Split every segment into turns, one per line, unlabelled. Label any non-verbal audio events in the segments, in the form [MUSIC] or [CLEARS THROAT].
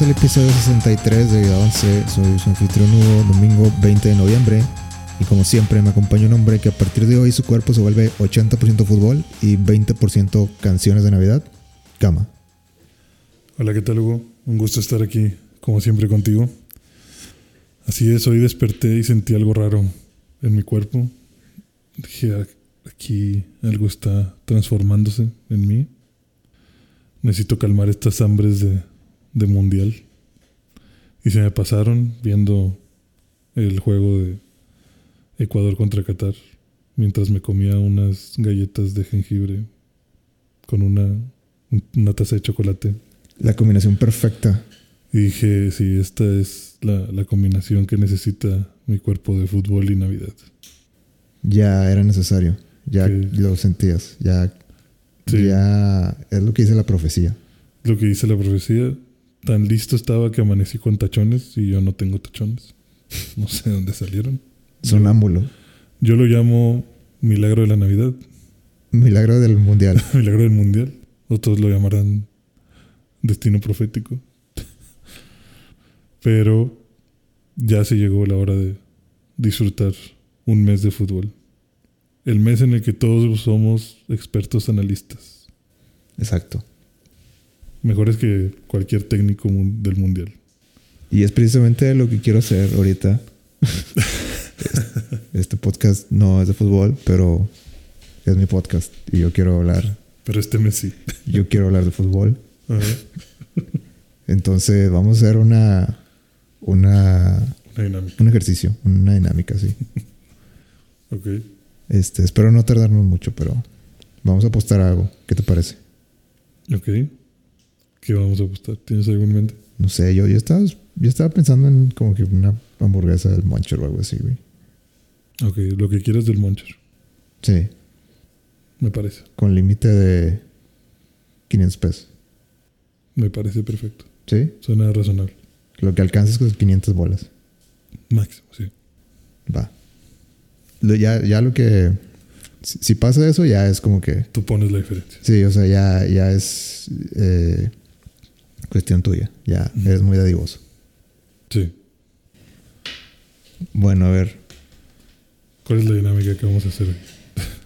Bienvenidos al episodio 63 de Vida 11. Soy su anfitrión Hugo, domingo 20 de noviembre. Y como siempre, me acompaña un hombre que a partir de hoy su cuerpo se vuelve 80% fútbol y 20% canciones de Navidad. Cama.
Hola, ¿qué tal, Hugo? Un gusto estar aquí, como siempre, contigo. Así es, hoy desperté y sentí algo raro en mi cuerpo. Dije, "Ah, aquí algo está transformándose en mí. Necesito calmar estas hambres de, de mundial. Y se me pasaron viendo el juego de Ecuador contra Qatar mientras me comía unas galletas de jengibre con una, una taza de chocolate.
La combinación perfecta.
Y dije, sí, esta es la, la combinación que necesita mi cuerpo de fútbol y Navidad.
Ya era necesario. Ya lo sentías. Ya,
Sí.
ya es lo que dice la profecía.
Lo que dice la profecía, tan listo estaba que amanecí con tachones y yo no tengo tachones. [LAUGHS] No sé de dónde salieron.
Sonámbulo.
Yo lo llamo milagro de la Navidad,
Milagro del mundial. [LAUGHS]
milagro del mundial. Otros lo llamarán destino profético. [LAUGHS] Pero ya se llegó la hora de disfrutar un mes de fútbol. El mes en el que todos somos expertos analistas.
Exacto.
Mejores que cualquier técnico del mundial.
Y es precisamente lo que quiero hacer ahorita. [LAUGHS] este podcast no es de fútbol, pero es mi podcast y yo quiero hablar.
Pero este mes sí.
Yo quiero hablar de fútbol.
Ajá.
Entonces vamos a hacer una, una,
Una dinámica.
un ejercicio, una dinámica, sí. [LAUGHS]
Ok.
Este, espero no tardarnos mucho, pero vamos a apostar a algo. ¿Qué te parece?
Ok. ¿Qué vamos a apostar? ¿Tienes algo en mente?
No sé, yo, yo estaba, yo estaba pensando en como que una hamburguesa del Muncher o algo así, güey.
Ok, lo que quieras del Moncher.
Sí,
Me parece.
con límite de 500 pesos.
Me parece perfecto.
¿Sí?
Suena razonable.
Lo que alcances con 500 bolas.
Máximo, sí.
Va. Ya, ya lo que. Si, si pasa eso, ya es como que.
Tú pones la diferencia.
Sí, o sea, ya, ya es eh, cuestión tuya. Ya eres muy dadivoso.
Sí.
Bueno, a ver.
¿Cuál es la dinámica que vamos a hacer hoy? [LAUGHS]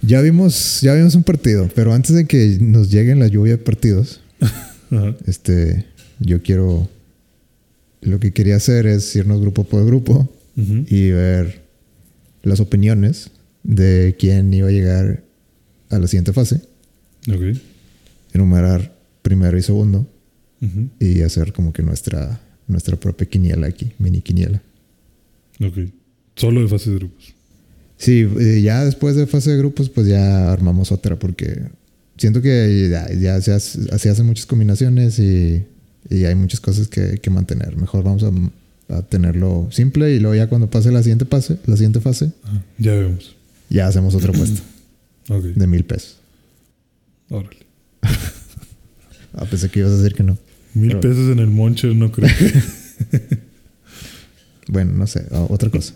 Ya vimos, ya vimos un partido, pero antes de que nos lleguen la lluvia de partidos, [LAUGHS]
Ajá.
este, yo quiero. Lo que quería hacer es irnos grupo por grupo y ver las opiniones de quién iba a llegar a la siguiente fase.
Ok.
Enumerar primero y segundo. Y hacer como que nuestra, nuestra propia quiniela aquí, mini quiniela.
Ok. Solo de fase de grupos.
Sí, eh, ya después de fase de grupos, pues ya armamos otra, porque siento que ya, ya se, hace- se hacen muchas combinaciones y, y hay muchas cosas que, que mantener. Mejor vamos a, a tenerlo simple y luego ya cuando pase la siguiente fase, la siguiente fase.
Ya vemos.
ya hacemos otra [CLEARS THROAT] apuesta
Ok.
de mil pesos.
Órale. [LAUGHS]
Ah, pensé que ibas a decir que no.
Mil
Pero-
pesos en el Moncher no creo que... [LAUGHS]
Bueno, no sé, otra cosa.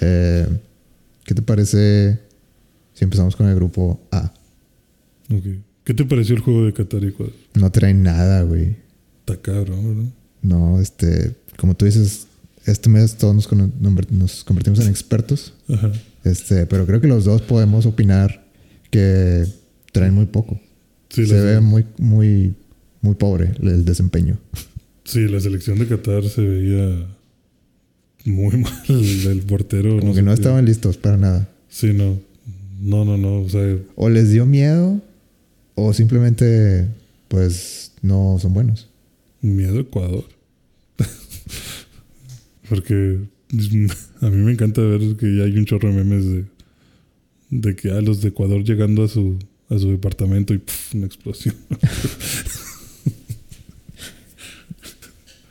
Eh, ¿Qué te parece si empezamos con el grupo A?
Ok. ¿Qué te pareció el juego de Qatar y Ecuador?
No traen nada, güey.
Está cabrón, ¿verdad?
No, este, como tú dices, este mes todos nos, con- nombre- nos convertimos en expertos.
Ajá.
Este, pero creo que los dos podemos opinar que traen muy poco.
Sí,
Se ve muy, muy, muy pobre el desempeño.
sí, la selección de Qatar se veía muy [LAUGHS] mal. El, portero.
Como que no estaban listos para nada.
Sí, no. No, no, no. O sea,
O les dio miedo, o simplemente, pues, no son buenos.
miedo a Ecuador. [LAUGHS] Porque a mí me encanta ver que ya hay un chorro de memes de, de que a los de Ecuador llegando a su, a su departamento y una explosión. [LAUGHS]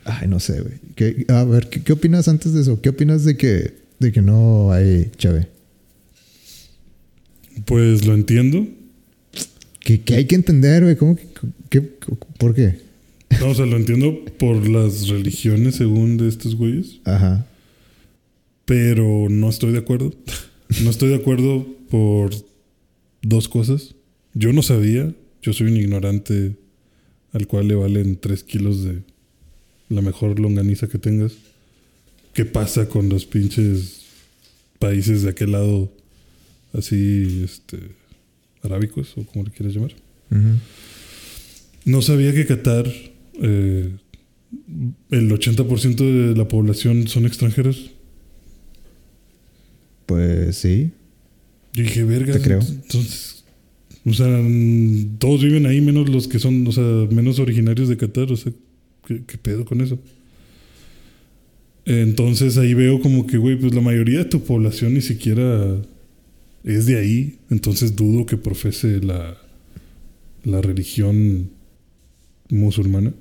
Ay, no sé, güey. ¿Qué- A ver, ¿qué, qué opinas antes de eso? ¿Qué opinas de que, de que no hay chave?
Pues lo entiendo.
Que, que hay que entender, güey. ¿Cómo que, ¿Por qué?
No, o sea, lo entiendo por las religiones según de estos güeyes.
Ajá.
Pero no estoy de acuerdo. No estoy de acuerdo por dos cosas. Yo no sabía, yo soy un ignorante al cual le valen 3 kilos de la mejor longaniza que tengas. ¿Qué pasa con los pinches países de aquel lado así, este, arábicos o como le quieras llamar? No sabía que Qatar, eh, el 80% de la población son extranjeros.
Pues sí.
Yo dije, verga.
Te creo.
Entonces, o sea, todos viven ahí menos los que son, o sea, menos originarios de Qatar. O sea, ¿qué, qué pedo con eso? Entonces ahí veo como que, güey, pues la mayoría de tu población ni siquiera es de ahí. Entonces dudo que profese la, la religión musulmana.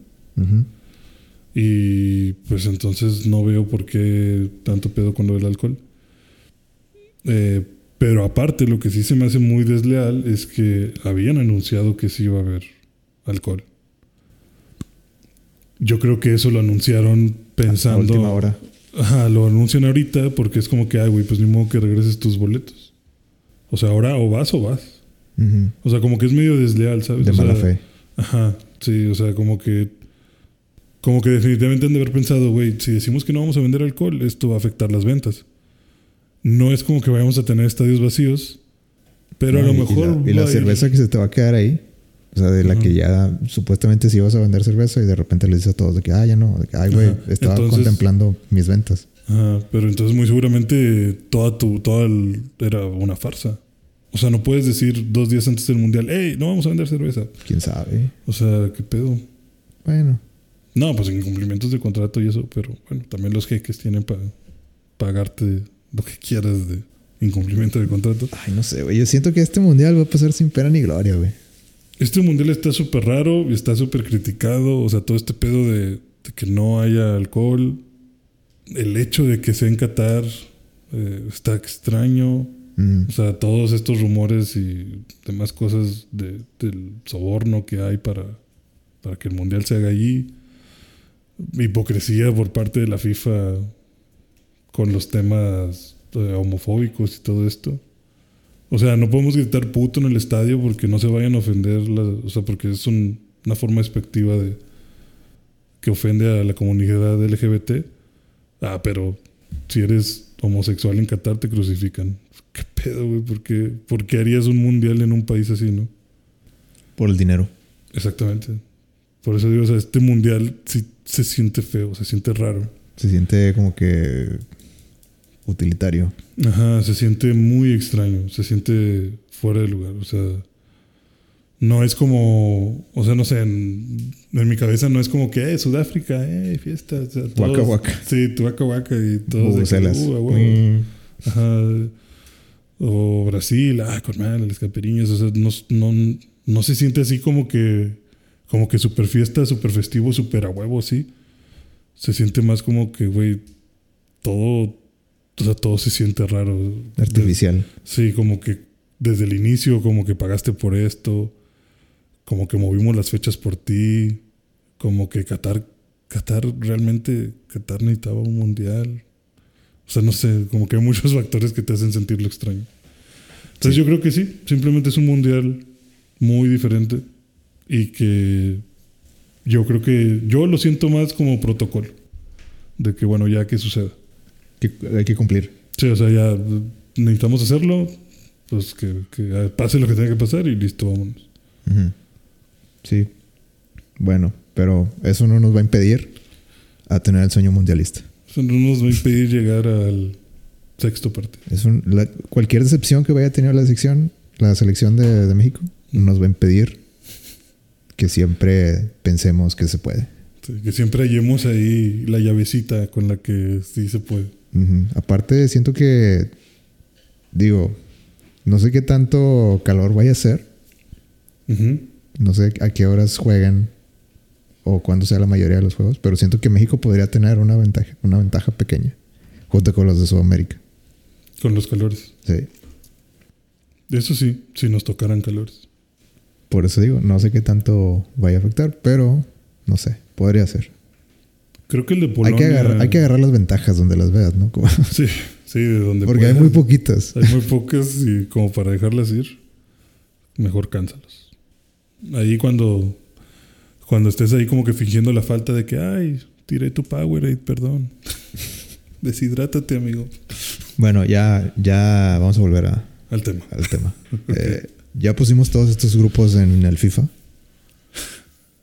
Y pues entonces no veo por qué tanto pedo con lo del alcohol. Eh, pero aparte, lo que sí se me hace muy desleal es que habían anunciado que sí iba a haber alcohol. Yo creo que eso lo anunciaron
A
pensando.
última hora.
Ajá, lo anuncian ahorita porque es como que, ay, güey, pues ni modo que regreses tus boletos. O sea, ahora o vas o vas. O sea, como que es medio desleal, ¿sabes?
De
O sea,
mala fe.
Ajá, sí, o sea, como que. Como que definitivamente han de haber pensado, güey, si decimos que no vamos a vender alcohol, esto va a afectar las ventas. No es como que vayamos a tener estadios vacíos, pero a lo mejor.
Y la, y la
va a ir-
cerveza que se te va a quedar ahí. O sea, de la que ya supuestamente sí ibas a vender cerveza y de repente le dices a todos de que, ah, ya no. de que, Ay, güey, estaba
Entonces-
contemplando mis ventas.
Ajá, pero entonces muy seguramente toda tu. Toda el- era una farsa. O sea, no puedes decir dos días antes del mundial, hey, no vamos a vender cerveza.
¿Quién sabe?
O sea, ¿qué pedo?
Bueno.
No, pues incumplimientos de contrato y eso, pero bueno, también los jeques tienen para pagarte lo que quieras de incumplimiento de contrato.
Ay, no sé, güey. Yo siento que este mundial va a pasar sin pena ni gloria, güey.
Este mundial está súper raro y está súper criticado. O sea, todo este pedo de, de que no haya alcohol. El hecho de que sea en Qatar eh, está extraño.
Mm.
O sea, todos estos rumores y demás cosas de- del soborno que hay para, para que el mundial se haga allí. Hipocresía por parte de la FIFA con los temas eh, homofóbicos y todo esto. O sea, no podemos gritar puto en el estadio porque no se vayan a ofender, o sea, porque es un- una forma despectiva de que ofende a la comunidad LGBT. Ah, pero si eres homosexual en Qatar te crucifican. ¿Qué pedo, güey? ¿Por qué, por qué harías un mundial en un país así, no?
Por el dinero.
Exactamente. Por eso digo, o sea, este mundial sí se siente feo, se siente raro.
Se siente como que utilitario.
Ajá, se siente muy extraño, se siente fuera de lugar, o sea, no es como, o sea, no sé, en, en mi cabeza no es como que, eh, Sudáfrica, eh, fiesta, o sea,
Waka
todos-
waka.
Sí, tu waka waka y todos de que. "Uh, a huevo".
Mm.
Ajá. O Brasil, ah, con madre, las caperiñas, o sea, no, no, no se siente así como que, como que super fiesta, super festivo, super a huevo, así. Se siente más como que, güey, todo, o sea, todo se siente raro.
Artificial.
Sí, como que desde el inicio, como que pagaste por esto, como que movimos las fechas por ti, como que Qatar, Qatar realmente, Qatar necesitaba un mundial. O sea, no sé, como que hay muchos [LAUGHS] factores que te hacen sentir lo extraño. Entonces
Sí.
yo creo que sí, simplemente es un mundial muy diferente y que yo creo que yo lo siento más como protocolo. De que bueno, ya que suceda.
Que hay que cumplir.
Sí, o sea, ya necesitamos hacerlo, pues que, que pase lo que tenga que pasar y listo, vámonos.
Sí. Bueno, pero eso no nos va a impedir a tener el sueño mundialista.
Eso no nos va a impedir llegar al sexto partido.
Es un- la- cualquier decepción que vaya a tener la sección, la selección de, de México, no nos va a impedir que siempre pensemos que se puede.
Sí, que siempre hallemos ahí la llavecita con la que sí se puede.
Aparte, siento que, digo, no sé qué tanto calor vaya a ser, no sé a qué horas juegan o cuándo sea la mayoría de los juegos, pero siento que México podría tener una ventaja, una ventaja pequeña, junto con los de Sudamérica.
Con los calores.
Sí.
Eso sí, si nos tocaran calores.
Por eso digo, no sé qué tanto vaya a afectar, pero no sé, podría ser.
Creo que el de
Hay
Polonia...
que, agarrar, hay que agarrar las ventajas donde las veas, ¿no? Como- [LAUGHS]
Sí, sí, de donde
porque hay muy poquitas.
Hay muy pocas y como para dejarlas ir, mejor cánsalos. Ahí cuando, Cuando estés ahí como que fingiendo la falta de que, ay, tiré tu Powerade, perdón. [LAUGHS] Deshidrátate, amigo.
Bueno, ya, ya vamos a volver a,
Al tema.
al tema. [LAUGHS] Eh, ya pusimos todos estos grupos en el FIFA.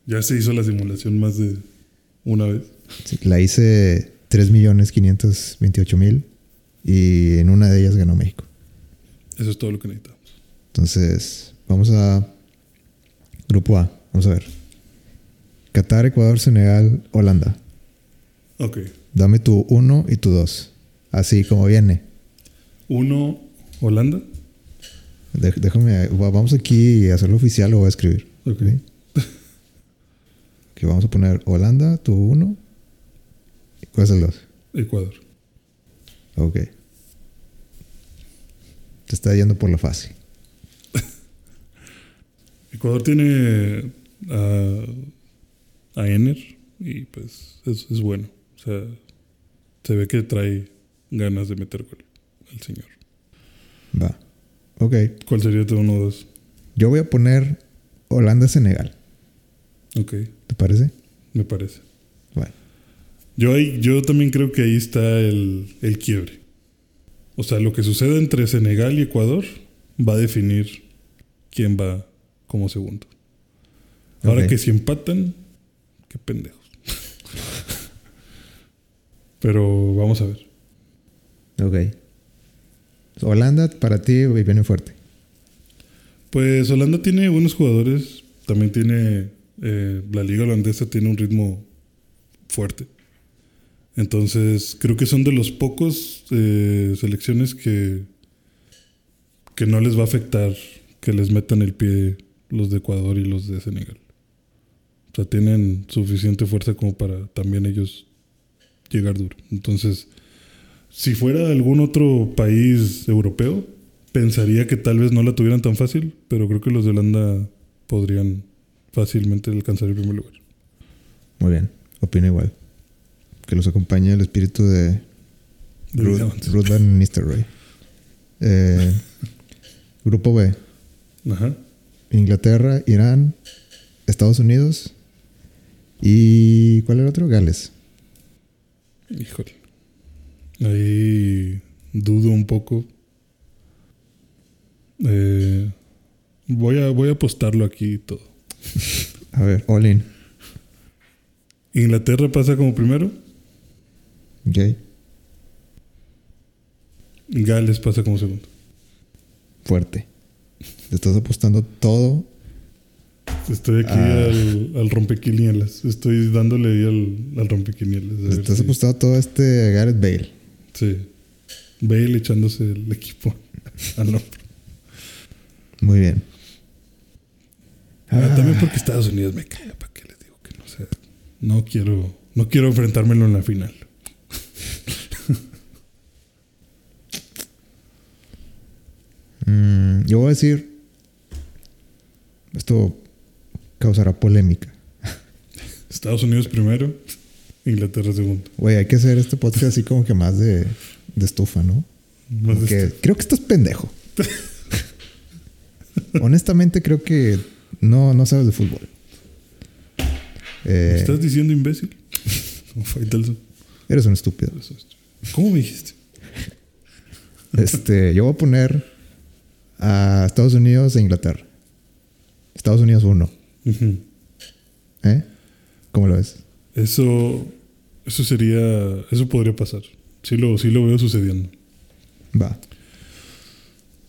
Ya se hizo la simulación más de una vez.
Sí, la hice 3.528.000 y en una de ellas ganó México.
Eso es todo lo que necesitamos.
Entonces, vamos a Grupo A. Vamos a ver. Qatar, Ecuador, Senegal, Holanda.
Ok.
Dame tu 1 y tu 2. Así como viene.
Uno, Holanda.
Dé- Déjame, va- vamos aquí a hacerlo oficial, lo voy a escribir.
Ok.
Que [LAUGHS] vamos a poner Holanda, tu 1. ¿Cuál es el 2?
Ecuador.
Ok. Te está yendo por la fácil. [LAUGHS]
Ecuador tiene a, a Ener y pues es, es bueno. O sea, se ve que trae ganas de meter gol el señor.
Va. Ok.
¿Cuál sería tu uno o dos?
Yo voy a poner Holanda-Senegal.
Ok,
¿Te parece?
me parece. Yo, ahí, yo también creo que ahí está el, el quiebre. O sea, lo que sucede entre Senegal y Ecuador va a definir quién va como segundo. Ahora que si empatan, qué pendejos. Pero vamos a ver.
Ok. Holanda para ti viene fuerte.
Pues Holanda tiene buenos jugadores. También tiene. eh, la liga holandesa tiene un ritmo fuerte. Entonces, creo que son de los pocos eh, selecciones que. que no les va a afectar que les metan el pie los de Ecuador y los de Senegal. O sea, tienen suficiente fuerza como para también ellos llegar duro. Entonces, si fuera algún otro país europeo, pensaría que tal vez no la tuvieran tan fácil, pero creo que los de Holanda podrían fácilmente alcanzar el primer lugar.
Muy bien. Opino igual. Que los acompañe el espíritu de Ruth, Van Nistelrooy. Eh, grupo B.
Ajá.
Inglaterra, Irán, Estados Unidos y ¿cuál era el otro? Gales.
Híjole. Ahí dudo un poco. Eh, voy, a, voy a apostarlo aquí todo. [LAUGHS]
A ver, all in.
Inglaterra pasa como primero.
Ok.
Gales pasa como segundo.
Fuerte. Te estás apostando todo.
Estoy aquí
Ah.
al, al rompequinielas. Estoy dándole ahí al, al rompequinielas.
Te estás
si-
apostando todo este Gareth Bale.
Sí. Bale echándose el equipo [LAUGHS] al hombro.
Muy bien.
Ah, también
Ah,
porque Estados Unidos me cae. ¿Para qué les digo que no sé? No quiero, no quiero enfrentármelo en la final.
Mm, yo voy a decir. Esto causará polémica.
Estados Unidos primero, Inglaterra segundo.
Güey, hay que hacer este podcast así como que más de, de estufa, ¿no?
Más este-
creo que estás pendejo. Honestamente, creo que no, no sabes de fútbol.
¿Me
Eh,
¿Estás diciendo imbécil? [LAUGHS]
Eres un estúpido.
¿Cómo me dijiste?
Este, yo voy a poner a Estados Unidos e Inglaterra. Estados Unidos 1.
Ujú.
¿Eh? ¿Cómo lo ves?
Eso, eso sería, eso podría pasar. Sí lo, sí lo veo sucediendo.
Va.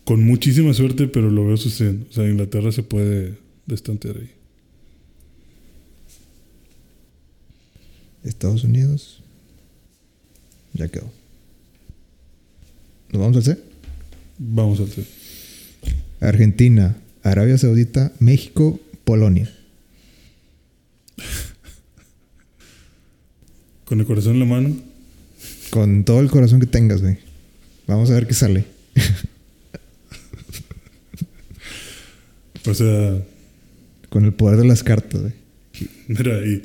Con muchísima suerte, pero lo veo sucediendo. O sea, Inglaterra se puede destantear ahí.
Estados Unidos. Ya quedó. ¿Nos vamos al C?
Vamos al C.
Argentina, Arabia Saudita, México, Polonia.
Con el corazón en la mano.
Con todo el corazón que tengas, güey. Vamos a ver qué sale. [LAUGHS]
O sea,
Con el poder de las cartas, güey.
mira, y,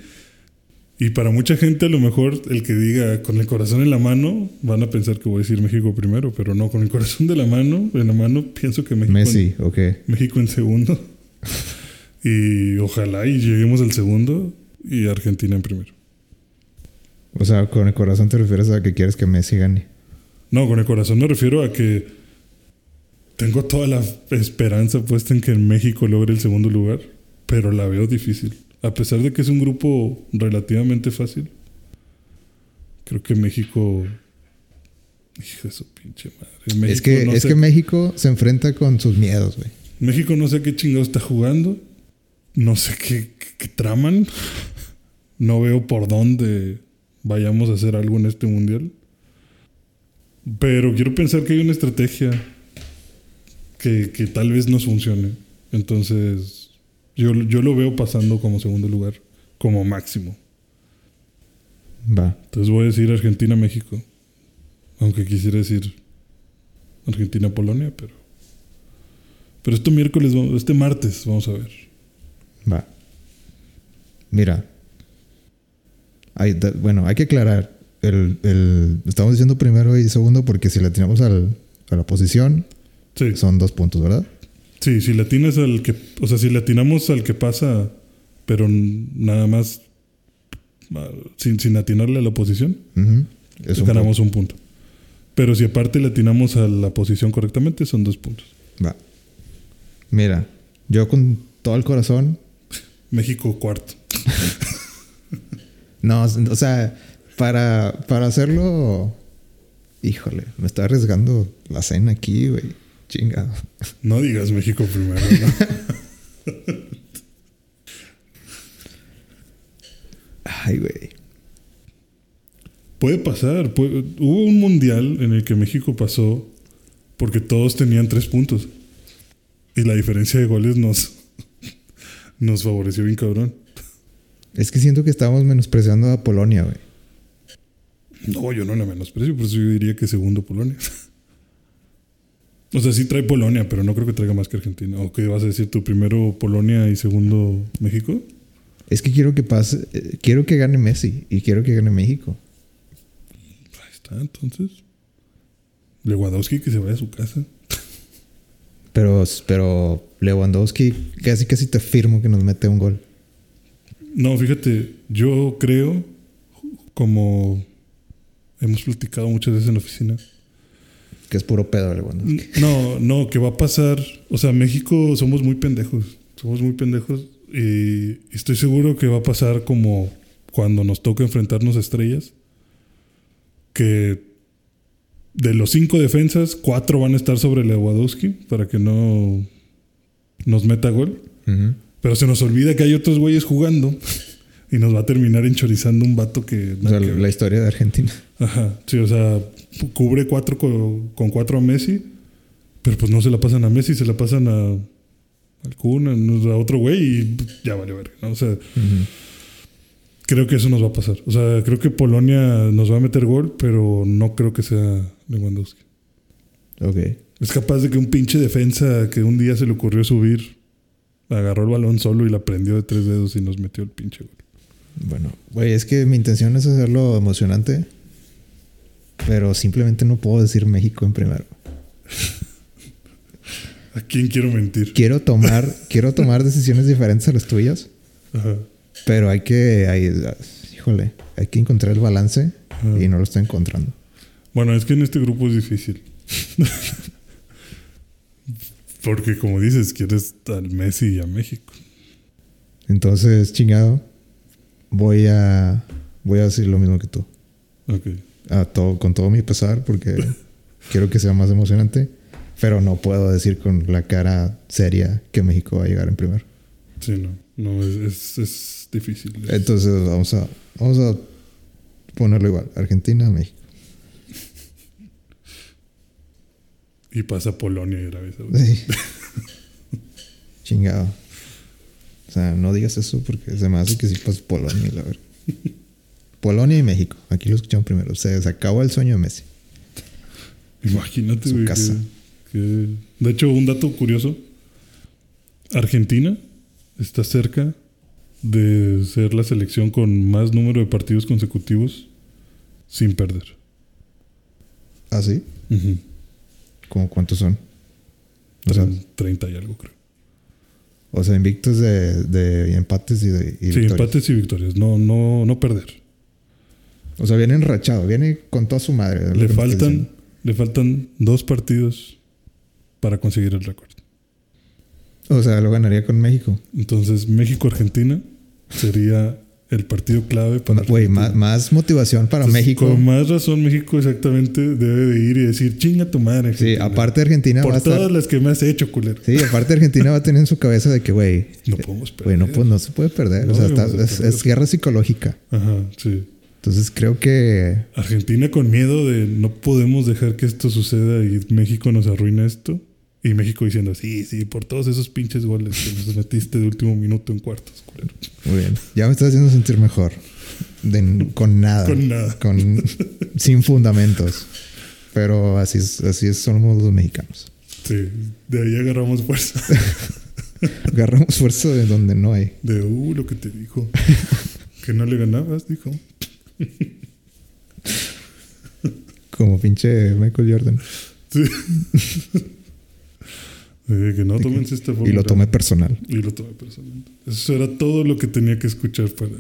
y para mucha gente a lo mejor el que diga con el corazón en la mano van a pensar que voy a decir México primero, pero no, con el corazón de la mano, en la mano pienso que México,
Messi, ok.
En, México en segundo. [LAUGHS] Y ojalá y lleguemos al segundo y Argentina en primero.
O sea, con el corazón te refieres a que quieres que Messi gane.
No, con el corazón me refiero a que tengo toda la esperanza puesta en que México logre el segundo lugar, pero la veo difícil. A pesar de que es un grupo relativamente fácil, creo que México. Hijo de su pinche madre.
es que,
no
es
sé-
que México se enfrenta con sus miedos, güey.
México no sé qué chingado está jugando. No sé qué, qué- qué traman. No veo por dónde vayamos a hacer algo en este mundial. Pero quiero pensar que hay una estrategia que, que tal vez nos funcione. Entonces, yo, yo lo veo pasando como segundo lugar, como máximo.
Va.
Entonces voy a decir Argentina-México. Aunque quisiera decir Argentina-Polonia, pero... Pero este miércoles, este martes, vamos a ver.
Va. Mira. Hay, da- bueno, hay que aclarar. El, el- estamos diciendo primero y segundo porque si le tiramos al, a la posición
Sí,
son dos puntos, ¿verdad?
Sí, si le atinas al que... O sea, si le atinamos al que pasa, pero nada más ah, sin, sin atinarle a la posición,
Ujú. Es un
ganamos un punto. Pero si aparte le atinamos a la posición correctamente, son dos puntos.
punto. Va. Mira, yo con todo el corazón. [LAUGHS]
México cuarto. [LAUGHS]
No, o sea, para, para hacerlo. Híjole, me está arriesgando la cena aquí, güey. Chingado.
No digas México primero, ¿no? [LAUGHS]
Ay, güey.
Puede pasar. puede- Hubo un mundial en el que México pasó porque todos tenían tres puntos. Y la diferencia de goles nos, [LAUGHS] nos favoreció bien cabrón.
Es que siento que estamos menospreciando a Polonia, güey.
No, yo no la menosprecio, por eso yo diría que segundo Polonia. [LAUGHS] O sea, sí trae Polonia, pero no creo que traiga más que Argentina. ¿O qué vas a decir tú? Primero Polonia y segundo México.
Es que quiero que pase. eh, quiero que gane Messi y quiero que gane México.
Ahí está, entonces. Lewandowski que se vaya a su casa.
Pero, pero Lewandowski casi casi te firmo que nos mete un gol.
No, fíjate, yo creo, como hemos platicado muchas veces en la oficina,
Que es puro pedo Lewandowski.
no, no, que va a pasar, o sea, México somos muy pendejos, somos muy pendejos y estoy seguro que va a pasar como cuando nos toca enfrentarnos a estrellas, que de los cinco defensas, cuatro van a estar sobre Lewandowski para que no nos meta gol. Pero se nos olvida que hay otros güeyes jugando y nos va a terminar enchorizando un vato que...
O sea,
que-
la historia de Argentina.
Ajá, sí, o sea, cubre cuatro co- con, cuatro a Messi, pero pues no se la pasan a Messi, se la pasan a al Kun, a, a otro güey y ya vale verga, ¿no? O sea, creo que eso nos va a pasar. O sea, creo que Polonia nos va a meter gol, pero no creo que sea Lewandowski.
Ok.
Es capaz de que un pinche defensa que un día se le ocurrió subir, agarró el balón solo y la prendió de tres dedos y nos metió el pinche gol.
Bueno, güey, es que mi intención es hacerlo emocionante. Pero simplemente no puedo decir México en primero.
¿A quién quiero mentir?
Quiero tomar, [LAUGHS] quiero tomar decisiones diferentes a las tuyas.
Ajá.
Pero hay que. hay- híjole, hay que encontrar el balance
Ajá.
y no lo estoy encontrando.
Bueno, es que en este grupo es difícil. [LAUGHS] Porque como dices, quieres al Messi y a México.
Entonces, chingado, voy a. Voy a decir lo mismo que tú.
Ok.
A todo, con todo mi pesar, porque [LAUGHS] quiero que sea más emocionante. Pero no puedo decir con la cara seria que México va a llegar en primero.
Sí, no. No, es, es, es difícil. Es-
Entonces vamos a, vamos a ponerlo igual. Argentina, México.
Y pasa Polonia y Arabia Saudita.
Sí. [LAUGHS] Chingado. Sea, no digas eso porque se me hace que sí pasa Polonia, la verdad. Polonia y México. Aquí lo escuchamos primero. Se, se acabó el sueño de Messi.
Imagínate,
Su
güey,
casa.
que- De hecho, un dato curioso. Argentina está cerca de ser la selección con más número de partidos consecutivos sin perder.
¿Ah, sí?
Ujú.
¿Cómo cuántos son? O sea,
Tren- 30 y algo, creo.
O sea, invictos de, de empates y de y
Sí,
victorias.
empates y victorias. No, no, no perder.
O sea, viene enrachado, viene con toda su madre.
Le faltan, le faltan dos partidos para conseguir el récord.
O sea, lo ganaría con México.
Entonces, México-Argentina sería el partido clave para.
Güey, más, más motivación para
Entonces,
México.
Con más razón, México exactamente debe de ir y decir, chinga tu madre.
Sí, aparte Argentina va a
Por
estar.
todas las que me has hecho, culero.
Sí, aparte Argentina va a tener en su cabeza de que, güey,
No podemos perder.
güey, no, pues, no se puede perder.
No
o sea, está- es, es guerra psicológica.
Ajá, sí.
Entonces creo que
Argentina con miedo de no podemos dejar que esto suceda y México nos arruina esto. Y México diciendo, sí, sí, por todos esos pinches goles que nos metiste de último minuto en cuartos, culero.
Muy bien. Ya me estás haciendo sentir mejor. De- con nada.
Con nada.
Con- sin fundamentos. Pero así es, así es, somos los mexicanos.
Sí, de ahí agarramos fuerza. [LAUGHS]
Agarramos fuerza de donde no hay.
De, uh, lo que te dijo. que no le ganabas, dijo.
Como pinche Michael Jordan.
Sí. [LAUGHS] Que no esta forma.
Y lo tomé personal.
Y lo tomé personalmente. Eso era todo lo que tenía que escuchar para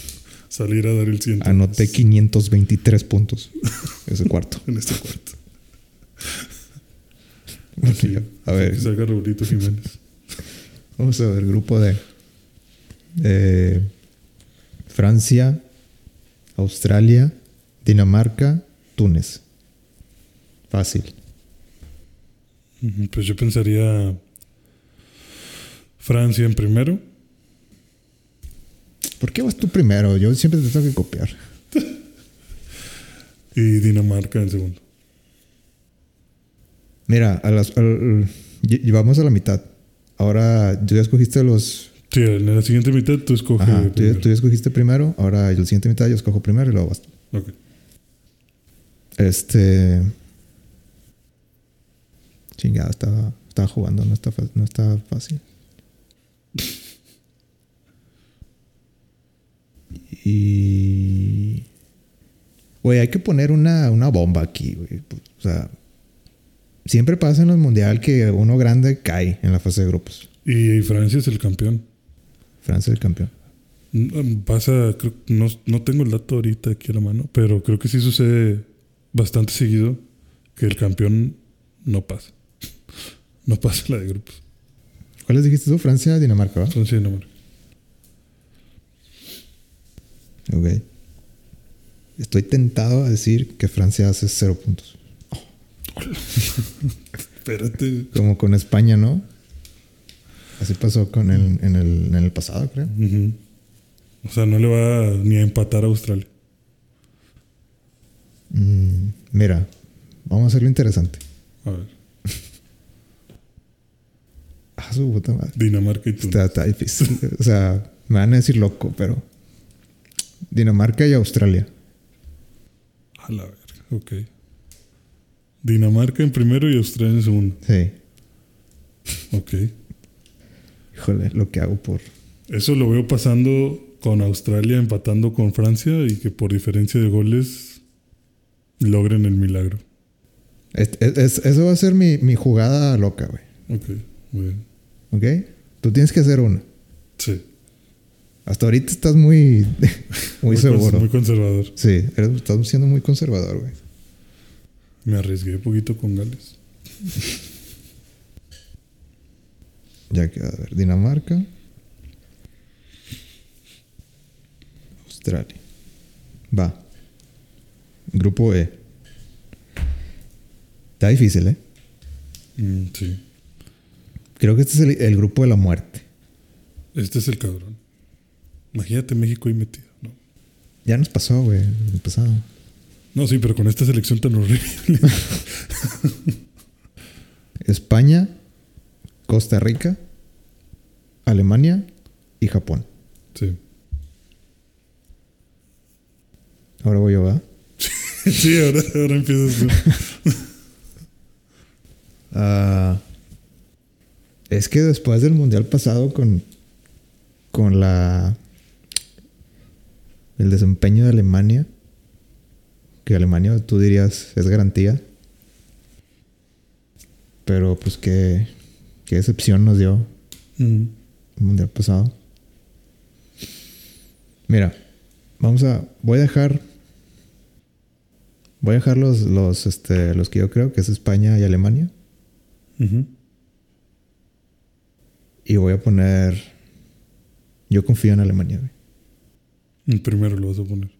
[LAUGHS] salir a dar el siguiente.
Anoté 523 puntos. Ese cuarto. [LAUGHS]
En este cuarto. [LAUGHS]
A ver,
Que salga Raulito Jiménez.
vamos a ver. Grupo de eh, Francia, Australia, Dinamarca, Túnez. Fácil.
Pues yo pensaría Francia en primero.
¿Por qué vas tú primero? Yo siempre te tengo que copiar. [LAUGHS]
Y Dinamarca en segundo.
Mira, a las, a la mitad. Ahora tú ya escogiste los.
Sí, en la siguiente mitad tú escoges.
Ajá, tú, ya, tú ya escogiste primero. Ahora en la siguiente mitad yo escojo primero y luego vas tú.
Ok.
Este. Chingada, estaba, estaba jugando, no está, no está fácil. Y. Güey, hay que poner una, una bomba aquí, güey. O sea, siempre pasa en el mundial que uno grande cae en la fase de grupos.
Y Francia es el campeón.
Francia es el campeón.
Mm, Pasa, creo, no, no tengo el dato ahorita aquí a la mano, pero creo que sí sucede bastante seguido que el campeón no pasa. No pasa la de grupos.
¿Cuáles dijiste tú? Francia, Dinamarca, ¿va?
Francia Dinamarca.
Ok. Estoy tentado a decir que Francia hace cero puntos. [LAUGHS]
Espérate.
Como con España, ¿no? Así pasó con el, en, el, en el pasado, creo.
O sea, no le va ni a empatar a Australia.
Mm, mira, vamos a hacerlo interesante.
A ver.
Ah, su puta madre.
Dinamarca y Túnez.
Está, está difícil. o sea, me van a decir loco, pero. Dinamarca y Australia.
A la verga. Ok. Dinamarca en primero y Australia en segundo.
Sí.
Ok.
Híjole, lo que hago por.
Eso lo veo pasando con Australia empatando con Francia y que por diferencia de goles logren el milagro.
Es- es- es- eso va a ser mi, mi jugada loca, güey.
Ok, muy bien.
¿Ok? Tú tienes que hacer una.
Sí.
Hasta ahorita estás muy. [LAUGHS] muy seguro.
Muy conservador.
Sí, eres- estás siendo muy conservador, güey.
Me arriesgué un poquito con Gales. [LAUGHS]
Ya queda, a ver, Dinamarca. Australia. Va. Grupo E. Está difícil, ¿eh?
Mm, sí.
Creo que este es el, el grupo de la muerte.
Este es el cabrón. Imagínate México ahí metido. No,
Ya nos pasó, güey, el pasado.
no sí, pero con esta selección tan horrible. [LAUGHS]
España, Costa Rica, Alemania y Japón.
sí.
Ahora voy yo, ¿va? [LAUGHS]
sí, ahora, ahora empiezas tú. [LAUGHS]
Ah, es que después del mundial pasado con, con la el desempeño de Alemania, que Alemania tú dirías es garantía, pero pues qué, qué decepción nos dio.
Mm.
el mundial pasado. Mira, vamos a. Voy a dejar. Voy a dejar los, los, este, los que yo creo que es España y Alemania.
Ujú.
Y voy a poner. Yo confío en Alemania, güey.
El primero lo vas a poner.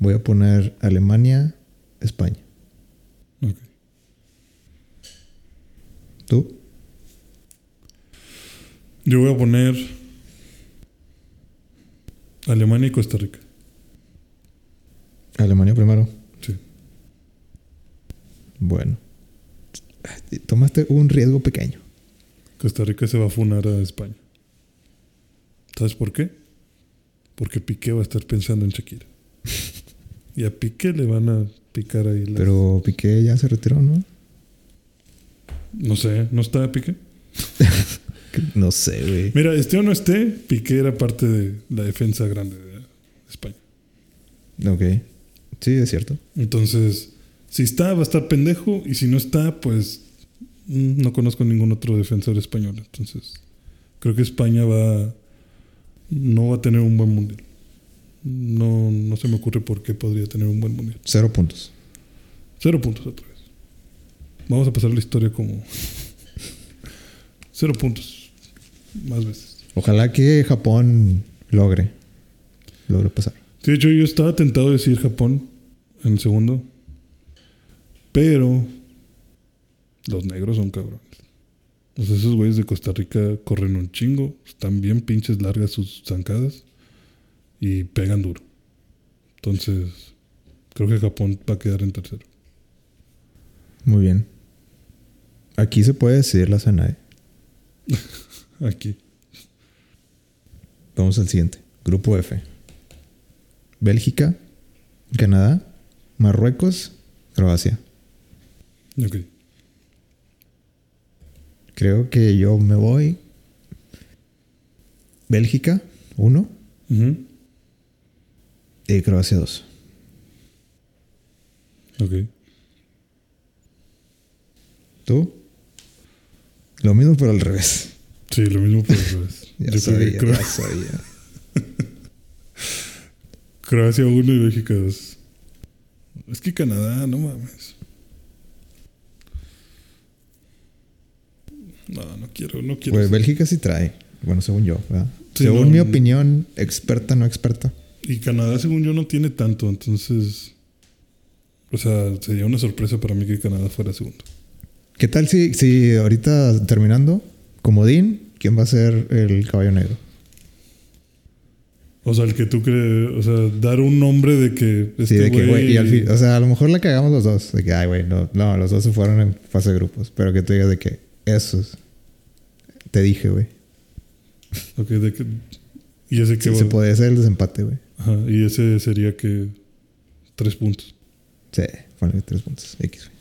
Voy a poner Alemania, España.
Ok.
¿Tú?
Yo voy a poner Alemania y Costa Rica.
Alemania primero.
Sí.
Bueno. Tomaste un riesgo pequeño.
Costa Rica se va a funar a España. ¿Sabes por qué? Porque Piqué va a estar pensando en Shakira. [LAUGHS] y a Piqué le van a picar ahí. las-
Pero Piqué ya se retiró, ¿no?
No sé, ¿no está Piqué? [LAUGHS]
No sé, güey.
Mira, esté o no esté, Piqué era parte de la defensa grande de España.
Ok. Sí, es cierto.
Entonces, si está, va a estar pendejo. Y si no está, pues no conozco ningún otro defensor español. Entonces, creo que España va. No va a tener un buen mundial. No, no se me ocurre por qué podría tener un buen mundial.
Cero puntos.
Cero puntos otra vez. Vamos a pasar la historia como. Cero puntos. Más veces.
Ojalá que Japón logre. Logre pasar.
Sí, de hecho, yo estaba tentado de decir Japón en el segundo. Pero los negros son cabrones. O sea, esos güeyes de Costa Rica corren un chingo. Están bien pinches largas sus zancadas. Y pegan duro. Entonces, creo que Japón va a quedar en tercero.
Muy bien. Aquí se puede decidir la cena, ¿eh? [LAUGHS]
Aquí.
Vamos al siguiente. Grupo F. Bélgica, Canadá, Marruecos, Croacia.
Ok.
Creo que yo me voy. Bélgica, 1.
Ujú.
Y Croacia, 2.
Ok.
¿Tú? Lo mismo, pero al revés.
Sí, lo mismo por el revés. [LAUGHS]
Ya
Yo
sabía,
Cro-
ya sabía. [LAUGHS]
Croacia 1 y Bélgica 2. Es que Canadá, no mames. No, no quiero, no quiero.
Pues Bélgica sí trae. Bueno, según yo, ¿verdad?
Sí,
según
no,
mi opinión, experta, no experta.
Y Canadá, según yo, no tiene tanto, entonces. O sea, sería una sorpresa para mí que Canadá fuera segundo.
¿Qué tal si, si ahorita terminando, comodín, quién va a ser el caballo negro?
O sea, el que tú crees. O sea, dar un nombre de que.
Sí,
Este
de que, güey, y al fin,
güey-
o sea, a lo mejor la cagamos los dos. De que, ay, güey, no, no, los dos se fueron en fase de grupos. Pero que tú digas de que, esos. Te dije, güey.
Ok, de que. Y ese que.
Sí, se podría hacer el desempate, güey.
Ajá, y ese sería que. Tres puntos.
Sí, ponle tres puntos. X, güey.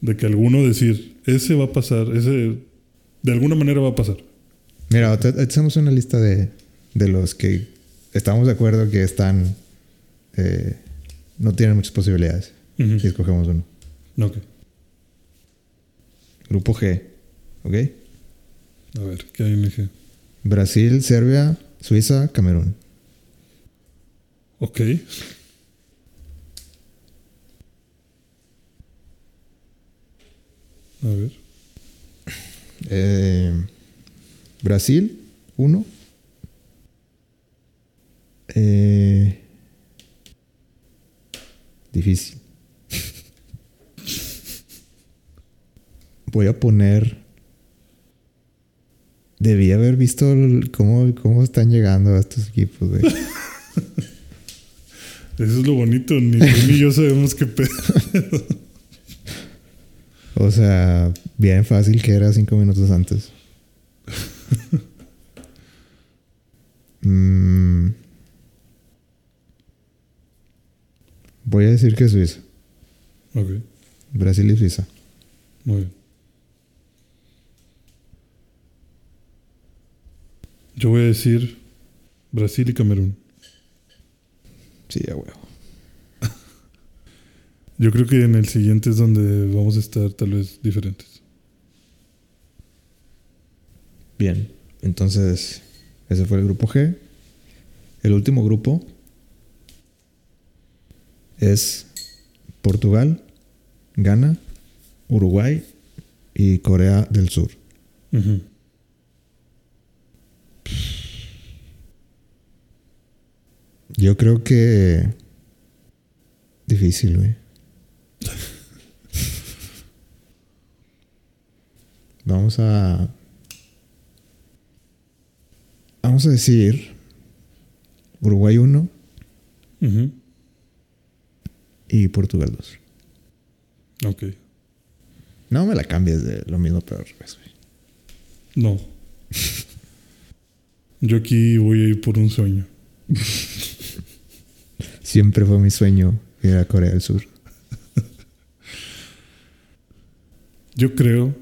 De que alguno decir, ese va a pasar, ese. De alguna manera va a pasar.
Mira, hacemos una lista de, de los que estamos de acuerdo que están. eh, no tienen muchas posibilidades.
Ujú.
Y escogemos uno.
Ok.
Grupo G. ¿Ok?
A ver, ¿qué hay en el G?
Brasil, Serbia, Suiza, Camerún.
Ok. A ver.
Eh, Brasil, uno. Eh, difícil. [LAUGHS] Voy a poner. Debí haber visto el- cómo, cómo están llegando a estos equipos, güey. [LAUGHS]
Eso es lo bonito. Ni tú ni yo sabemos qué pedo.
O sea, bien fácil que era cinco minutos antes. Mm. Voy a decir que Suiza.
Ok.
Brasil y Suiza.
Muy bien. Yo voy a decir Brasil y Camerún.
Sí, a huevo.
Yo creo que en el siguiente es donde vamos a estar tal vez diferentes.
Bien. Entonces, ese fue el grupo G. El último grupo es Portugal, Ghana, Uruguay y Corea del Sur. Yo creo que. Difícil, güey. Vamos a. Vamos a decir. Uruguay 1
Ujú.
y Portugal 2.
Ok.
No me la cambies de lo mismo, pero al revés, güey.
No. [LAUGHS] Yo aquí voy a ir por un sueño. [LAUGHS]
Siempre fue mi sueño ir a Corea del Sur.
Yo creo.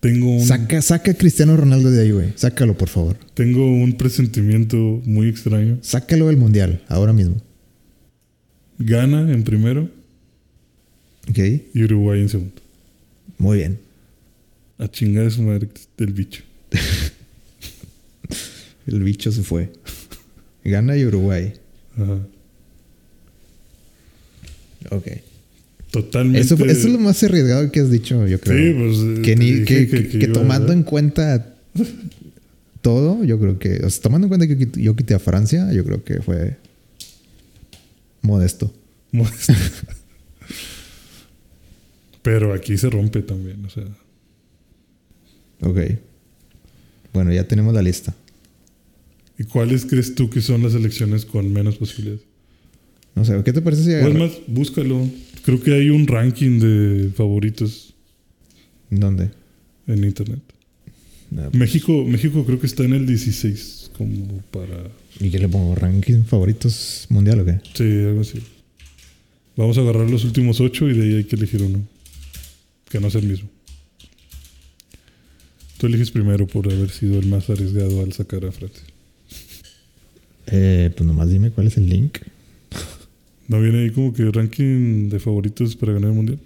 Tengo un,
Saca, saca a Cristiano Ronaldo de ahí, güey. Sácalo, por favor.
tengo un presentimiento muy extraño.
Sácalo del mundial, ahora mismo.
Ghana en primero
¿Ok?
y Uruguay en segundo.
Muy bien.
A chingar su madre del bicho. [LAUGHS]
El bicho se fue. Gana y Uruguay.
Ajá.
Ok.
Totalmente.
Eso, eso es lo más arriesgado que has dicho, yo creo.
Sí, pues. eh,
que, ni, que, tomando en cuenta todo, yo creo que. O sea, tomando en cuenta que yo quité a Francia, yo creo que fue modesto.
Modesto. [LAUGHS] Pero aquí se rompe también, o sea.
Ok. Bueno, ya tenemos la lista.
¿Y cuáles crees tú que son las elecciones con menos posibilidades?
No sé, ¿qué te parece si
O es
agarra-
más, búscalo. Creo que hay un ranking de favoritos
¿Dónde?
en internet.
No,
México, México creo que está en el 16 como para...
¿Y qué le pongo? ¿Ranking favoritos mundial o qué?
Sí, algo así. Vamos a agarrar los últimos ocho y de ahí hay que elegir uno. Que no sea el mismo. Tú eliges primero por haber sido el más arriesgado al sacar a Francia.
Eh, pues nomás dime cuál es el link.
¿No viene ahí como que ranking de favoritos para ganar el mundial?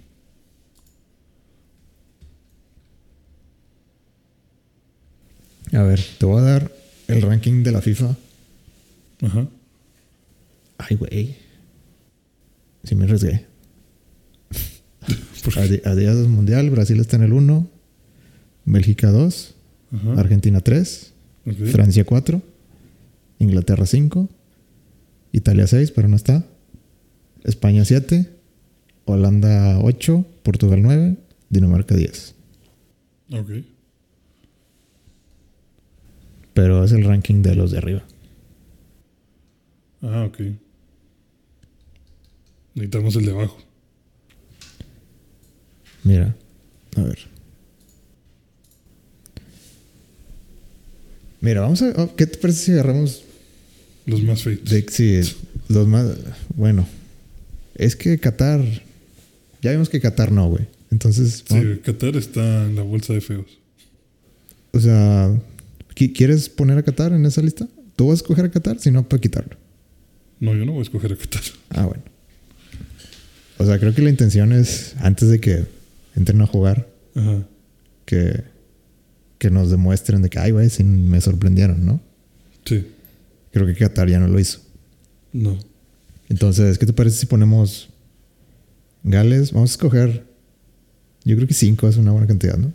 A ver, te voy a dar el ranking de la FIFA.
Ajá.
Ay, güey. Sí me arriesgué. A, a días del mundial, Brasil está en el 1, Bélgica 2,
Ajá.
Argentina 3,
Ok.
Francia 4, Inglaterra 5, Italia 6, pero no está, España 7, Holanda 8, Portugal 9, Dinamarca 10.
Ok.
Pero es el ranking de los de arriba.
Ah, ok. Necesitamos el de abajo.
Mira, a ver. Mira, vamos a. oh, ¿Qué te parece si agarramos
Los más feos.
de, sí, los más. Bueno, es que Qatar. Ya vimos que Qatar no, güey. Entonces,
Sí, Qatar está en la bolsa de feos.
o sea, ¿qui- ¿quieres poner a Qatar en esa lista? ¿Tú vas a escoger a Qatar? Si no, para quitarlo.
No, yo no voy a escoger a Qatar.
Ah, bueno. O sea, creo que la intención es, antes de que entren a jugar,
Ajá.
que, que nos demuestren de que, ay, güey, sí me sorprendieron, ¿no?
Sí.
Creo que Qatar ya no lo hizo.
No.
Entonces, ¿qué te parece si ponemos Gales? Vamos a escoger. Yo creo que cinco es una buena cantidad, ¿no?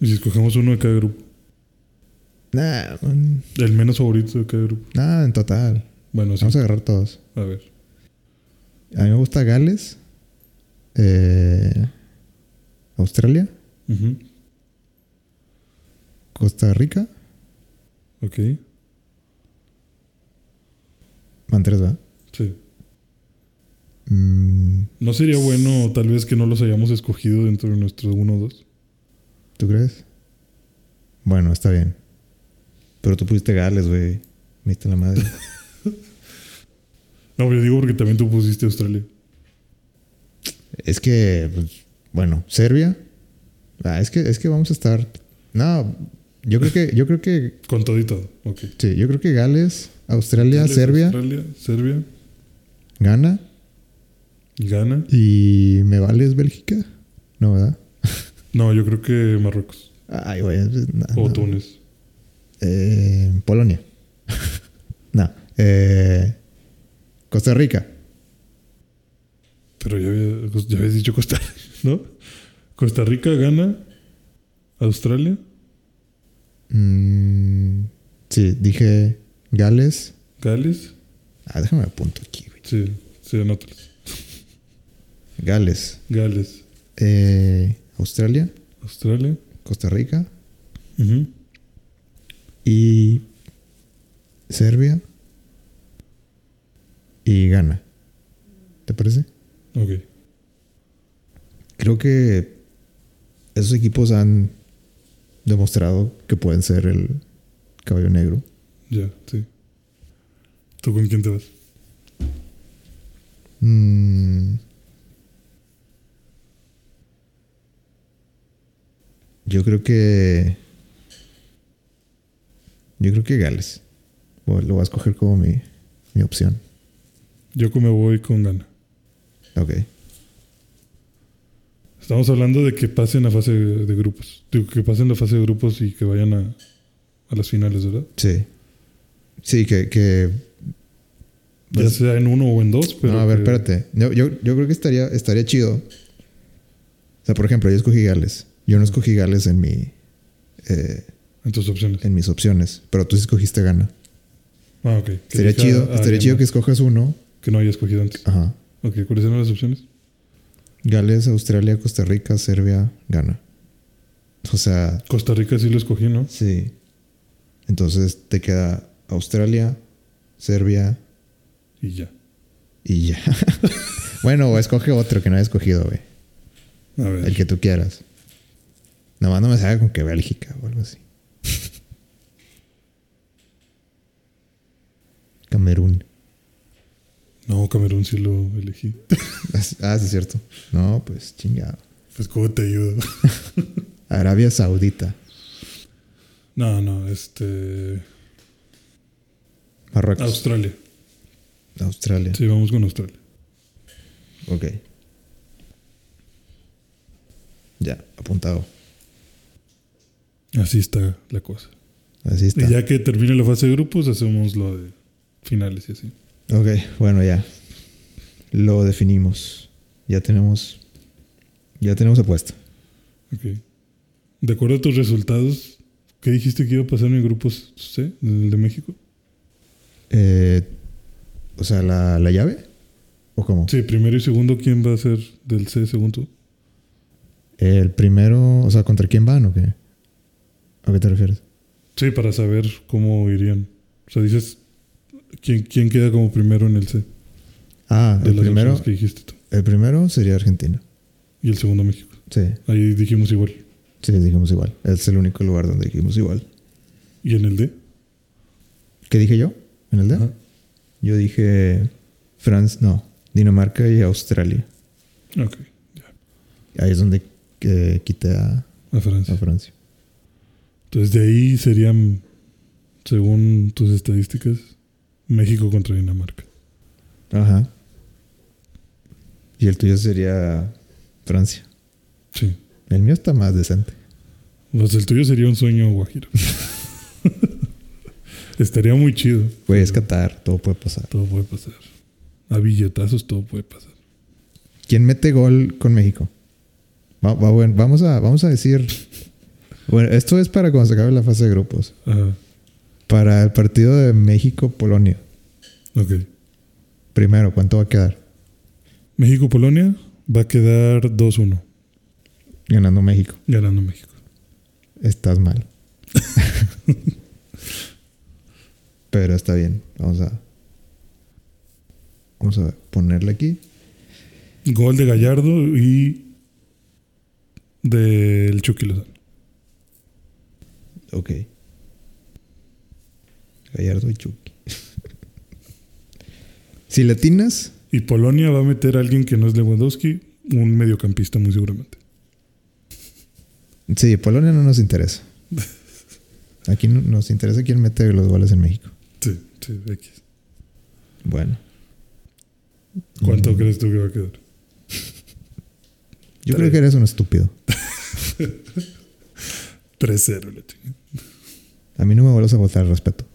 Y si escogemos uno de cada grupo.
Nah,
El menos favorito de cada grupo.
nada, en total.
Bueno, sí.
Vamos a agarrar todos.
A ver.
A mí me gusta Gales, eh, Australia,
Ujú.
Costa Rica,
Ok.
Van tres, ¿verdad?
Sí.
Mm,
¿No sería bueno tal vez que no los hayamos escogido dentro de nuestro 1-2?
¿Tú crees? Bueno, está bien. Pero tú pusiste Gales, güey. Viste la madre. [LAUGHS]
No, yo digo porque también tú pusiste Australia.
es que, pues, bueno, Serbia. Ah, es que, es que vamos a estar. No, yo creo que, yo creo que,
Con todo y todo. Ok.
sí, yo creo que Gales, Australia, Serbia,
Australia, Serbia,
Ghana
Ghana.
y me vales Bélgica. No, ¿verdad? [LAUGHS]
No, yo creo que Marruecos.
Ay, güey. no,
o
no.
Túnez.
Eh, Polonia. [LAUGHS] no. Eh, Costa Rica.
Pero ya, había- ya habías dicho Costa Rica, [LAUGHS] ¿no? Costa Rica gana. Australia.
Mm, sí, dije Gales.
Gales.
Ah, déjame apunto aquí, güey.
Sí, sí.
Gales.
Gales.
Eh, Australia.
Australia.
Costa Rica. Y Serbia. Y Ghana. ¿Te parece?
Ok.
Creo que esos equipos han demostrado que pueden ser el caballo negro.
Ya, sí. ¿Tú con quién te vas?
Mm. Yo creo que. Yo creo que Gales. Lo voy a escoger como mi, mi opción.
Yo como me voy con gana.
Ok.
Estamos hablando de que pasen a fase de, de grupos. Digo, que pasen la fase de grupos y que vayan a, a las finales, ¿verdad?
Sí. Sí, que. que
Ya
Pues-
sea en uno o en dos, pero.
no, a ver,
que-
espérate. Yo, yo, yo creo que estaría, estaría chido. O sea, por ejemplo, yo escogí Gales. Yo no escogí Gales en mi. eh,
En tus opciones.
en mis opciones. Pero tú sí escogiste Gana.
Ah, ok. Elija
chido,
a
estaría chido que escojas uno.
que no haya escogido antes.
Ajá.
Ok, ¿cuáles eran las opciones?
Gales, Australia, Costa Rica, Serbia, Ghana. O sea,
Costa Rica sí lo escogí, ¿no?
sí. Entonces te queda Australia, Serbia
Y ya.
y ya. [LAUGHS] bueno, escoge otro que no haya escogido, güey.
A ver.
El que tú quieras. Nada más no me salga con que Bélgica o algo así. [LAUGHS] Camerún.
No, Camerún sí lo elegí. [LAUGHS]
Ah, sí, es cierto. No, pues chingado.
Pues, ¿cómo te ayudo?
Arabia Saudita.
no, no, este.
Marruecos.
Australia.
Australia.
Sí, vamos con Australia.
Ok. Ya, apuntado.
Así está la cosa.
Así está.
Y ya que termine la fase de grupos, hacemos lo de finales y así.
Ok, bueno, ya. Lo definimos. Ya tenemos. Ya tenemos apuesta.
Ok. De acuerdo a tus resultados, ¿qué dijiste que iba a pasar en el grupo C, el de México?
Eh, o sea, ¿la, la llave? ¿O cómo?
Sí, primero y segundo, ¿quién va a ser del C según tú?
El primero, o sea, ¿contra quién van o qué? ¿A qué te refieres?
Sí, para saber cómo irían. O sea, dices, ¿quién, quién queda como primero en el C?
Ah,
De
el
las
primero,
que dijiste tú.
el primero sería Argentina.
Y el segundo México.
Sí,
Ahí dijimos igual.
sí, dijimos igual. Es el único lugar donde dijimos igual.
¿Y en el D?
¿Qué dije yo? ¿En el D? Yo dije Francia, no, Dinamarca y Australia.
Ok, ya.
Ahí es donde eh, quité a,
A Francia.
a Francia.
Entonces de ahí serían, según tus estadísticas, México contra Dinamarca.
Ajá. Y el tuyo sería Francia.
Sí.
El mío está más decente.
Pues el tuyo sería un sueño guajiro. [LAUGHS] Estaría muy chido.
Puedes Qatar, todo puede pasar.
Todo puede pasar. A billetazos todo puede pasar.
¿Quién mete gol con México? Va- va- bueno, vamos, a, vamos a decir. Bueno, esto es para cuando se acabe la fase de grupos.
Ajá.
Para el partido de México-Polonia.
Ok.
Primero, ¿cuánto va a quedar?
México-Polonia va a quedar 2-1.
Ganando México.
Ganando México.
Estás mal. [LAUGHS] Pero está bien. Vamos a. Vamos a ponerle aquí.
Gol de Gallardo y del Chucky Lozano.
Ok. Gallardo y Chucky. [LAUGHS] si latinas,
Y Polonia va a meter a alguien que no es Lewandowski, un mediocampista muy seguramente.
sí, Polonia no nos interesa. Aquí no- nos interesa quién mete los goles en México.
Sí, X.
Bueno.
¿Cuánto
Mm,
crees tú que va a quedar?
Yo creo que eres un estúpido.
3-0. la chingada.
A mí no me vuelvas a el respeto.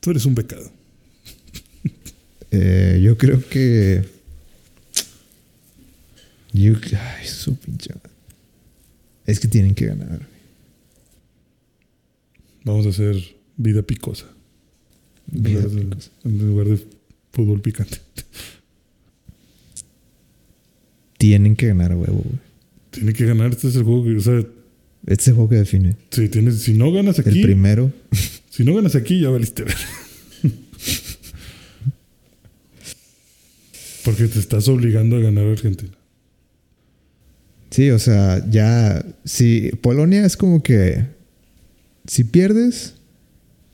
Tú eres un becado.
Eh, yo creo que. Yo, ay, su pinche. Es que tienen que ganar.
Vamos a hacer vida picosa. En
Vida
lugar de-
picosa.
En lugar de fútbol picante.
Tienen que ganar a huevo, güey.
Tiene que ganar. Este es el juego que. O sea,
Este es el juego que define.
si, tienes, si no ganas aquí.
El primero. [LAUGHS]
Si no ganas aquí, ya valiste ver. [LAUGHS] Porque te estás obligando a ganar a Argentina.
Sí, o sea, ya. Si Polonia es como que. Si pierdes,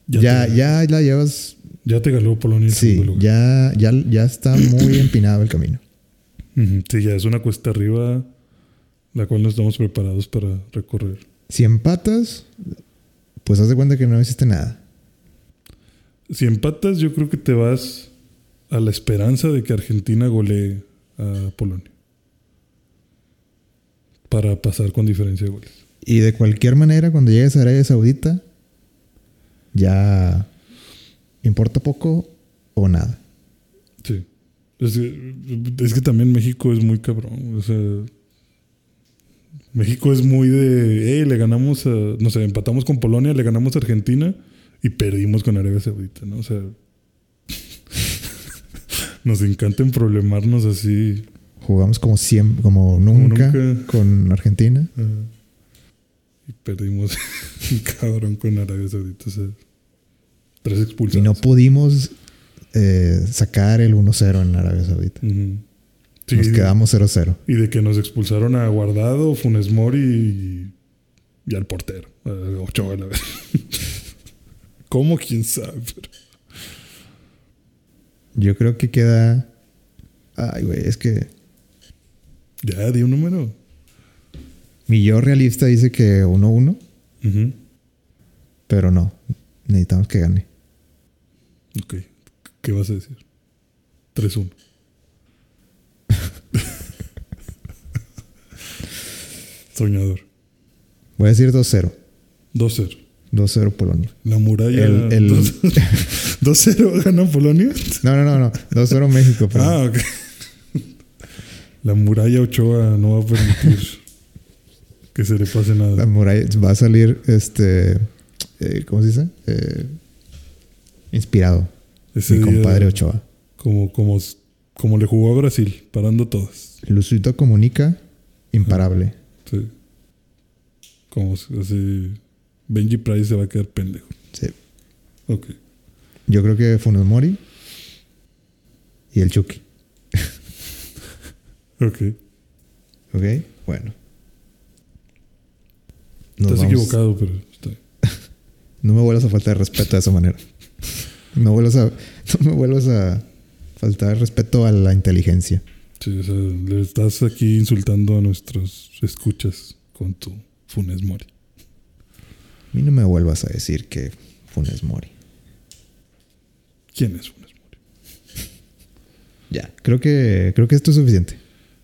ya, ya, la llevas.
ya te ganó Polonia el
Sí,
segundo lugar.
ya, ya, ya está muy [COUGHS] empinado el camino.
Sí, ya es una cuesta arriba la cual no estamos preparados para recorrer.
Si empatas, pues haz de cuenta que no hiciste nada.
Si empatas, yo creo que te vas a la esperanza de que Argentina golee a Polonia. Para pasar con diferencia de goles.
Y de cualquier manera, cuando llegues a Arabia Saudita, ya importa poco o nada.
Sí. Es que, es que también México es muy cabrón. O sea, México es muy de, hey, le ganamos a, no sé, empatamos con Polonia, le ganamos a Argentina y perdimos con Arabia Saudita, ¿no? O sea, [LAUGHS] nos encanta problemarnos así.
Jugamos como siempre, como nunca,
nunca.
con Argentina.
Ajá. Y perdimos [LAUGHS] cabrón con Arabia Saudita. O sea, tres
Y
expulsados.
no pudimos eh, sacar el 1-0 en Arabia Saudita.
Sí,
Nos quedamos 0-0.
Y de que nos expulsaron a Guardado, Funes Mori y, y al portero. A Ochoa, la vez. [LAUGHS] ¿Cómo? ¿Quién sabe?
Yo creo que queda. Ay, güey, es que
ya, di un número.
Mi yo realista dice que 1-1,
Ujú.
pero no. Necesitamos que gane.
Ok. ¿Qué vas a decir? 3-1. [LAUGHS] Soñador.
Voy a decir 2-0.
2-0.
2-0 Polonia.
La muralla.
El- el-
2-0 gana Polonia.
No, no, no, no. 2-0 México. perdón.
Ah, ok. La muralla Ochoa no va a permitir [LAUGHS] que se le pase
La
nada.
muralla va a salir, este, eh, ¿cómo se dice? Eh, inspirado.
Ese
mi compadre Ochoa.
Como, como, como le jugó a Brasil, parando todas.
Luisito comunica, imparable.
Sí. Como si- así. Benji Price se va a quedar pendejo.
Sí.
Ok.
Yo creo que Funes Mori y el Chucky. [LAUGHS]
Ok.
¿Ok? Bueno. Nos
Estás
vamos-
equivocado, pero. [LAUGHS]
No me vuelvas a faltar respeto de esa manera. No, vuelvas a, no me vuelvas a faltar respeto a la inteligencia.
Sí, o sea, le estás aquí insultando a nuestros escuchas con tu Funes Mori.
A mí no me vuelvas a decir que Funes Mori.
¿Quién es Funes Mori? [LAUGHS]
Ya, creo que, creo que esto es suficiente.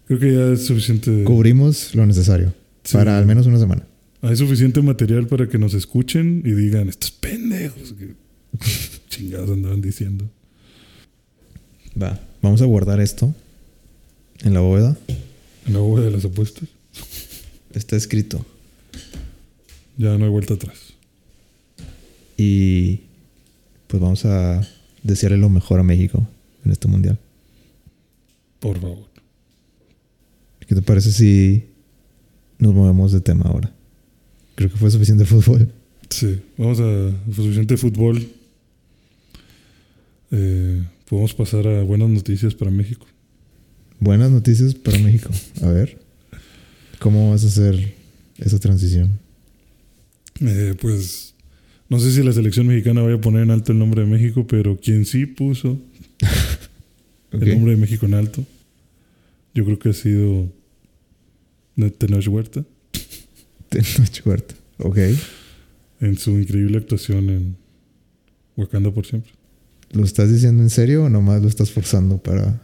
Creo que ya es suficiente.
Cubrimos lo necesario
Sí.
para al menos una semana.
Hay suficiente material para que nos escuchen y digan, estos pendejos que [LAUGHS] chingados andaban diciendo.
Va. Vamos a guardar esto en la bóveda.
En la bóveda de las apuestas,
Está escrito.
ya no hay vuelta atrás.
Y pues vamos a desearle lo mejor a México en este mundial.
Por favor.
¿Qué te parece si nos movemos de tema ahora? Creo que fue suficiente fútbol.
Sí, vamos a suficiente fútbol. Eh, podemos pasar a buenas noticias para México.
Buenas noticias para México. A ver, ¿cómo vas a hacer esa transición?
Eh, pues no sé si la selección mexicana vaya a poner en alto el nombre de México, pero quien sí puso [LAUGHS] el nombre de México en alto, yo creo que ha sido Tenoch Huerta
Huerta. [LAUGHS] Ok.
en su increíble actuación en Wakanda por siempre.
¿Lo estás diciendo en serio o nomás lo estás forzando para,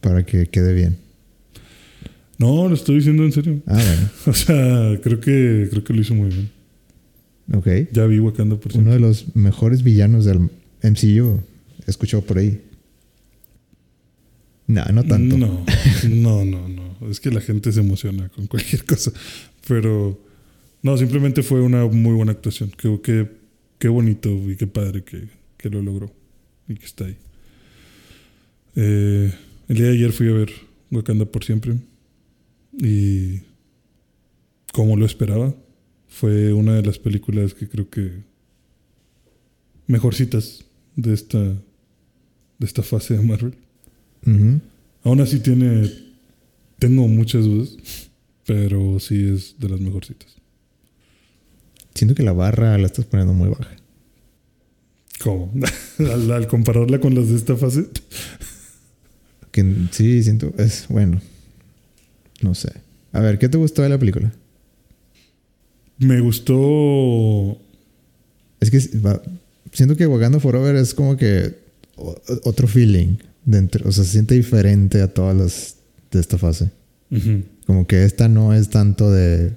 para que quede bien?
No, lo estoy diciendo en serio.
Ah, bueno. [LAUGHS]
O sea, creo que, creo que lo hizo muy bien.
Ok.
Ya vi Wakanda por
Uno
siempre.
de los mejores villanos del MCU. He escuchado por ahí. No, no tanto.
No, no, no, no. Es que la gente se emociona con cualquier cosa. Pero no, simplemente fue una muy buena actuación. Qué, qué, qué bonito y qué padre que, que lo logró y que está ahí. Eh, el día de ayer fui a ver Wakanda por siempre y como lo esperaba, fue una de las películas que creo que mejorcitas de esta de esta fase de Marvel.
Ujú.
Aún así tiene. Tengo muchas dudas. Pero sí es de las mejorcitas.
Siento que la barra la estás poniendo muy baja.
¿Cómo? [LAUGHS] al, al compararla con las de esta fase.
Que sí, siento. Es bueno. No sé. A ver, ¿qué te gustó de la película?
Me gustó.
Es que va- siento que Wakanda Forever es como que otro feeling. Dentro, o sea, se siente diferente a todas las de esta fase.
Ujú.
Como que esta no es tanto de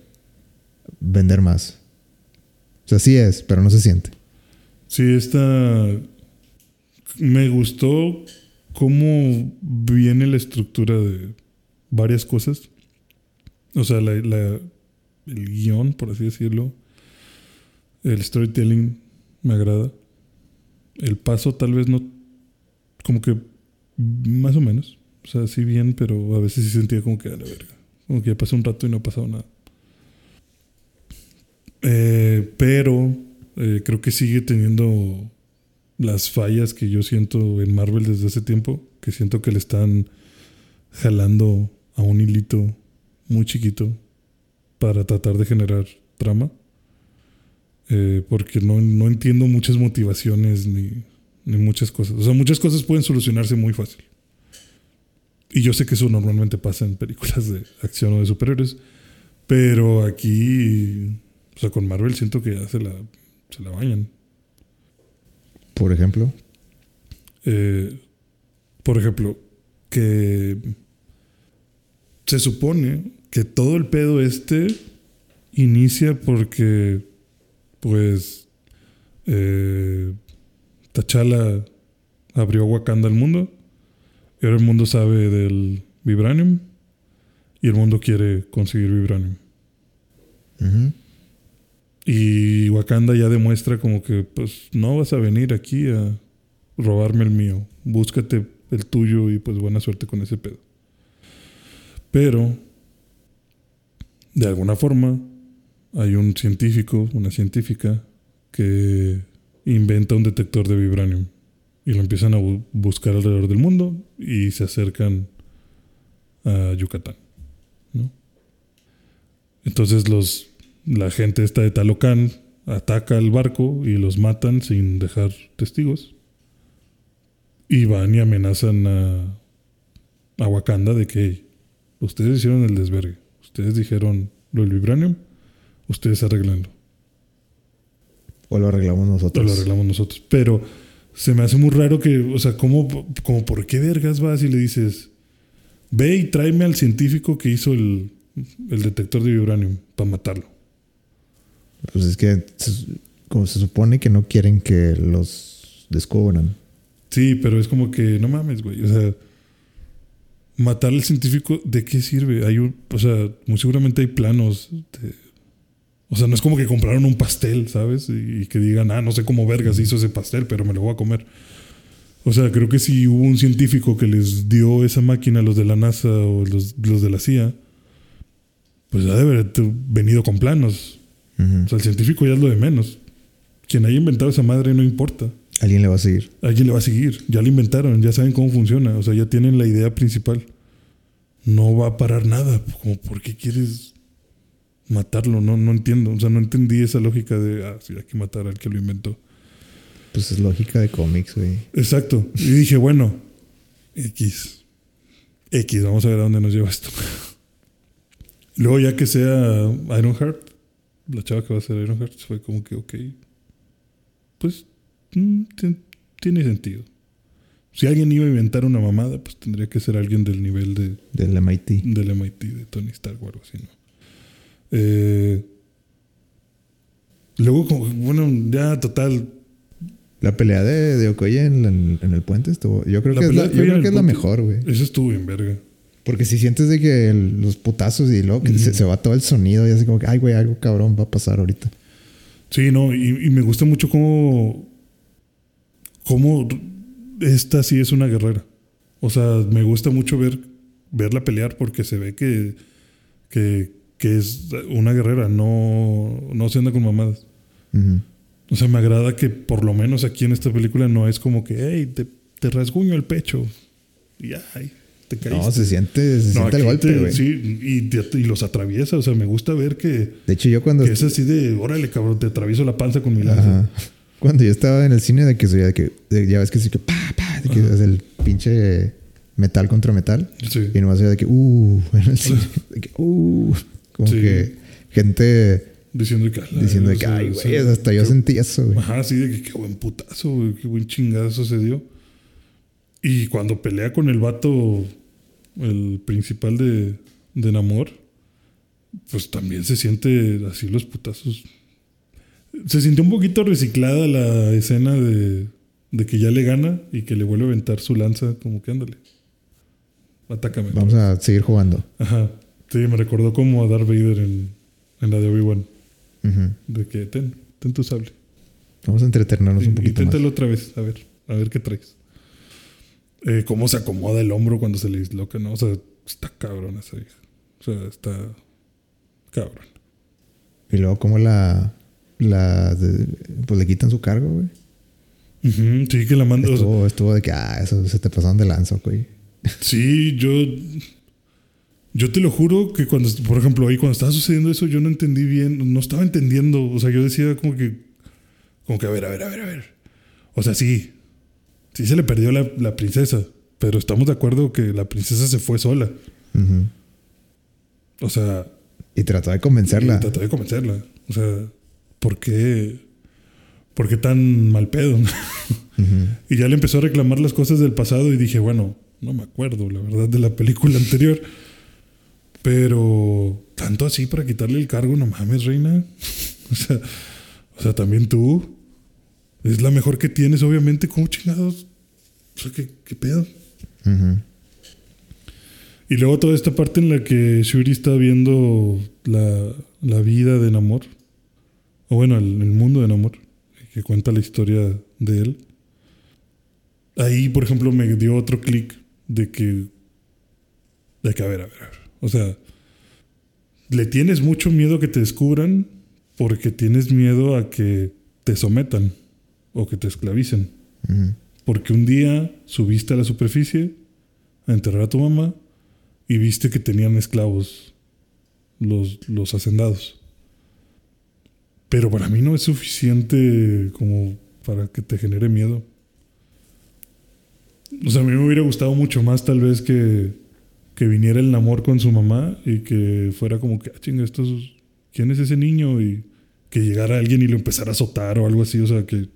vender más. O sea, sí es, pero no se siente.
Sí, esta. Me gustó cómo viene la estructura de varias cosas. O sea, la, el guion, por así decirlo. El storytelling me agrada. El paso tal vez no... Como que más o menos. O sea, sí bien, pero a veces sí sentía como que a la verga. Como que ya pasó un rato y no ha pasado nada. Eh, pero eh, creo que sigue teniendo las fallas que yo siento en Marvel desde hace tiempo, que siento que le están jalando a un hilito muy chiquito para tratar de generar trama. Eh, porque no, no entiendo muchas motivaciones ni, ni muchas cosas. O sea, muchas cosas pueden solucionarse muy fácil. Y yo sé que eso normalmente pasa en películas de acción o de superhéroes. Pero aquí, o sea, con Marvel siento que ya se la, se la bañan.
Por ejemplo.
Eh, por ejemplo, que se supone que todo el pedo este inicia porque, pues, eh, T'Challa abrió Wakanda al mundo. Y ahora el mundo sabe del Vibranium. Y el mundo quiere conseguir Vibranium. Y Wakanda ya demuestra como que, pues, no vas a venir aquí a robarme el mío. Búscate el tuyo y pues buena suerte con ese pedo. Pero, de alguna forma, hay un científico, una científica, que inventa un detector de vibranium. Y lo empiezan a bu- buscar alrededor del mundo y se acercan a Yucatán. ¿no? Entonces los la gente esta de Talocan ataca al barco y los matan sin dejar testigos. Y van y amenazan a, a Wakanda de que "Hey, ustedes hicieron el desvergue. Ustedes dijeron lo del vibranium. Ustedes arreglanlo.
O lo arreglamos
O
nosotros.
lo arreglamos nosotros. Pero se me hace muy raro que, o sea, ¿cómo, como por qué vergas vas y le dices, ve y tráeme al científico que hizo el, el detector de vibranium para matarlo?
Pues es que como se supone que no quieren que los descubran.
Sí, pero es como que no mames, güey. O sea, matar al científico, ¿de qué sirve? Hay un, o sea, muy seguramente hay planos. de- o sea, no es como que compraron un pastel, ¿sabes? Y, y que digan, ah, no sé cómo vergas hizo ese pastel, pero me lo voy a comer. O sea, creo que si hubo un científico que les dio esa máquina a los de la NASA o los, los de la CIA, pues ha de haber venido con planos.
Ujú.
O sea, el científico ya es lo de menos. Quien haya inventado esa madre no importa.
Alguien le va a seguir.
Alguien le va a seguir. Ya lo inventaron, ya saben cómo funciona. O sea, ya tienen la idea principal. No va a parar nada. Como, ¿por qué quieres matarlo? No, no entiendo. O sea, no entendí esa lógica de, ah, sí, hay que matar al que lo inventó.
Pues es lógica de cómics, güey.
Exacto. Y dije, bueno, X. X, vamos a ver a dónde nos lleva esto. [LAUGHS] Luego, ya que sea Ironheart, la chava que va a ser Ironheart, fue como que, ok. Pues, mm, ti- tiene sentido. Si alguien iba a inventar una mamada, pues tendría que ser alguien del nivel de,
Del MIT.
del MIT, de Tony Stark o algo así, ¿no? Eh, luego, como- bueno, ya total.
La pelea de, de Okoye en, en- en el puente estuvo. Yo creo
La
que es la, yo creo que es la mejor, güey.
Eso estuvo bien verga.
Porque si sientes de que el- los putazos y luego que se, se va todo el sonido y así como que, ay, güey, algo cabrón va a pasar ahorita.
Sí, no, y, y me gusta mucho cómo. cómo esta sí es una guerrera. O sea, me gusta mucho ver, verla pelear porque se ve que, que, que es una guerrera, no, no se anda con mamadas. O sea, me agrada que por lo menos aquí en esta película no es como que, hey, te, te rasguño el pecho. Y ay, te caíste.
No, se siente, se
No,
siente el golpe,
te-
güey.
Sí, y, los atraviesa. O sea, me gusta ver que,
De hecho, yo cuando,
que es así de, órale, cabrón, te atravieso la panza con mi lanza.
Cuando yo estaba en el cine, de que oía de que, de- ya ves que sí que pa, pa, de que es el pinche metal contra metal.
Sí.
Y nomás oía de que, uh, [LAUGHS] en el cine, de que, uh, como
Sí.
que gente
Diciendo que,
diciendo que, ay,
o
güey,
sea,
hasta yo sentí eso, güey.
Ajá, sí, de que qué buen putazo, güey, qué buen chingazo se dio. Y cuando pelea con el vato, el principal de, de Namor, pues también se siente así los putazos. Se sintió un poquito reciclada la escena de, de que ya le gana y que le vuelve a aventar su lanza, como que ándale. Atácame.
Vamos a seguir jugando.
Ajá. Sí, me recordó como a Darth Vader en, en la de Obi-Wan. De que ten, ten tu sable.
Vamos a entretenernos un poquito.
Inténtalo otra vez, a ver, a ver qué traes. Eh, cómo se acomoda el hombro cuando se le disloca, ¿no? O sea, está cabrón esa vieja. O sea, está cabrón.
Y luego como la, la de- pues le quitan su cargo, güey.
Sí, que la manda. o sea,
Estuvo, estuvo de que, ah, eso se te pasaron de lanza, güey.
sí, yo. Yo te lo juro que cuando, por ejemplo, ahí cuando estaba sucediendo eso, yo no entendí bien, no estaba entendiendo. O sea, yo decía como que, como que, a ver, a ver, a ver, a ver. O sea, sí, sí se le perdió la, la princesa, pero estamos de acuerdo que la princesa se fue sola. O sea,
Y trató de convencerla.
Y traté de convencerla. O sea, ¿por qué? ¿Por qué tan mal pedo? [LAUGHS] Y ya le empezó a reclamar las cosas del pasado y dije, bueno, no me acuerdo, la verdad, de la película [LAUGHS] anterior. Pero tanto así para quitarle el cargo, no mames, reina. [LAUGHS] o, sea, o sea, también tú. Es la mejor que tienes, obviamente. ¿Cómo chingados? O sea, ¿qué, qué pedo? Y luego toda esta parte en la que Shuri está viendo la, la vida de Namor. O bueno, el, el mundo de Namor. Que cuenta la historia de él. Ahí, por ejemplo, me dio otro clic de que. De que, a ver, a ver, a ver. O sea, le tienes mucho miedo a que te descubran porque tienes miedo a que te sometan o que te esclavicen. Porque un día subiste a la superficie a enterrar a tu mamá y viste que tenían esclavos los, los hacendados. Pero para mí no es suficiente como para que te genere miedo. O sea, a mí me hubiera gustado mucho más tal vez que, que viniera el Namor con su mamá y que fuera como que, ah, chinga, esto es- ¿quién es ese niño? Y que llegara alguien y lo empezara a azotar o algo así. O sea, que,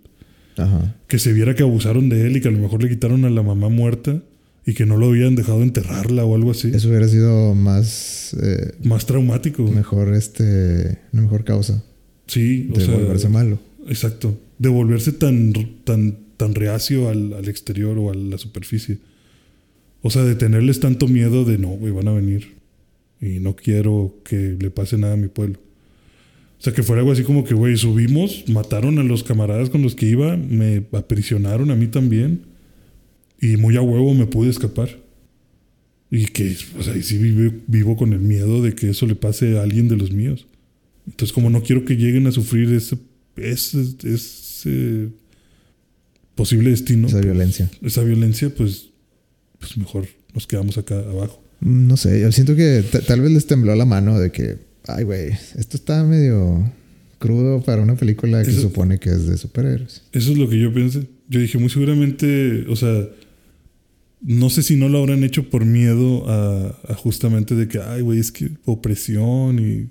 Ajá.
que se viera que abusaron de él y que a lo mejor le quitaron a la mamá muerta y que no lo habían dejado enterrarla o algo así.
Eso hubiera sido más. eh,
Más traumático.
mejor, este. Una mejor causa
Sí, o sea,
volverse malo.
exacto. De volverse tan, tan, tan reacio al, al exterior o a la superficie. O sea, de tenerles tanto miedo de no, güey, van a venir. Y no quiero que le pase nada a mi pueblo. O sea, que fuera algo así como que, güey, subimos, mataron a los camaradas con los que iba, me aprisionaron a mí también. Y muy a huevo me pude escapar. Y que, sea, y sí vive- vivo con el miedo de que eso le pase a alguien de los míos. Entonces, como no quiero que lleguen a sufrir ese, ese, ese posible destino,
Esa violencia.
esa violencia, pues, pues mejor nos quedamos acá abajo.
No sé, yo siento que ta- tal vez les tembló la mano de que, ay, güey, esto está medio crudo para una película que
Eso-
supone que es de superhéroes.
Eso es lo que yo pensé. Yo dije, muy seguramente, o sea, no sé si no lo habrán hecho por miedo a, a justamente de que, ay, güey, es que opresión y,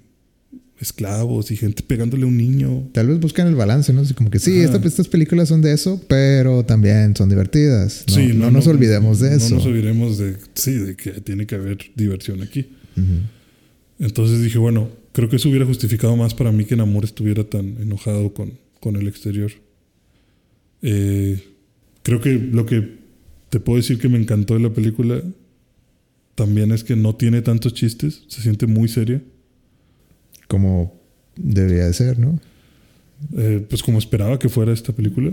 esclavos y gente pegándole a un niño.
Tal vez buscan el balance, ¿no? Así como que sí, esta- estas películas son de eso, pero también son divertidas. No,
Sí,
no, nos olvidemos de eso.
No nos olvidemos de, sí, de que tiene que haber diversión aquí. Entonces dije, bueno, creo que eso hubiera justificado más para mí que Namor estuviera tan enojado con, con el exterior. Eh, creo que lo que te puedo decir que me encantó de la película también es que no tiene tantos chistes, se siente muy seria.
Como debería de ser, ¿no?
Eh, pues como esperaba que fuera esta película.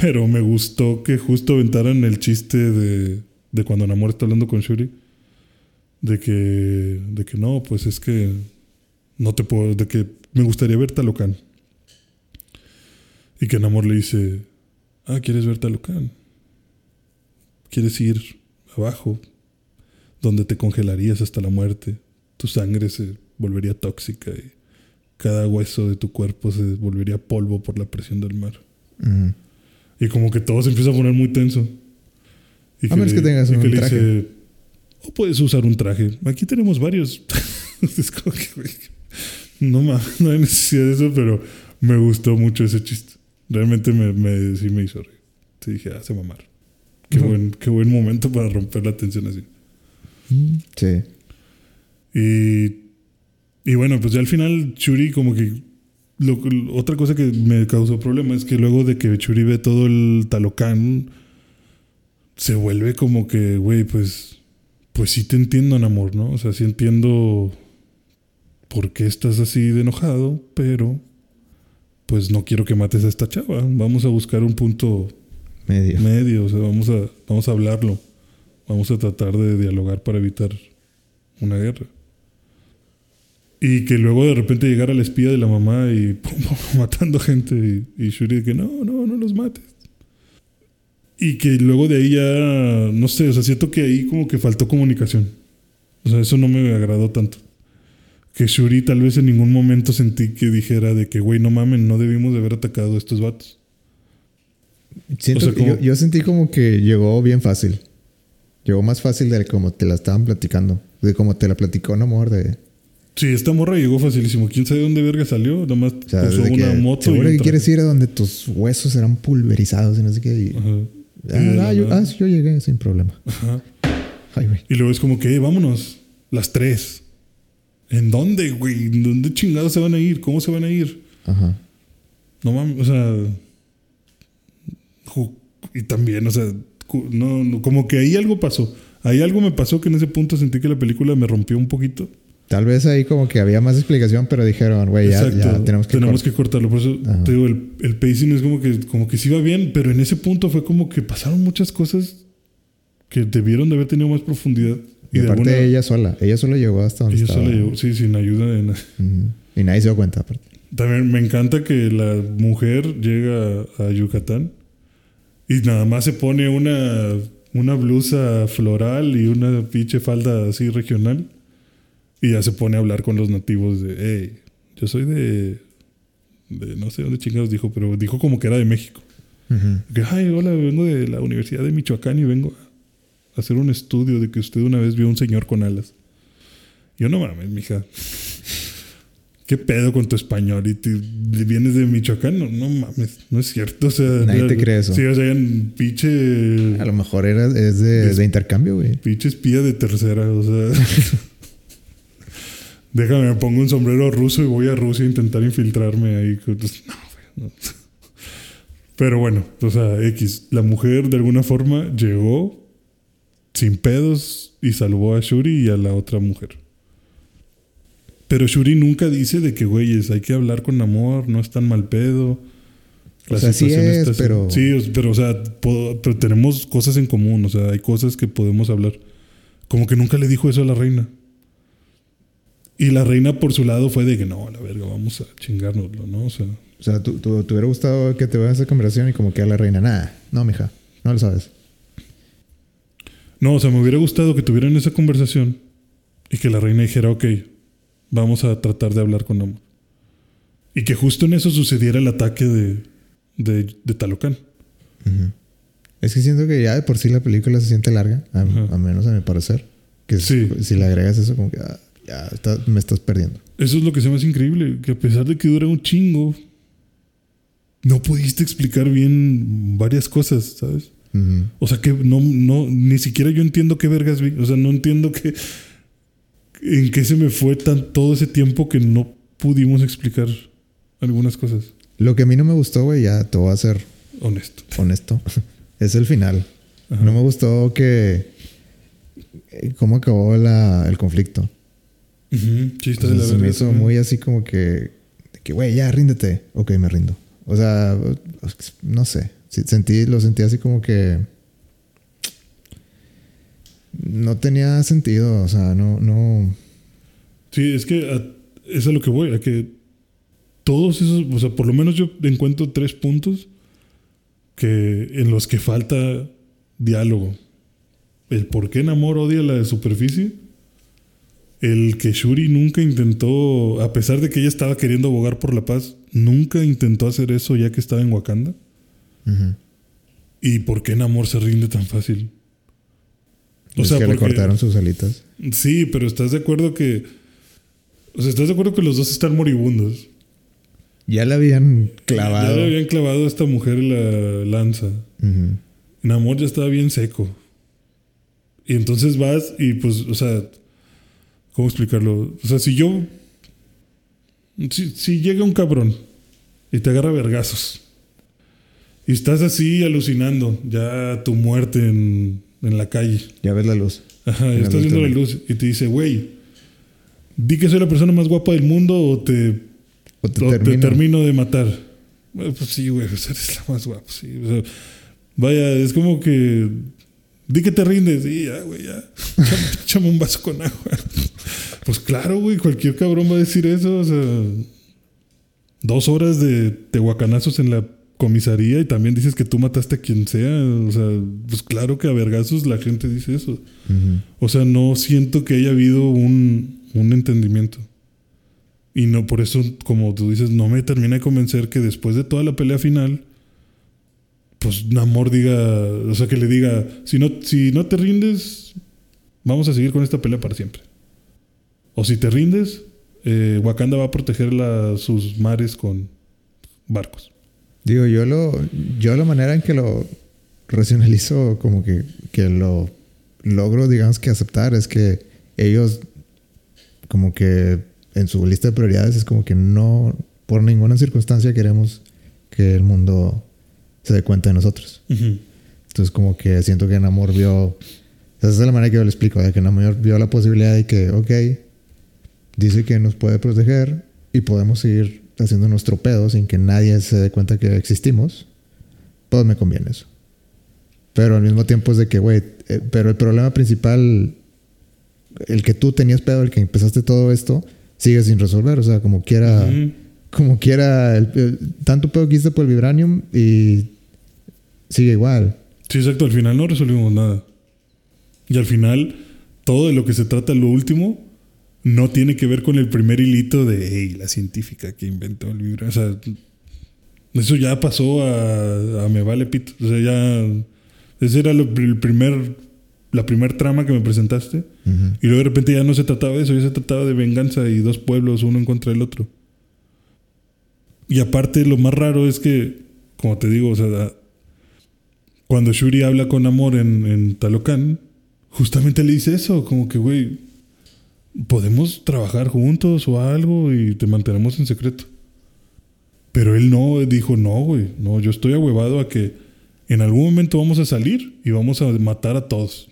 Pero me gustó que justo aventaran el chiste de, de cuando Namor está hablando con Shuri. De que, de que no, pues es que no te puedo, de que me gustaría ver Talocan. Y que Namor le dice, ah, ¿quieres ver Talocan? ¿Quieres ir abajo? Donde te congelarías hasta la muerte. Tu sangre se volvería tóxica y cada hueso de tu cuerpo se volvería polvo por la presión del mar. Y como que todo se empieza a poner muy tenso. Y
A menos que tengas
y
un
le
traje.
dice, o puedes usar un traje. Aquí tenemos varios. [LAUGHS] es como que, no mames, no hay necesidad de eso, pero me gustó mucho ese chiste. Realmente me, me- sí me hizo reír. Sí dije, ah, se mamar. Qué,
Ujú.
buen, qué buen momento para romper la tensión así.
Sí.
Y, y bueno, pues ya al final Churi como que... lo- otra cosa que me causó problema es que luego de que Churi ve todo el talocán, se vuelve como que, güey, pues... Pues sí te entiendo, amor, ¿no? O sea, sí entiendo por qué estás así de enojado, pero... Pues no quiero que mates a esta chava. Vamos a buscar un punto
Medio.
medio, o sea, vamos a, vamos a hablarlo. Vamos a tratar de dialogar para evitar una guerra. Y que luego de repente llegara la espía de la mamá y [LAUGHS] pum, pum, matando gente y, y Shuri que no, no, no los mates. Y que luego de ahí ya, no sé, o sea, siento que ahí como que faltó comunicación. O sea, eso no me agradó tanto. Que Shuri tal vez en ningún momento sentí que dijera de que, güey, no mamen, no debimos de haber atacado a estos vatos.
Siento
O sea,
que
como-
yo, yo sentí como que llegó bien fácil. Llegó más fácil de como te la estaban platicando. De como te la platicó un amor de...
Sí, esta morra llegó facilísimo. ¿Quién sabe dónde verga salió? Nada más
O sea,
puso
de que
una moto y
seguro
un
que quieres ir a donde tus huesos serán pulverizados y no sé qué. y-
Ajá.
Ah,
Y de
ah, yo, ah, yo llegué sin problema.
Ajá.
Ay, güey.
Y luego es como que, "Eh, vámonos. Las tres. ¿En dónde, güey? ¿En ¿Dónde chingados se van a ir? ¿Cómo se van a ir?
Ajá.
No mames, o sea. Y también, o sea, no, como que ahí algo pasó. Ahí algo me pasó que en ese punto sentí que la película me rompió un poquito.
Tal vez ahí como que había más explicación, pero dijeron, güey, ya, ya tenemos que... cort-
que cortarlo. Por eso
Ajá.
te digo, el, el pacing es como que, como que sí va bien, pero en ese punto fue como que pasaron muchas cosas que debieron de haber tenido más profundidad.
Y,
de
aparte
alguna-
ella sola. Ella sola llegó hasta donde
ella
estaba.
sola llegó, sí, sin ayuda de.
Ujú. Y nadie se dio cuenta, aparte.
También me encanta que la mujer llega a Yucatán y nada más se pone una, una blusa floral y una pinche falda así regional y ya se pone a hablar con los nativos de, hey, yo soy de, de no sé dónde chingados dijo, pero dijo como que era de México.
Ujú.
Que, ay, hola, vengo de la Universidad de Michoacán y vengo a hacer un estudio de que usted una vez vio un señor con alas. Yo no mames, mija. ¿Qué pedo con tu español? ¿Y te- vienes de Michoacán? No, no mames, no es cierto. O sea,
Nadie te cree eso.
Sí, o sea, en pinche,
A lo mejor era, es de,
Es-
de intercambio, güey.
pinche espía de tercera. O sea, [LAUGHS] déjame, me pongo un sombrero ruso y voy a Rusia a intentar infiltrarme ahí. No. [LAUGHS] Pero bueno, o sea, X. La mujer de alguna forma llegó sin pedos y salvó a Shuri y a la otra mujer. Pero Shuri nunca dice de que, güeyes, hay que hablar con amor, no es tan mal pedo.
O sea, sí
situación
es,
está
pero-
Sí, o- pero, o sea, pero tenemos cosas en común, o sea, hay cosas que podemos hablar. Como que nunca le dijo eso a la reina. Y la reina por su lado fue de que no, a la verga, vamos a chingárnoslo, ¿no? O sea,
O sea, ¿tú, tú- te hubiera gustado que te veas esa conversación y como que a la reina, nada, no, mija, no lo sabes.
No, o sea, me hubiera gustado que tuvieran esa conversación y que la reina dijera, ok, vamos a tratar de hablar con amor. Y que justo en eso sucediera el ataque de, de, de Talocán.
Es que siento que ya de por sí la película se siente larga, a, a menos a mi parecer. Que
Sí.
si le agregas eso, como que. ah, ya está- me estás perdiendo.
Eso es lo que se me hace increíble, que a pesar de que dura un chingo, no pudiste explicar bien varias cosas, ¿sabes? O sea que no, no, ni siquiera yo entiendo qué vergas vi. O sea, no entiendo que en qué se me fue tan todo ese tiempo que no pudimos explicar algunas cosas.
Lo que a mí no me gustó, güey, ya te voy a ser
Honesto.
honesto, [LAUGHS] es el final.
Ajá.
No me gustó que... eh, ¿Cómo acabó la- el conflicto?
Ujú, Sí, está de la
se me hizo muy así como que... de que, güey, ya, ríndete. Ok, me rindo. O sea, no sé. Sentí, lo sentí así como que... No tenía sentido. O sea, no, no...
Sí, es que a- es a lo que voy, a que todos esos, o sea, por lo menos yo encuentro tres puntos que en los que falta diálogo. El por qué Namor odia la superficie. El que Shuri nunca intentó, a pesar de que ella estaba queriendo abogar por la paz, nunca intentó hacer eso ya que estaba en Wakanda.
Ujú.
¿Y por qué Namor se rinde tan fácil?
es que le
porque-
cortaron sus alitas.
Sí, pero ¿estás de acuerdo que... O sea, ¿estás de acuerdo que los dos están moribundos?
Ya le habían clavado.
Ya le habían clavado a esta mujer la lanza.
Ujú.
Namor ya estaba bien seco. Y entonces vas y pues, o sea, ¿cómo explicarlo? O sea, si yo... Si, si llega un cabrón y te agarra vergazos y estás así alucinando ya tu muerte en, en la calle.
Ya ves la luz.
Ajá,
En
y
la
estás viendo la luz y te dice, güey, di que soy la persona más guapa del mundo o te
O te
o te
termino.
termino de matar. Bueno, pues sí, güey, [LAUGHS] eres la más guapa, sí. O sea, vaya, es como que. Di que te rindes. Sí, ya, güey, ya. [LAUGHS] Échame un vaso con agua. [LAUGHS] Pues claro, güey, cualquier cabrón va a decir eso. O sea, dos horas de tehuacanazos en la comisaría y también dices que tú mataste a quien sea. O sea, pues claro que a vergazos la gente dice eso. O sea, no siento que haya habido un, un entendimiento. Y no, por eso, como tú dices, no me termina de convencer que después de toda la pelea final, pues Namor diga, o sea, que le diga, si no, si no te rindes, vamos a seguir con esta pelea para siempre. O si te rindes, eh, Wakanda va a proteger sus mares con barcos.
Digo, yo lo. Yo la manera en que lo racionalizo, como que, que lo logro, digamos que aceptar, es que ellos, como que en su lista de prioridades, es como que no, por ninguna circunstancia queremos que el mundo se dé cuenta de nosotros.
Ujú.
Entonces, como que siento que Namor vio. Esa es la manera que yo lo explico, de que Namor vio la posibilidad de que, ok, dice que nos puede proteger y podemos seguir haciendo nuestro pedo sin que nadie se dé cuenta que existimos. Pues me conviene eso. Pero al mismo tiempo es de que, güey, eh, pero el problema principal, el que tú tenías pedo, el que empezaste todo esto, sigue sin resolver. O sea, como quiera,
Ujú.
Como quiera, el- el- tanto pedo que hiciste por el vibranium y sigue igual.
Sí, exacto. Al final no resolvimos nada. Y al final, todo de lo que se trata, lo último, no tiene que ver con el primer hilito de hey, la científica que inventó el vibra. O sea, eso ya pasó a, a me vale pito. O sea, ya. Ese era lo- el primer, la primer trama que me presentaste. Y luego de repente ya no se trataba de eso, ya se trataba de venganza y dos pueblos, uno en contra del otro. Y aparte, lo más raro es que, como te digo, o sea, cuando Shuri habla con Amor en, en Talocan, justamente le dice eso, como que, güey, podemos trabajar juntos o algo y te mantenemos en secreto. Pero él no, dijo, no, güey, no, yo estoy ahuevado a que en algún momento vamos a salir y vamos a matar a todos.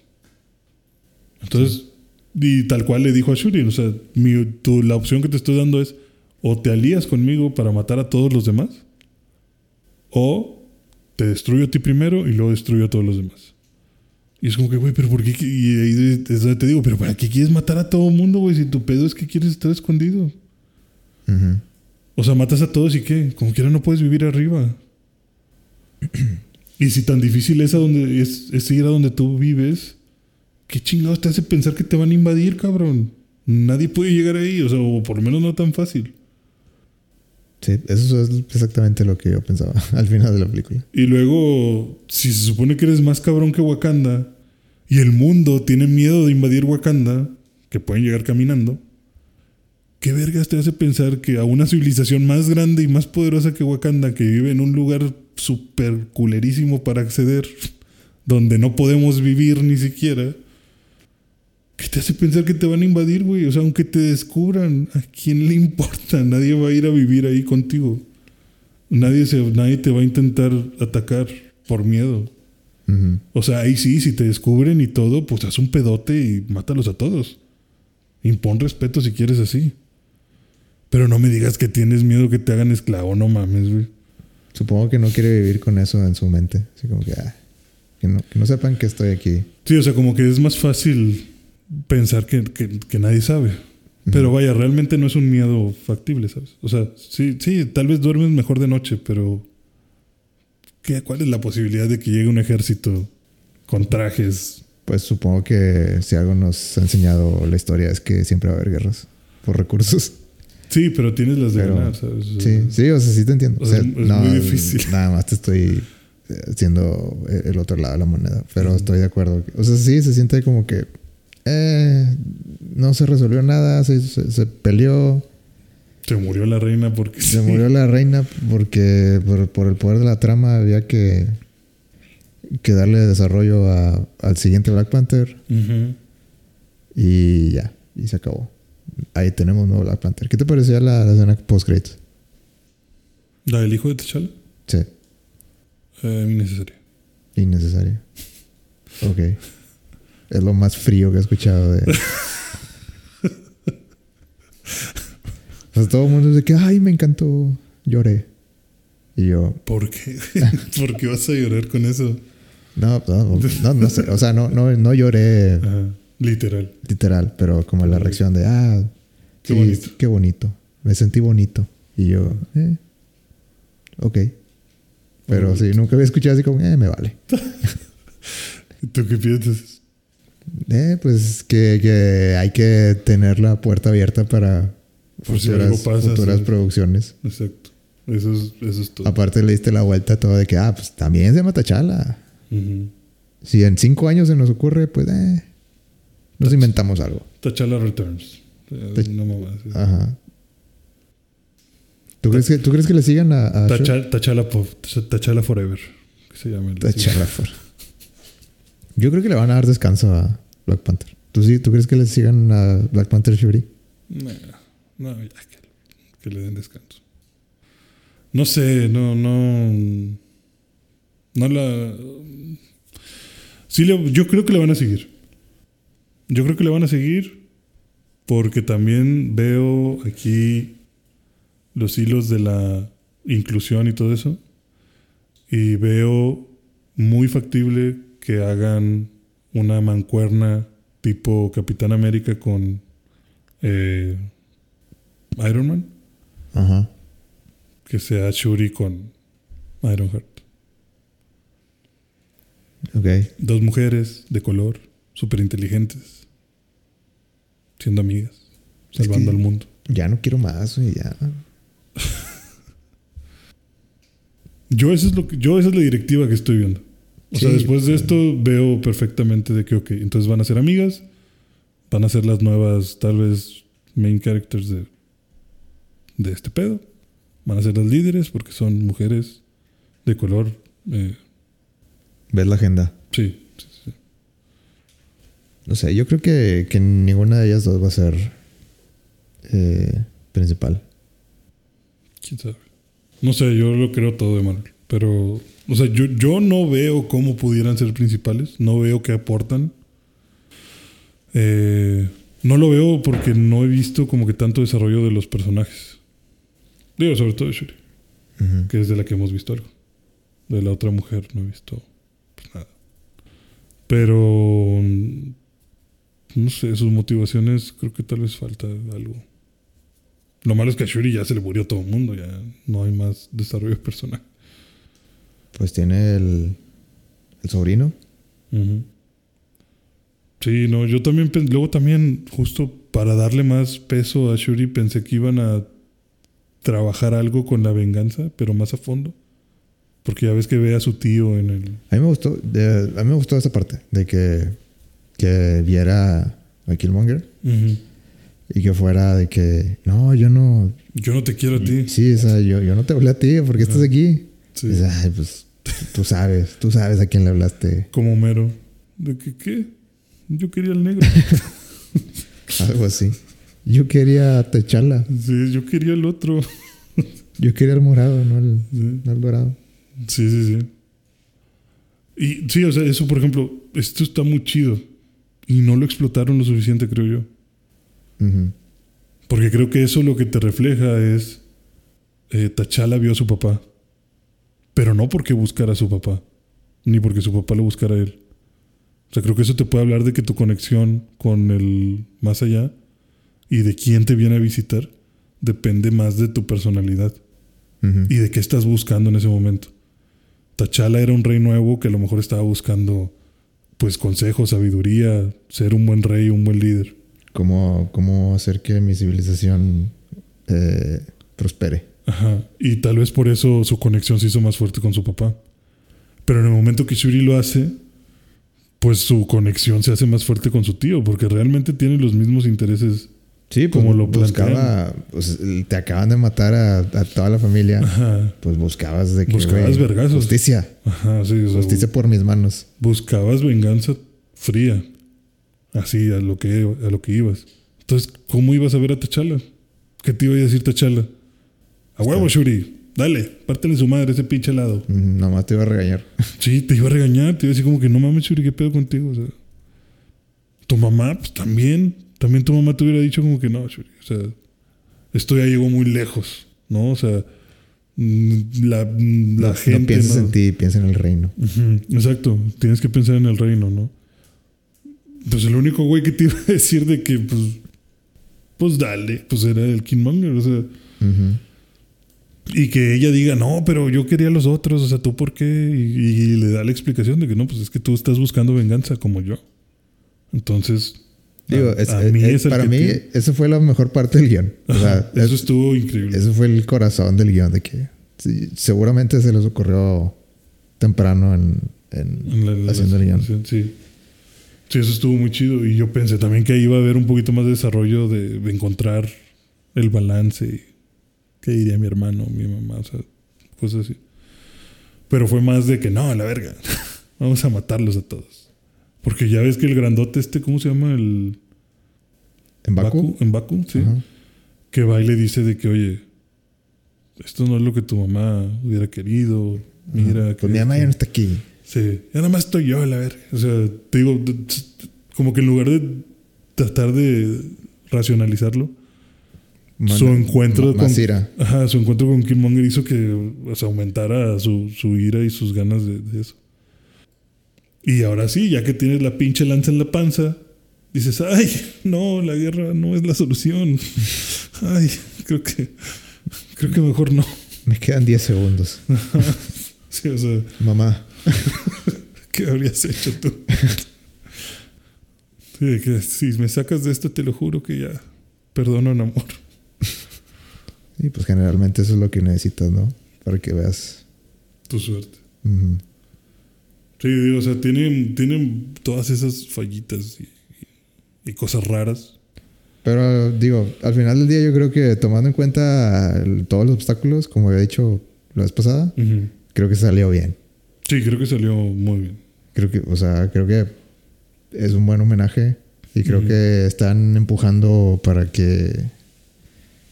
Entonces, y tal cual le dijo a Shuri, o sea, mi- tú- la opción que te estoy dando es o te alías conmigo para matar a todos los demás, o te destruyo a ti primero y luego destruyo a todos los demás. Y es como que, güey, pero ¿por qué? Y ahí te, digo, pero ¿para qué quieres matar a todo el mundo, güey? Si tu pedo es que quieres estar escondido. O sea, matas a todos y qué? Como quiera no puedes vivir arriba. y si tan difícil es, a donde, es, es ir a donde tú vives, ¿qué chingados te hace pensar que te van a invadir, cabrón? Nadie puede llegar ahí, o sea, o por lo menos no tan fácil.
Sí, eso es exactamente lo que yo pensaba [LAUGHS] al final de la película.
Y luego, si se supone que eres más cabrón que Wakanda y el mundo tiene miedo de invadir Wakanda, que pueden llegar caminando, ¿qué vergas te hace pensar que a una civilización más grande y más poderosa que Wakanda, que vive en un lugar súper culerísimo para acceder, donde no podemos vivir ni siquiera, ¿qué te hace pensar que te van a invadir, güey? O sea, aunque te descubran, ¿a quién le importa? [LAUGHS] Nadie va a ir a vivir ahí contigo. Nadie, se, nadie te va a intentar atacar por miedo. O sea, ahí sí, si te descubren y todo, pues haz un pedote y mátalos a todos. Impon respeto si quieres así. Pero no me digas que tienes miedo que te hagan esclavo, no mames, güey.
Supongo que no quiere vivir con eso en su mente. Así como que, ah, que, no, que no sepan que estoy aquí.
Sí, o sea, como que es más fácil pensar que, que- que nadie sabe. Pero vaya, realmente no es un miedo factible, ¿sabes? O sea, sí, sí, tal vez duermes mejor de noche, pero ¿qué, ¿cuál es la posibilidad de que llegue un ejército con trajes?
Pues supongo que si algo nos ha enseñado la historia es que siempre va a haber guerras por recursos.
Sí, pero tienes las de
Pero-
ganar, ¿sabes?
Sí, sí, o sea, sí te entiendo.
O sea, es muy difícil.
Nada más te estoy eh, haciendo el otro lado de la moneda. Pero estoy de acuerdo. O sea, sí, se siente como que eh, no se resolvió nada, se, se- se peleó,
Se murió la reina porque
se murió la reina porque por, por el poder de la trama había que, que darle desarrollo a- al siguiente Black Panther y ya, y se acabó. Ahí tenemos nuevo Black Panther. ¿Qué te parecía la, la escena post-credits?
¿La del hijo de T'Challa?
Sí,
Eh, innecesaria.
innecesario. Ok. [LAUGHS] Es lo más frío que he escuchado de. [LAUGHS] O sea, todo el mundo dice que, ay, me encantó, lloré. Y yo,
¿Por qué? [LAUGHS] ¿Por qué vas a llorar con eso?
no, no, no, no sé. O sea, no, no, no lloré
Ajá. Literal.
literal, pero como la reacción de, ah,
Qué
sí,
bonito.
qué bonito. Me sentí bonito. Y yo, eh, ok. Pero sí, nunca había escuchado así como, eh, me vale.
¿Y [LAUGHS] ¿Tú qué piensas?
Eh, pues que, que hay que tener la puerta abierta para
Por
futuras,
algo pasa,
futuras
sí.
producciones.
Exacto. Eso es, eso es todo.
Aparte le diste la vuelta a todo de que, ah, pues también se llama Tachala. Si en cinco años se nos ocurre, pues, eh, nos inventamos algo.
T'Challa Returns. Eh,
Tach-
No mamás.
Ajá. ¿Tú crees que, ¿tú crees que le sigan a, a Shuri?
T'Challa, T'Challa Po- T'Challa Forever. Que se llama el
T'Challa for- Yo creo que le van a dar descanso a Black Panther. ¿Tú sí? ¿Tú crees que le sigan a Black Panther Shuri?
No, no, que, que le den descanso. No sé, no, no. No la. Sí, yo creo que le van a seguir. Yo creo que le van a seguir porque también veo aquí los hilos de la inclusión y todo eso. Y veo muy factible que hagan una mancuerna tipo Capitán América con eh, Iron Man,
Ajá.
que sea Shuri con Ironheart.
Ok.
Dos mujeres de color, súper inteligentes, siendo amigas,
Es
salvando
que-
al mundo.
Ya no quiero más, güey, ya. [LAUGHS]
Yo, eso es lo que, yo esa es la directiva que estoy viendo. O sea, después de esto veo perfectamente de que, ok, entonces van a ser amigas, van a ser las nuevas, tal vez, main characters de, de este pedo. Van a ser las líderes porque son mujeres de color. eh,
Ves la agenda.
sí, sí, sí.
No sé, yo creo que, que ninguna de ellas dos va a ser eh, principal.
quién sabe. No sé, yo lo creo todo de Marvel. Pero, o sea, yo, yo no veo cómo pudieran ser principales. No veo qué aportan. Eh, no lo veo porque no he visto como que tanto desarrollo de los personajes. Digo, sobre todo de Shuri, que es de la que hemos visto algo. De la otra mujer no he visto pues, nada. Pero, mm, no sé, sus motivaciones creo que tal vez falta algo. Lo malo es que a Shuri ya se le murió todo el mundo, ya no hay más desarrollo personal.
Pues tiene el, el sobrino.
Sí, no, yo también, luego también, justo para darle más peso a Shuri, pensé que iban a trabajar algo con la venganza, pero más a fondo. Porque ya ves que ve a su tío en el...
A mí me gustó, de- a mí me gustó esa parte de que, que viera a Killmonger Y que fuera de que, no, yo no.
Yo no te quiero a ti.
Sí, o sea, yo, yo no te hablé a ti, ¿por qué estás aquí?
Sí.
Y Ay, pues tú sabes, tú sabes a quién le hablaste.
Como Homero. ¿De que qué? Yo quería el negro. [LAUGHS]
Algo así. Yo quería Techala.
sí, yo quería el otro. [LAUGHS]
Yo quería el morado, no el,
Sí.
no el dorado.
Sí, sí, sí. Y sí, o sea, eso, por ejemplo, esto está muy chido. Y no lo explotaron lo suficiente, creo yo. Porque creo que eso lo que te refleja es. eh, T'Challa vio a su papá. Pero no porque buscara a su papá. Ni porque su papá lo buscara a él. O sea, creo que eso te puede hablar de que tu conexión con el más allá y de quién te viene a visitar depende más de tu personalidad y de qué estás buscando en ese momento. T'Challa era un rey nuevo que a lo mejor estaba buscando pues consejo, sabiduría, ser un buen rey, un buen líder.
¿Cómo, cómo hacer que mi civilización eh, prospere.
Ajá. Y tal vez por eso su conexión se hizo más fuerte con su papá. Pero en el momento que Shuri lo hace, pues su conexión se hace más fuerte con su tío, porque realmente tiene los mismos intereses.
Sí, pues
Como lo
buscaba, pues, te acaban de matar a, a toda la familia,
Ajá.
pues buscabas de que
Buscabas vergazos.
justicia,
Ajá, sí. o sea,
justicia por mis manos.
buscabas venganza fría. Así, a lo que, a lo que ibas. Entonces, ¿cómo ibas a ver a T'Challa? ¿Qué te iba a decir T'Challa? A huevo, Shuri. Dale, pártele su madre ese pinche helado.
Mm, Nomás te iba a regañar. [LAUGHS]
Sí, te iba a regañar, te iba a decir como que no mames, Shuri, ¿qué pedo contigo? O sea, tu mamá, pues también, también tu mamá te hubiera dicho como que no, Shuri, o sea, esto ya llegó muy lejos, ¿no? O sea, mm, la, mm, la
no,
gente...
no pienses
¿no?
en ti, piensa en el reino.
Exacto, tienes que pensar en el reino, ¿no? Pues el único güey que te iba a decir de que, pues, pues dale, pues era el Killmonger, o sea,
Ujú.
Y que ella diga, no, pero yo quería a los otros, o sea, ¿tú por qué? Y, y le da la explicación de que no, pues es que tú estás buscando venganza como yo. Entonces,
Digo,
a-
es-
a
es-
mí
es-
es el
para mí, esa fue la mejor parte del guion. O sea,
Ajá, eso
es-
estuvo increíble.
Eso fue el corazón del guion, de que sí, seguramente se les ocurrió temprano en, en-
En la- la-
haciendo el guion.
Sí, sí. Sí, eso estuvo muy chido. Y yo pensé también que ahí iba a haber un poquito más de desarrollo de, de encontrar el balance. ¿Qué diría mi hermano, mi mamá? O sea, cosas así. Pero fue más de que no, a la verga. [LAUGHS] Vamos a matarlos a todos. Porque ya ves que el grandote este, ¿cómo se llama? El
¿En Baku?
En Baku, sí.
Ajá.
Que va y le dice de que, oye, esto no es lo que tu mamá hubiera querido. Mira,
Pues
que
mi mamá ya no está aquí.
Sí, ya nada más estoy yo, a la verga. O sea, te digo, como que en lugar de tratar de racionalizarlo, su encuentro con. Ajá, su encuentro con Killmonger hizo que o sea, aumentara su, su ira y sus ganas de, de eso. Y ahora sí, ya que tienes la pinche lanza en la panza, dices, ay, no, la guerra no es la solución. [LAUGHS] Ay, creo que, creo que mejor no.
Me quedan 10 segundos. [LAUGHS]
Sí, o sea,
Mamá. [LAUGHS]
¿Qué habrías hecho tú? Sí, de que si me sacas de esto, te lo juro que ya perdono en amor.
Y pues generalmente eso es lo que necesitas, ¿no? Para que veas.
Tu suerte. Sí, digo, o sea, tienen, tienen todas esas fallitas y, y- y cosas raras.
Pero digo, al final del día yo creo que tomando en cuenta el- todos los obstáculos, como había dicho la vez pasada, creo que salió bien.
Sí, creo que salió muy bien.
Creo que, o sea, creo que es un buen homenaje y creo que están empujando para que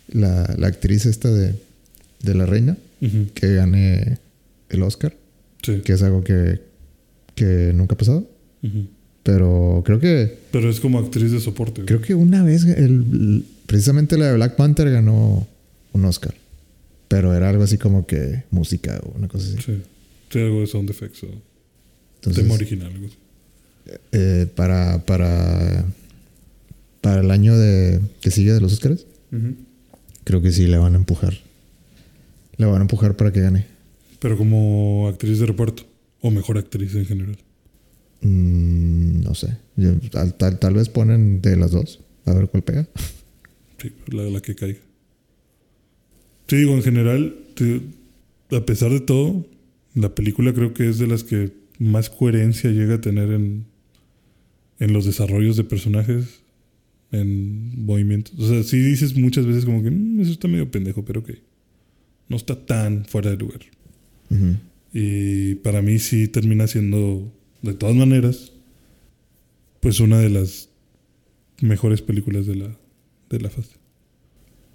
la, la actriz esta de, de la reina que gane el Oscar,
Sí.
que es algo que, que nunca ha pasado. Pero creo que
Pero es como actriz de soporte.
creo que una vez el, precisamente la de Black Panther ganó un Oscar. Pero era algo así como que música o una cosa así.
Sí. Sí, algo de sound effects o
Entonces,
tema original. algo así.
eh, para, para, para el año de, que sigue de los Oscars. Creo que sí le van a empujar. Le van a empujar para que gane.
Pero como actriz de reparto. O mejor actriz en general.
Mm, no sé. Yo- tal, tal, tal vez ponen de las dos. A ver cuál pega.
Sí, la, la que caiga. Sí, digo, en general, te- a pesar de todo, la película creo que es de las que más coherencia llega a tener en, en los desarrollos de personajes en movimientos. O sea, sí dices muchas veces como que "Mm, eso está medio pendejo, pero ok. No está tan fuera de lugar. Y para mí sí termina siendo, de todas maneras, pues una de las mejores películas de la, de la fase.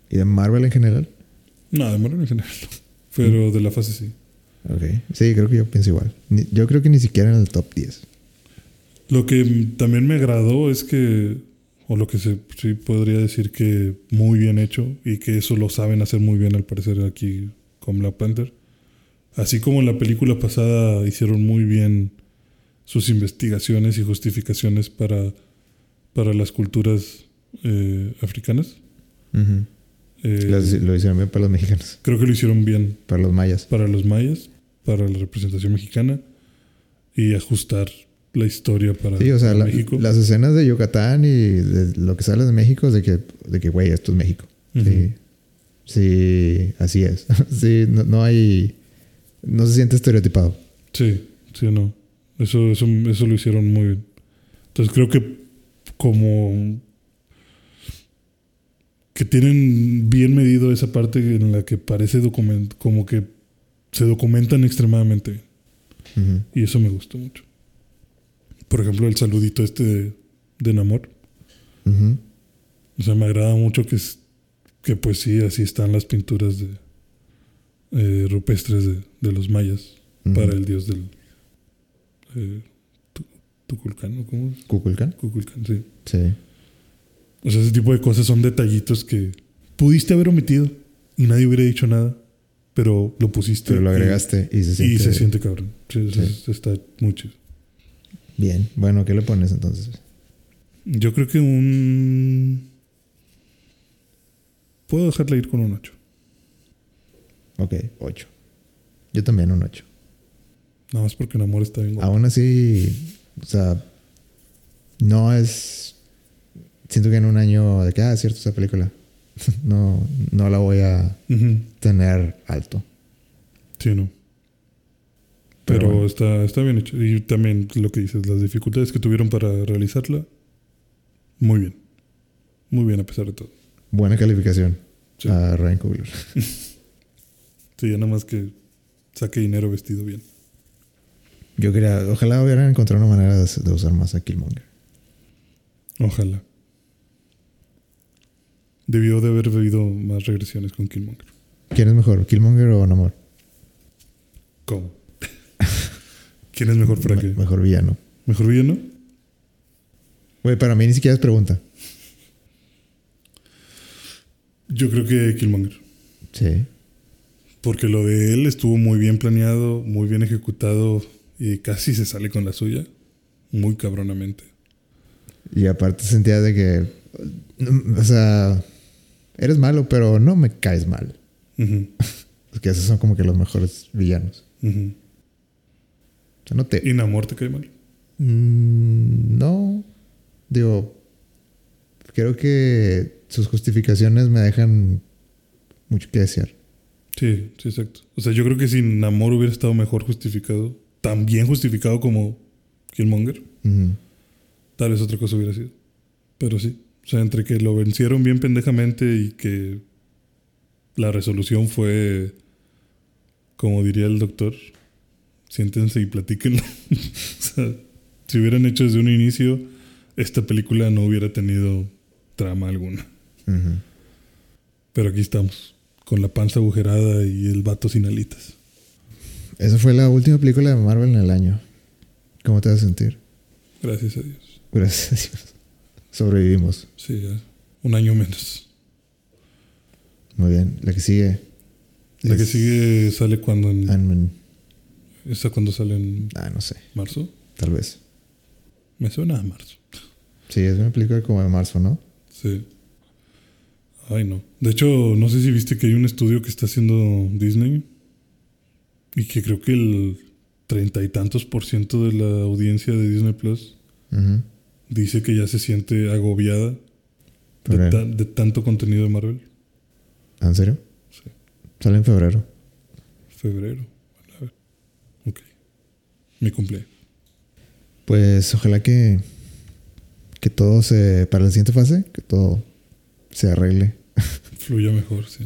¿Y de Marvel en general?
No, de Marvel en general no. Pero de la fase sí.
Ok. Sí, creo que yo pienso igual. Ni- yo creo que ni siquiera en el top 10.
Lo que también me agradó es que, o lo que se, sí podría decir que muy bien hecho, y que eso lo saben hacer muy bien al parecer aquí con Black Panther. Así como en la película pasada hicieron muy bien sus investigaciones y justificaciones para, para las culturas eh, africanas.
Ujú.
Eh,
Lo, lo hicieron bien para los mexicanos,
creo que lo hicieron bien
para los mayas.
para los mayas, para la representación mexicana y ajustar la historia para,
Sí, o sea,
para
la-
México.
las escenas de Yucatán y de lo que sale de México es de que, de que güey, esto es México. Sí. Sí, así es. [LAUGHS] sí, no, no hay. No se siente estereotipado.
Sí, sí, no. Eso, eso, eso lo hicieron muy bien. Entonces creo que como que tienen bien medido esa parte en la que parece document, como que se documentan extremadamente bien. Y eso me gustó mucho. Por ejemplo, el saludito este de, de Namor. O sea, me agrada mucho que, que pues sí, así están las pinturas de eh, rupestres de, de los mayas para el dios del eh, Tu- Tuculcán, ¿o ¿cómo es?
¿Kukulkan?
Kukulcán, sí.
Sí.
O sea, ese tipo de cosas son detallitos que pudiste haber omitido y nadie hubiera dicho nada, pero lo pusiste.
Pero lo
y-
agregaste y se
Y,
siente.
se siente cabrón. Sí, está muy chido.
Bien. Bueno, ¿qué le pones entonces?
Yo creo que un. Puedo dejarla ir con un 8.
Ok, 8. Yo también un 8.
Nada más porque el amor está bien.
Aún así, o sea, no es. Siento que en un año de que, ah, es cierto, esa película. [LAUGHS] no, no la voy a tener alto.
Sí, no.
Pero bueno.
está, está bien hecho. Y también lo que dices, las dificultades que tuvieron para realizarla, muy bien. Muy bien a pesar de todo.
Buena calificación
Sí.
a Ryan Coogler. [LAUGHS]
Sí, ya nada más que saque dinero vestido bien.
Yo quería, ojalá hubieran encontrado una manera de, de usar más a Killmonger.
Ojalá. Debió de haber habido más regresiones con Killmonger.
¿Quién es mejor, Killmonger o Namor?
¿Cómo? ¿Quién es mejor para qué?
mejor villano.
¿Mejor villano?
Güey, para mí ni siquiera es pregunta.
Yo creo que Killmonger.
Sí.
Porque lo de él estuvo muy bien planeado, muy bien ejecutado y casi se sale con la suya. Muy cabronamente.
Y aparte sentía de que, mm, o sea, eres malo, pero no me caes mal.
Ujú, [LAUGHS]
Porque esos son como que los mejores villanos. O no te...
¿Y Namor te cae mal?
Mm, no. Digo, creo que sus justificaciones me dejan mucho que desear.
Sí, sí, exacto. O sea, yo creo que si Namor hubiera estado mejor justificado, tan bien justificado como Killmonger, tal vez otra cosa hubiera sido. Pero sí. O sea, entre que lo vencieron bien pendejamente y que la resolución fue, como diría el doctor, siéntense y platíquenlo. [LAUGHS] o sea, si hubieran hecho desde un inicio, esta película no hubiera tenido trama alguna. Pero aquí estamos, con la panza agujerada y el vato sin alitas.
Esa fue la última película de Marvel en el año. ¿Cómo te vas a sentir?
Gracias a Dios.
Gracias a Dios. Sobrevivimos.
Sí, ya. Un año menos.
Muy bien. La que sigue.
La que sigue sale cuando en... ¿Esa cuando sale en
Ah, no sé.
marzo?
Tal vez.
Me suena a marzo.
Sí, es una película como de marzo, ¿no?
Sí. Ay, no. De hecho, no sé si viste que hay un estudio que está haciendo Disney y que creo que el treinta y tantos por ciento de la audiencia de Disney Plus dice que ya se siente agobiada de, ta- de tanto contenido de Marvel.
¿En serio?
Sí.
Sale en febrero.
Febrero. Mi cumpleaños.
Pues ojalá que, que todo se, para la siguiente fase, que todo se arregle. [LAUGHS]
Fluya mejor, sí.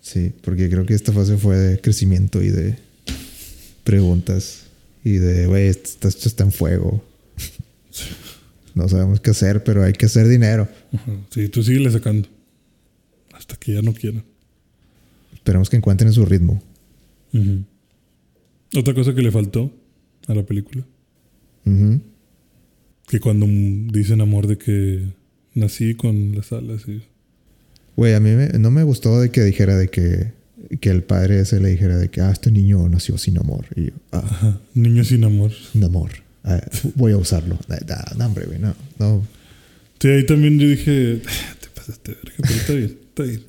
Sí, porque creo que esta fase fue de crecimiento y de preguntas y de, güey, esto, esto está en fuego. [LAUGHS] No sabemos qué hacer, pero hay que hacer dinero.
Ajá. Sí, tú síguele sacando. Hasta que ya no quieran.
Esperemos que encuentren su ritmo.
Otra cosa que le faltó a la película.
Ujú.
Que cuando dicen amor de que nací con las alas y...
Güey, a mí me- no me gustó de que dijera de que, que el padre ese le dijera de que, ah, este niño nació sin amor. Y yo, ah,
Ajá. Niño sin amor.
sin amor. Ah, voy a usarlo. Ah, No, hombre, güey, no. No.
Sí, ahí también yo dije... "Ah, Te pasaste verga, pero está bien, está bien.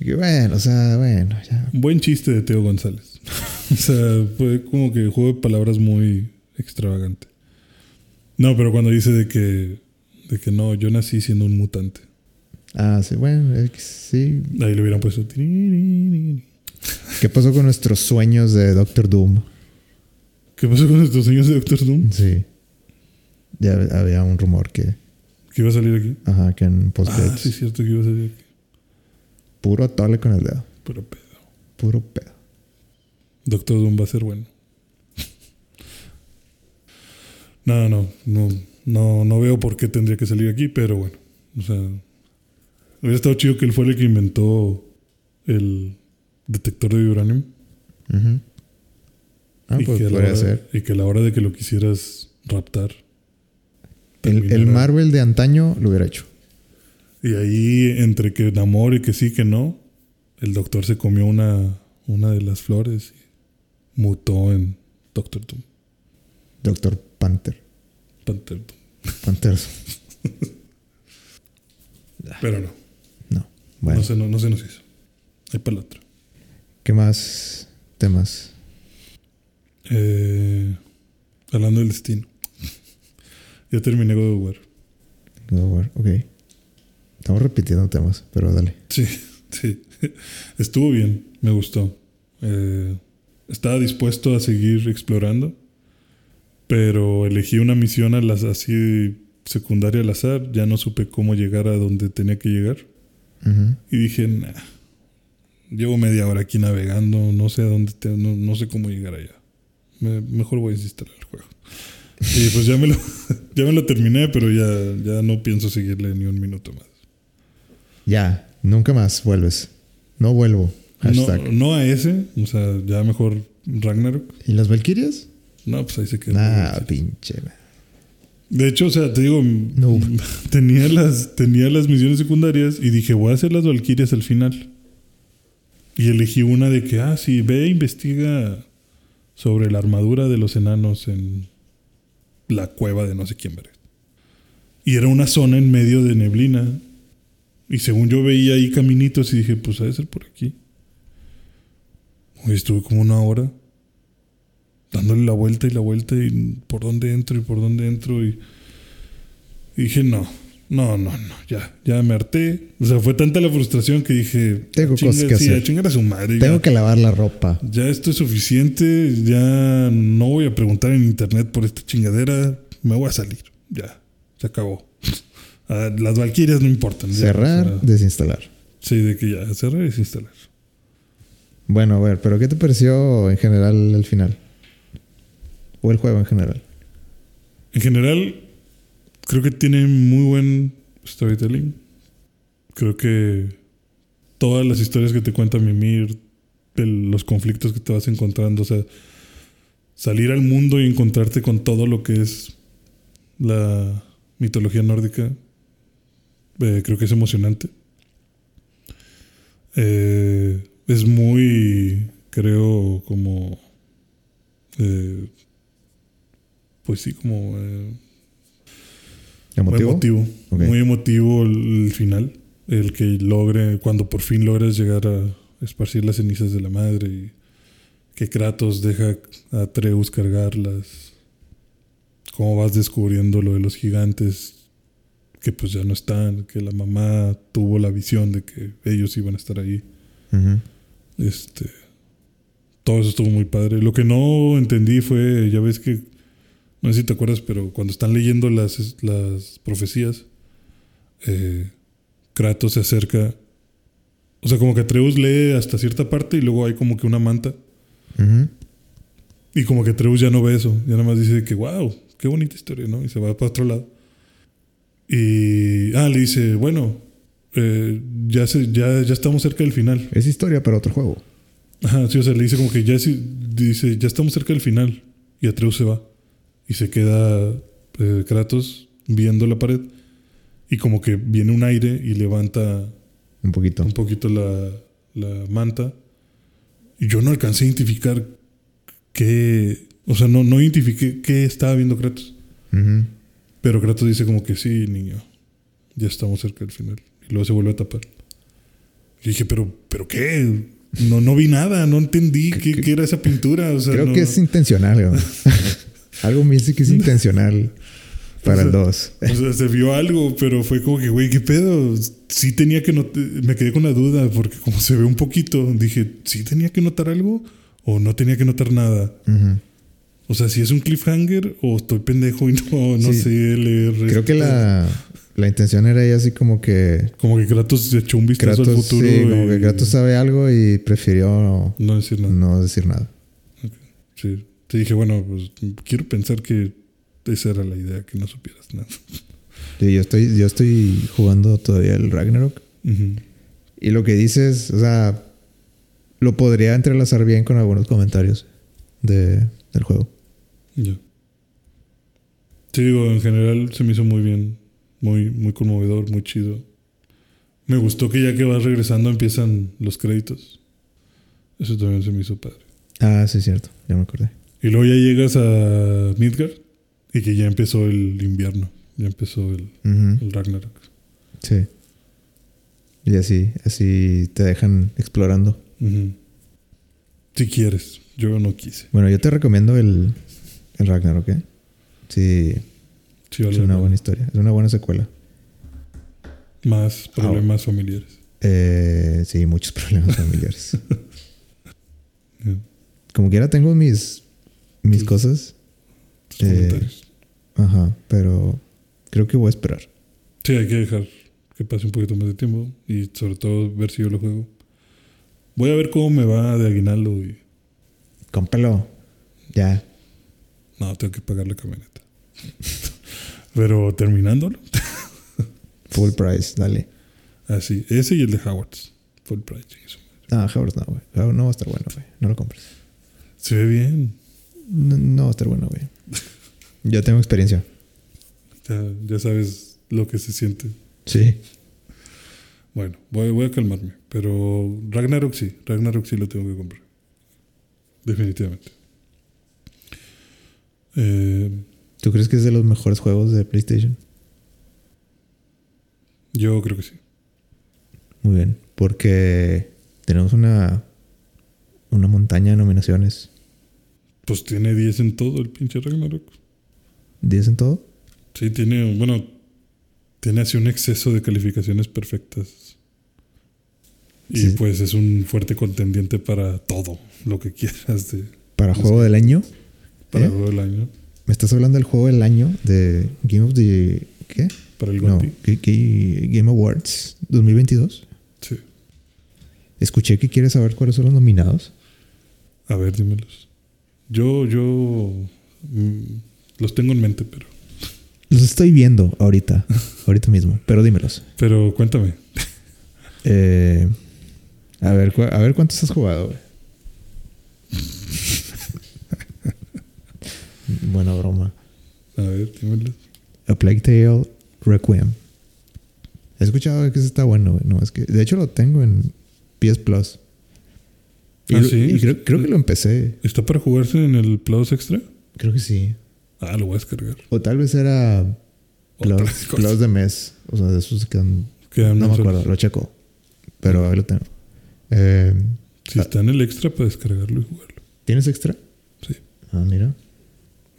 Y bueno, o sea, bueno, ya.
Buen chiste de Teo González. [LAUGHS] o sea, fue como que juego de palabras muy extravagante. No, pero cuando dice de que, de que no, yo nací siendo un mutante.
Ah, sí, bueno, es que sí.
Ahí le hubieran puesto.
¿Qué pasó con nuestros sueños de Doctor Doom?
¿Qué pasó con estos señores de Doctor Doom?
Sí. Ya había un rumor que,
¿Que iba a salir aquí?
ajá, que en post
Ah, sí, es cierto que iba a salir aquí.
puro tole con el dedo.
Pero pedo.
Puro pedo.
Doctor Doom va a ser bueno. no, no, no, no, no veo por qué tendría que salir aquí, pero bueno. O sea, hubiera estado chido que él fuera el que inventó el detector de vibranium.
Ujú. Ah,
y,
pues
que a la
podría
hora,
ser.
y que a la hora de que lo quisieras raptar.
El, Marvel de antaño lo hubiera hecho.
Y ahí, entre que enamor y que sí, que no, el doctor se comió una, una de las flores mutó en Doctor Doom.
Doctor Panther.
Panther Doom.
Panther. [LAUGHS]
Pero no,
No. Bueno.
no, se, no, no se nos hizo. Hay para la otra.
¿Qué más temas?
Eh, hablando del destino. [LAUGHS] ya terminé God of War.
God of War, Ok. Estamos repitiendo temas, pero dale.
Sí, [LAUGHS] sí. Estuvo bien, me gustó. Eh, estaba dispuesto a seguir explorando, pero elegí una misión así secundaria al azar. Ya no supe cómo llegar a donde tenía que llegar. Y dije, nah, llevo media hora aquí navegando, no sé a dónde, te- no, no sé cómo llegar allá. Me- mejor voy a desinstalar el juego. Y pues ya me lo, [LAUGHS] ya me lo terminé, pero ya, ya no pienso seguirle ni un minuto más.
Ya, nunca más vuelves. No vuelvo. Hashtag.
No, no a ese, o sea, ya mejor Ragnarok.
¿Y las Valkyrias?
No, pues ahí se quedó.
Nah, pinche.
De hecho, o sea, te digo,
No. [LAUGHS]
tenía, las, tenía las misiones secundarias y dije, voy a hacer las Valkyrias al final. Y elegí una de que, ah, sí, ve e investiga sobre la armadura de los enanos en la cueva de no sé quién, verga. Y era una zona en medio de neblina. Y según yo veía ahí caminitos y dije, pues ha de ser por aquí. Hoy estuve como una hora dándole la vuelta y la vuelta y por dónde entro y por dónde entro y, y dije no, no, no, no, ya, ya me harté. O sea, fue tanta la frustración que dije,
Tengo
"A chingar-
cosas que
sí,
hacer.
a chingar a su madre.
Tengo
ya,
que lavar la ropa.
ya esto es suficiente, ya no voy a preguntar en internet por esta chingadera, me voy a salir, ya, se acabó. [LAUGHS] Ah, Las Valquirias no importan. ya,
Cerrar,
o sea,
desinstalar.
sí, de que ya, cerrar y desinstalar.
Bueno, a ver, pero ¿qué te pareció en general el final? O el juego en general.
En general, creo que tiene muy buen storytelling. Creo que todas las historias que te cuenta Mimir, los conflictos que te vas encontrando, o sea, salir al mundo y encontrarte con todo lo que es la mitología nórdica, eh, creo que es emocionante. Eh, es muy, creo, como... eh, pues sí, como... eh, muy
¿Emotivo?
Muy emotivo el, el final. El que logre, cuando por fin logras llegar a esparcir las cenizas de la madre y que Kratos deja a Atreus cargarlas. Cómo vas descubriendo lo de los gigantes que pues ya no están, que la mamá tuvo la visión de que ellos iban a estar ahí. Este. Todo eso estuvo muy padre. Lo que no entendí fue, ya ves que, no sé si te acuerdas, pero cuando están leyendo las, las profecías, eh, Kratos se acerca. O sea, como que Atreus lee hasta cierta parte y luego hay como que una manta. Y como que Atreus ya no ve eso. Ya nada más dice que, wow, qué bonita historia, ¿no? Y se va para otro lado. Y. Ah, le dice, bueno, eh, ya, se, ya, ya estamos cerca del final.
Es historia para otro juego.
Ajá, sí, o sea, le dice como que ya, dice, ya estamos cerca del final. Y Atreus se va. Y se queda eh, Kratos viendo la pared. Y como que viene un aire y levanta
Un poquito.
un poquito la, la manta. Y yo no alcancé a identificar qué. O sea, no, no identifiqué qué estaba viendo Kratos.
Ujú.
Pero Kratos dice como que sí, niño. Ya estamos cerca del final. Luego se vuelve a tapar. Y dije, pero, ¿pero qué? No, no vi nada, no entendí qué, qué era esa pintura. O sea,
Creo
no-
que es intencional. [LAUGHS] Algo me dice que es [LAUGHS] intencional para el 2.
O sea, se vio algo, pero fue como que, güey, ¿qué pedo? Sí tenía que notar, me quedé con la duda, porque como se ve un poquito, dije, ¿sí tenía que notar algo o no tenía que notar nada? O sea, si es un cliffhanger o estoy pendejo y no, no
Sí.
sé leer.
Creo que la, la intención era ella así como que
Como que Kratos se echó un vistazo al
Kratos,
futuro.
sí, como
y
que Kratos sabe algo y prefirió no,
No decir nada.
no decir nada.
Sí. Te dije, bueno, pues quiero pensar que esa era la idea, que no supieras nada. [LAUGHS]
Sí, yo estoy, yo estoy jugando todavía el Ragnarok. Y lo que dices, o sea, lo podría entrelazar bien con algunos comentarios de, del juego.
Ya. Sí, digo, en general se me hizo muy bien. Muy, muy conmovedor, muy chido. Me gustó que ya que vas regresando empiezan los créditos. Eso también se me hizo padre.
Ah, sí, cierto, ya me acordé.
Y luego ya llegas a Midgard y que ya empezó el invierno. Ya empezó el, Ragnarok.
Sí. Y así, así te dejan explorando.
Si quieres, yo no quise.
Bueno, yo te recomiendo el, el Ragnarok, ¿eh? Sí,
Sí,
es una buena historia. Es una buena secuela.
Más problemas familiares.
Eh, sí, muchos [LAUGHS] problemas familiares. [LAUGHS] Como quiera tengo mis, mis cosas.
Tus
Eh,
comentarios.
Ajá, pero creo que voy a esperar.
Sí, hay que dejar que pase un poquito más de tiempo y sobre todo ver si yo lo juego. Voy a ver cómo me va de aguinaldo y
Cómpralo. Ya.
no, tengo que pagar la camioneta. [LAUGHS] Pero terminándolo, [LAUGHS]
Full price, dale.
así, ese y el de Howard's, full price. madre.
Ah, Howard no, güey. No va a estar bueno, güey. No lo compres.
Se ve bien,
No, no va a estar bueno, güey. Yo tengo experiencia.
ya, ya sabes lo que se siente.
Sí.
Bueno, voy, voy a calmarme, pero Ragnarok sí, Ragnarok sí lo tengo que comprar. Definitivamente. Eh,
¿Tú crees que es de los mejores juegos de PlayStation?
yo creo que sí.
Muy bien. Porque tenemos una, una montaña de nominaciones.
Pues tiene 10 en todo el pinche Ragnarok.
¿10 en todo?
Sí, tiene, bueno, tiene así un exceso de calificaciones perfectas. Y
Sí.
pues es un fuerte contendiente para todo lo que quieras de,
Para
Sí.
juego del año.
para
¿Eh?
juego del año,
¿Me estás hablando del juego del año de Game of the... ¿Qué?
para el
No, Game Awards 2022.
Sí.
Escuché que quieres saber cuáles son los nominados.
A ver, dímelos. Yo, yo mm, los tengo en mente, pero,
Los estoy viendo ahorita. [LAUGHS] ahorita mismo. Pero dímelos.
pero cuéntame.
Eh, a, ver, a ver cuántos has jugado, güey. [LAUGHS] Buena broma.
A ver, dímelos.
A Plague Tale Requiem. He escuchado que ese está bueno, güey. No, es que, de hecho, lo tengo en PS Plus. Y,
Ah,
lo-
¿sí?
y creo, creo que lo empecé.
¿Está para jugarse en el Plus Extra?
Creo que sí.
Ah, lo voy a descargar.
O tal vez era Plus, de mes. O sea, de esos que han-
Quedan
No me acuerdo, lo checo. Pero ahí lo tengo. Eh,
Si está en el extra para descargarlo y jugarlo.
¿Tienes extra?
Sí.
Ah, mira.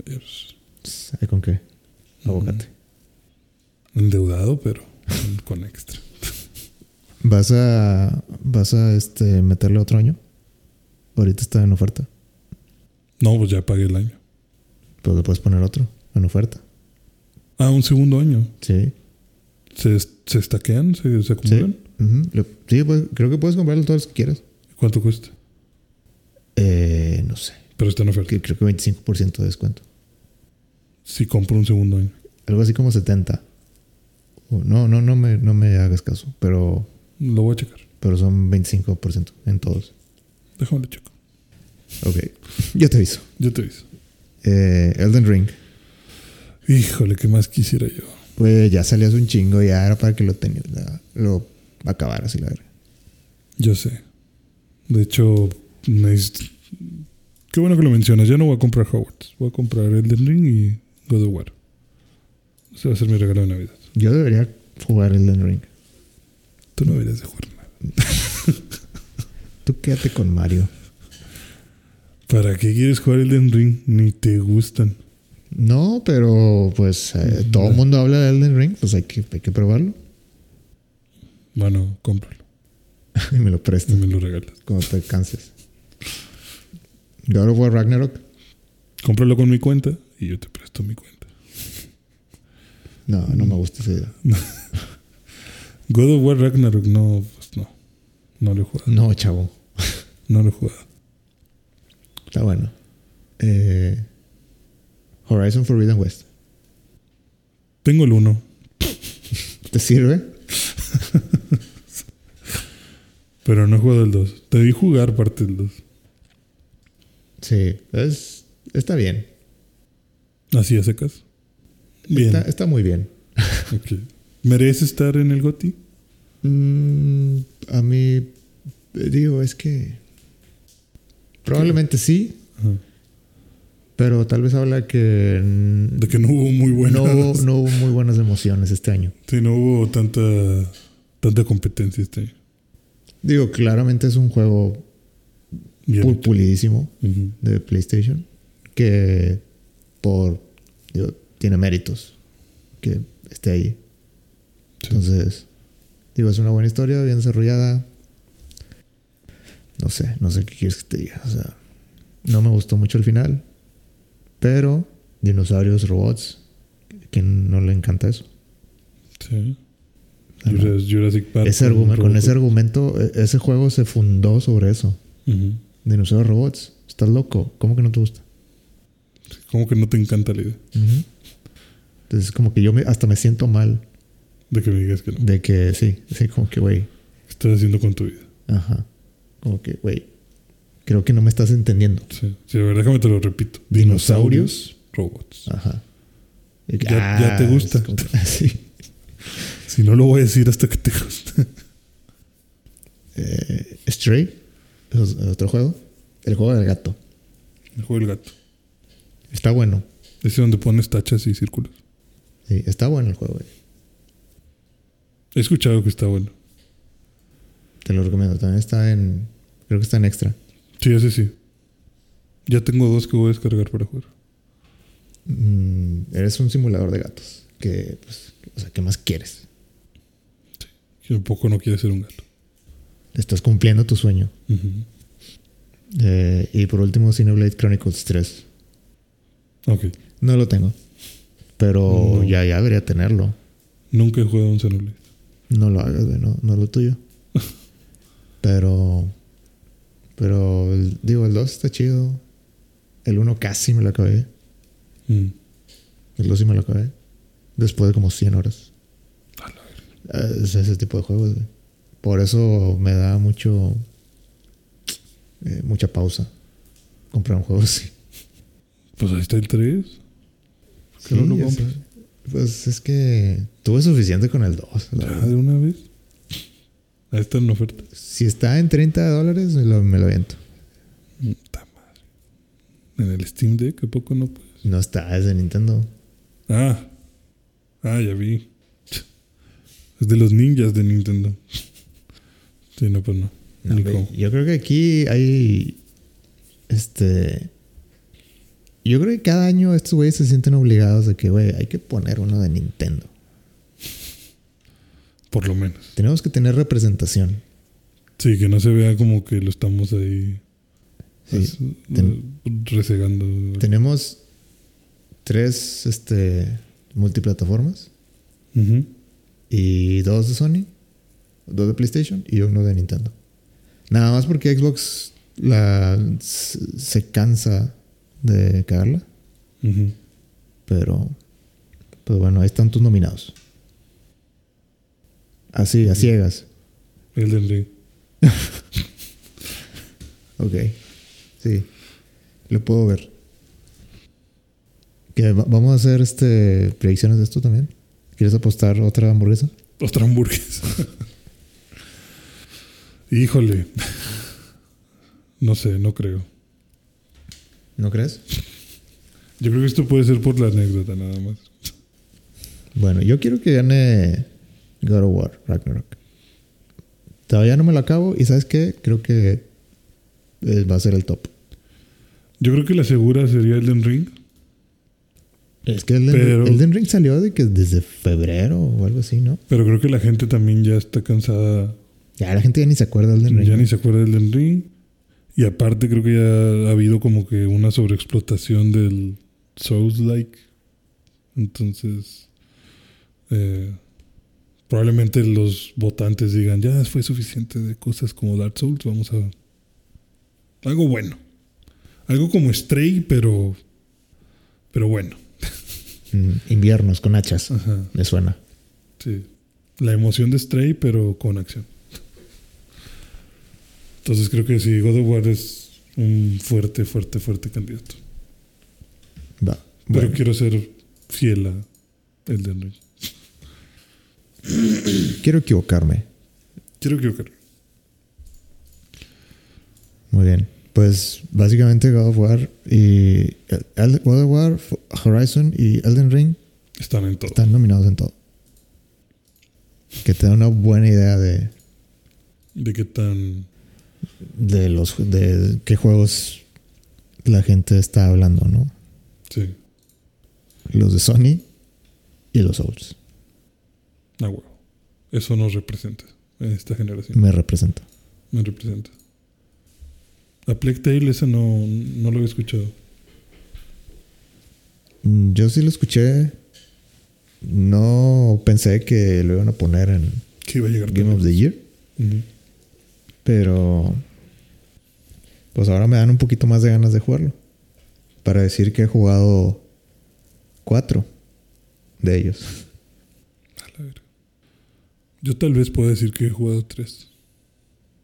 Adiós.
¿Hay con qué? Aguacate.
Endeudado, pero [LAUGHS] con extra.
¿Vas a, vas a este, meterle otro año? Ahorita está en oferta.
No, pues ya pagué el año.
Pero le puedes poner otro en oferta.
Ah, un segundo año.
Sí.
¿Se, se estaquean? ¿Se, se acumulan?
Sí, pues, creo que puedes comprarlo todos los que quieras.
¿Cuánto cuesta?
Eh, no sé.
Pero está en oferta.
Que- Creo que 25% de descuento.
Si compro un segundo año.
Algo así como 70. Oh, No, no, no me, no me hagas caso. Pero,
Lo voy a checar.
pero son 25% en todos.
Déjame lo checo.
Ok. [LAUGHS] Yo te aviso.
Yo te aviso.
Eh, Elden Ring.
Híjole, ¿qué más quisiera yo?
Pues ya hace un chingo. Ya era para que lo tenía. Lo acabar así la verga.
Yo sé. De hecho, qué bueno que lo mencionas. Ya no voy a comprar Hogwarts. Voy a comprar Elden Ring y God of War. Ese va a ser mi regalo de Navidad.
Yo debería jugar Elden Ring.
Tú no deberías de jugar nada. [LAUGHS]
Tú quédate con Mario.
¿Para qué quieres jugar Elden Ring? Ni te gustan.
No, pero pues eh, todo el mundo habla de Elden Ring. Pues hay que, hay que probarlo.
Bueno, cómpralo. [LAUGHS]
y me lo
Y
prestas
me lo regalas.
cuando te canses. God of War Ragnarok.
Cómpralo con mi cuenta y yo te presto mi cuenta.
No, no me gusta esa idea. [LAUGHS]
God of War Ragnarok, no, pues no. No lo he jugado.
No, chavo.
No lo he jugado.
Está bueno. Eh, Horizon Forbidden West.
Tengo el uno,
¿Te sirve? [LAUGHS]
pero no he jugado el 2. Te vi jugar parte del 2.
Sí, es, está bien.
Así a secas. Bien.
Está, está muy bien. [LAUGHS]
Ok. ¿Merece estar en el GOTI?
Mm, a mí, eh, digo, es que probablemente sí,
Ajá.
pero tal vez habla que
De que no hubo muy buenas.
no, hubo- no hubo muy buenas emociones este año.
Sí, no hubo tanta, tanta competencia este año.
Digo, claramente es un juego
Bien
pu-
hecho.
pulidísimo de PlayStation que por digo, tiene méritos que esté ahí.
Sí.
Entonces, digo, es una buena historia, bien desarrollada. No sé, no sé qué quieres que te diga. O sea, no me gustó mucho el final. Pero dinosaurios, robots, ¿quién no le encanta eso?
Sí. Jurassic, Park.
Ese argumento, con ese argumento, e- ese juego se fundó sobre eso.
Ujú.
Dinosaurios, robots. Estás loco. ¿Cómo que no te gusta?
¿Cómo que no te encanta la idea?
Entonces, como que yo me- hasta me siento mal
De que me digas que no.
de que sí, sí, como que, güey,
¿Qué estás haciendo con tu vida?
ajá. Como que, güey, creo que no me estás entendiendo.
Sí. Sí, a ver, déjame te lo repito.
Dinosaurios.
robots.
Ajá. Que,
Ya- ya te gusta.
como que- [LAUGHS] sí.
Si no lo voy a decir hasta que te guste.
Eh, Stray, es otro juego. El juego del gato.
El juego del gato.
Está bueno.
Ese donde pones tachas y círculos.
Sí, está bueno el juego. güey.
He escuchado que está bueno.
Te lo recomiendo. También está en. Creo que está en extra.
Sí, ese sí. Ya tengo dos que voy a descargar para jugar.
Mm, eres un simulador de gatos. Que, pues, o sea, ¿qué más quieres?
Que un poco no quiere ser un gato.
Estás cumpliendo tu sueño.
Ujú.
Eh, y por último, Xenoblade Chronicles 3.
Ok.
No lo tengo. Pero
No.
ya, ya debería tenerlo.
Nunca he jugado un Xenoblade.
No lo hagas, güey, no, no es lo tuyo. [LAUGHS] pero. Pero, digo, el 2 está chido. El 1 casi me lo acabé.
Mm.
El 2 sí me lo acabé. Después de como 100 horas.
A la verga.
Eh, Es ese tipo de juegos, güey. Por eso me da mucho. eh, mucha pausa. Comprar un juego así.
Pues ahí está el 3. ¿Qué no lo
Sí,
compras?
Pues es que tuve suficiente con el 2. la
Ya de una vez. Ahí está en oferta.
Si está en 30 dólares, me lo, me lo aviento.
Puta madre. En el Steam Deck, ¿a poco no puedes?
No está, es de Nintendo.
Ah. Ah, ya vi. Es de los ninjas de Nintendo. Sí, no, pues no.
Ve, yo creo que aquí hay. Este. Yo creo que cada año estos güeyes se sienten obligados de que, güey, hay que poner uno de Nintendo.
Por lo menos.
Tenemos que tener representación.
Sí, que no se vea como que lo estamos ahí
Sí.
pues,
Ten-
resegando.
Tenemos tres este, multiplataformas y dos de Sony, dos de PlayStation y uno de Nintendo. Nada más porque Xbox la, se cansa de cagarla.
Ujú.
Pero, pues bueno, ahí están tus nominados. Así, a ciegas.
Elden Ring. [LAUGHS]
Ok. Sí. Lo puedo ver. ¿Qué, va- ¿Vamos a hacer este predicciones de esto también? ¿Quieres apostar otra hamburguesa?
Otra hamburguesa. [LAUGHS] Híjole. No sé, no creo.
¿No crees?
Yo creo que esto puede ser por la anécdota nada más.
Bueno, yo quiero que gane God of War, Ragnarok. Todavía no me lo acabo y ¿sabes qué? Creo que va a ser el top.
Yo creo que la segura sería Elden Ring.
Es que Elden,
Pero-
Elden Ring salió de que desde febrero o algo así, ¿no?
Pero creo que la gente también ya está cansada.
Ya la gente ya ni se acuerda de Elden Ring.
Ya ni se acuerda del Elden Ring. Y aparte creo que ya ha habido como que una sobreexplotación del Souls-like. Entonces, eh, probablemente los votantes digan, ya fue suficiente de cosas como Dark Souls, vamos a... Algo bueno. Algo como Stray, pero... Pero bueno.
Mm, inviernos con hachas.
Ajá.
Me suena.
Sí. La emoción de Stray, pero con acción. Entonces creo que sí, God of War es un fuerte, fuerte, fuerte candidato.
Va.
Pero
Bueno,
quiero ser fiel a Elden Ring.
quiero equivocarme.
Quiero equivocarme.
Muy bien. Pues básicamente God of War y El- God of War, Horizon y Elden Ring
Están en todo.
están nominados en todo. Que te da una buena idea de,
De qué tan...
de los de qué juegos la gente está hablando, ¿no?
Sí.
Los de Sony y los Souls.
Ah, huevo. Eso nos representa en esta generación.
Me representa.
Me representa. A Plague Tale esa no, no lo había escuchado.
Mm, Yo sí lo escuché. No pensé que lo iban a poner en
Que iba a llegar
Game of the Year. Pero pues ahora me dan un poquito más de ganas de jugarlo. Para decir que he jugado cuatro de ellos.
A la verga. Yo tal vez pueda decir que he jugado tres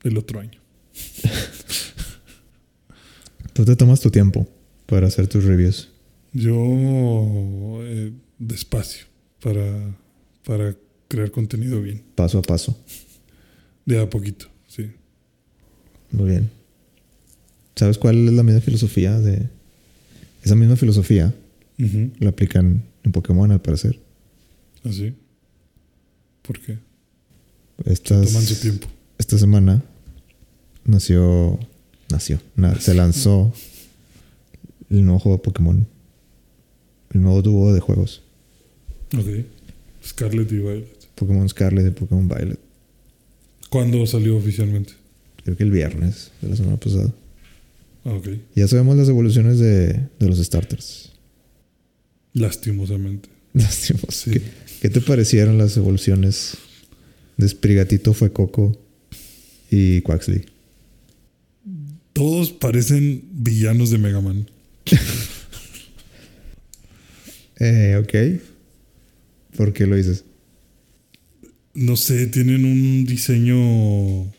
el otro año. [LAUGHS]
Tú te tomas tu tiempo para hacer tus reviews.
Yo eh, despacio para, para crear contenido bien.
Paso a paso.
De a poquito, sí.
Muy bien. ¿Sabes cuál es la misma filosofía de... Esa misma filosofía la aplican en Pokémon al parecer.
¿Así? ¿Por qué?
Estas,
Toman su tiempo.
esta semana nació... Nació. na- se lanzó el nuevo juego de Pokémon. El nuevo dúo de juegos.
Ok. Scarlet y Violet.
Pokémon Scarlet y Pokémon Violet.
¿Cuándo salió oficialmente?
Creo que el viernes de la semana pasada.
Ah, ok.
Ya sabemos las evoluciones de, de los starters.
Lastimosamente. [LAUGHS] Sí.
¿Qué, qué te parecieron las evoluciones de Sprigatito, Fue Coco y Quaxley?
Todos parecen villanos de Mega Man. [LAUGHS]
Eh, ok. ¿Por qué lo dices?
No sé, tienen un diseño.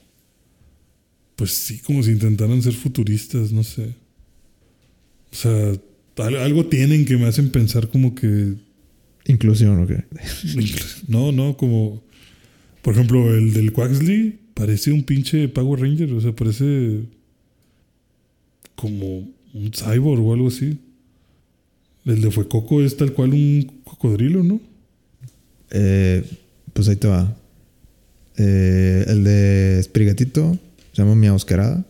Pues sí, como si intentaran ser futuristas, no sé. O sea, al- algo tienen que me hacen pensar como que.
Inclusión, ok.
No, no, como. Por ejemplo, el del Quaxley parece un pinche Power Ranger, o sea, parece. Como un cyborg o algo así. El de Fuecoco es tal cual un cocodrilo, ¿no?
Eh, pues ahí te va. Eh, el de Sprigatito se llama Miauscarada.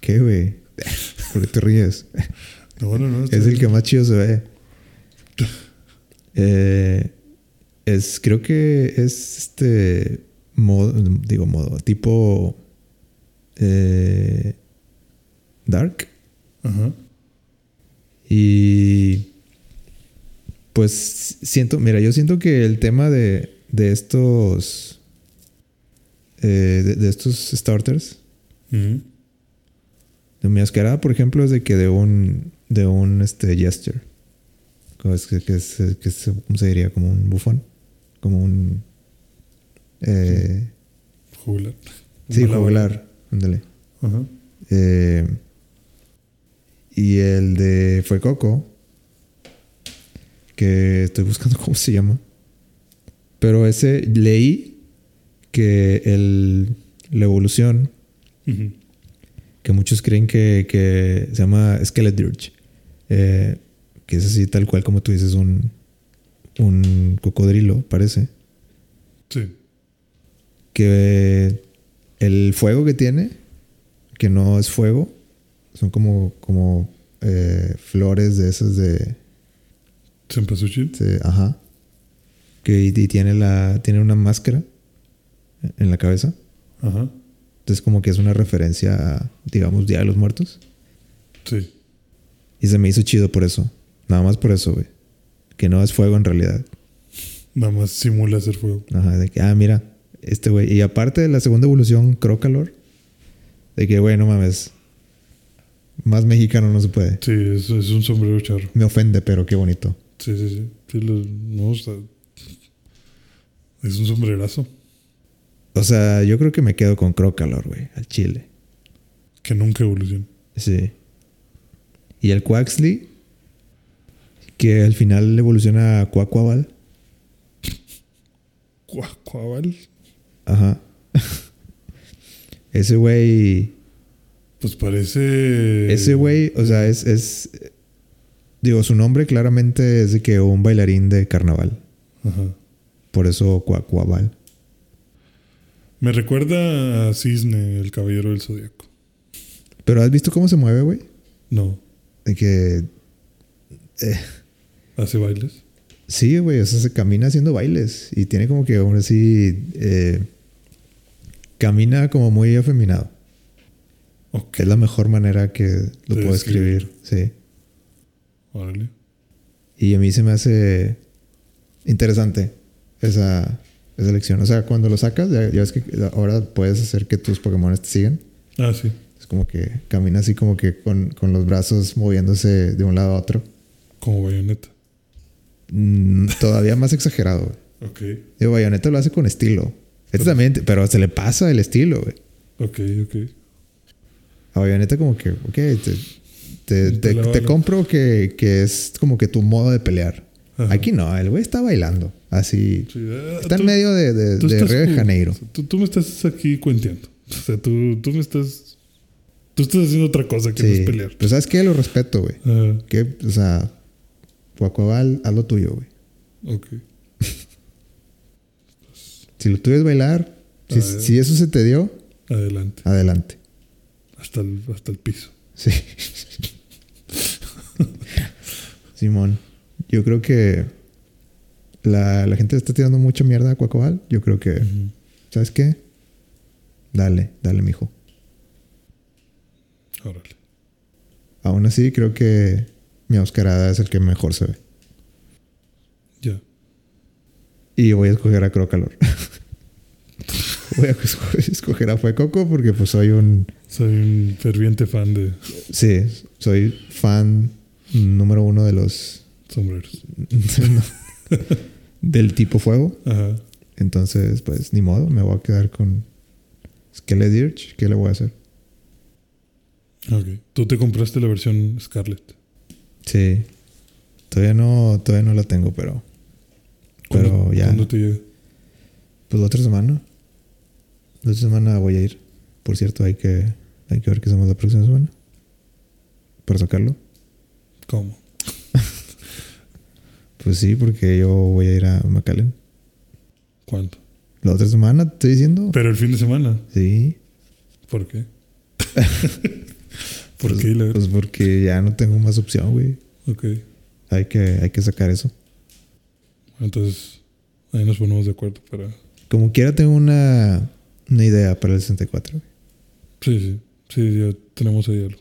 ¿Qué, güey? ¿Por qué te ríes?
No, no, no.
Es el que más chido se ve. Eh, es, creo que es este modo, digo modo, tipo eh, Dark.
Ajá.
Y Pues siento, mira, yo siento que el tema de, de estos. Eh, de, de estos starters.
Ujú.
De mi asquerada, por ejemplo, es de que de un. de un este jester. ¿Cómo es que, es, que es- ¿cómo se diría? Como un bufón. Como un. Eh,
Jugular.
sí, jugular. Ándale.
Ajá.
Eh, y el de Fue Coco. Que estoy buscando [LAUGHS] cómo se llama. Pero ese leí que el, la evolución, que muchos creen que, que se llama Skeledirge, eh, que es así tal cual como tú dices, un, un cocodrilo, parece.
Sí.
Que el fuego que tiene, que no es fuego, son como, como eh, flores de esas de,
Cempasúchil.
de- ajá. Que y, y tiene la, tiene una máscara en la cabeza.
Ajá.
Entonces como que es una referencia a, digamos, Día de los Muertos.
Sí.
Y se me hizo chido por eso. Nada más por eso, güey. Que no es fuego en realidad.
Nada más simula hacer fuego.
Ajá, de que, ah, mira, este güey. Y aparte de la segunda evolución, Crocalor. De que, güey, no mames. Más mexicano no se puede.
Sí, es, es un sombrero charro.
Me ofende, pero qué bonito.
Sí, sí, sí. Sí, lo- no, o sea, es un sombrerazo.
O sea, yo creo que me quedo con Crocalor, güey, al chile.
Que nunca evoluciona.
Sí. Y el Quaxley, que al final evoluciona a Quaquaval.
Cuacuabal.
Ajá. [LAUGHS] Ese güey.
Pues parece.
Ese güey, o sea, es, es. Digo, su nombre claramente es de que un bailarín de carnaval.
Ajá.
Por eso Quaquaval.
Me recuerda a Cisne, el caballero del zodiaco.
Pero ¿has visto cómo se mueve, güey?
No.
De que. eh,
¿Hace bailes?
sí, güey, o sea, se camina haciendo bailes. Y tiene como que aún así. eh, camina como muy afeminado.
Ok.
Es la mejor manera que lo
De
puedo escribir. Sí.
Órale.
Y a mí se me hace interesante esa, esa lección. O sea, cuando lo sacas, ya, ya ves que ahora puedes hacer que tus Pokémon te sigan.
Ah, sí.
Es como que camina así como que con, con los brazos moviéndose de un lado a otro.
Como bayoneta.
Mm, todavía más exagerado. güey. [LAUGHS]
Ok.
Digo, Bayonetta lo hace con estilo. Este también, pero se le pasa el estilo, güey.
Ok, ok.
A Bayonetta como que, ok, te, te,
Te
compro que, que es como que tu modo de pelear.
Ajá.
Aquí no, el güey está bailando. Así.
Sí, ah,
Está en medio de, de, de Río de. Janeiro.
Tú, tú me estás aquí cuenteando. O sea, tú, tú me estás. Tú estás haciendo otra cosa que no es pelear.
Pero ¿sabes qué? Lo respeto, güey. Que, o sea, Guacuabal, haz lo tuyo, güey.
ok. [LAUGHS]
Si lo tuyo es bailar, si, si eso se te dio,
Adelante.
adelante.
Hasta el, hasta el piso.
Sí. [LAUGHS] Simón, yo creo que la, la gente está tirando mucha mierda a Cuacobal. Yo creo que. ¿sabes qué? Dale, dale, mijo.
Órale.
Aún así, creo que mi Oscarada es el que mejor se ve.
Ya.
Y voy a escoger a Crocalor. [LAUGHS] voy a esco- escoger a Fuecoco porque pues soy un...
Soy un ferviente fan de
Sí, soy fan número uno de los...
sombreros. [LAUGHS] [LAUGHS]
del tipo fuego.
Ajá.
Entonces, pues ni modo, me voy a quedar con Skeledirge. ¿Qué le voy a hacer?
Ok. Tú te compraste la versión Scarlet.
Sí. Todavía no, todavía no la tengo, pero. Pero
¿Cuándo-
ya.
¿Cuándo te llega?
Pues la otra semana. La otra semana voy a ir. Por cierto, hay que, hay que ver qué hacemos la próxima semana. Para sacarlo.
¿Cómo?
Pues sí, porque yo voy a ir a McAllen.
¿Cuánto?
La otra semana, te estoy diciendo.
Pero el fin de semana.
Sí.
¿Por qué? [LAUGHS] ¿Por
pues,
qué? La-
Pues porque ya no tengo más opción, güey.
Ok.
Hay que, hay que sacar eso.
Entonces, ahí nos ponemos de acuerdo para...
Como quiera, tengo una, una idea para el 64. güey.
Sí, sí. Sí, ya tenemos ahí algo.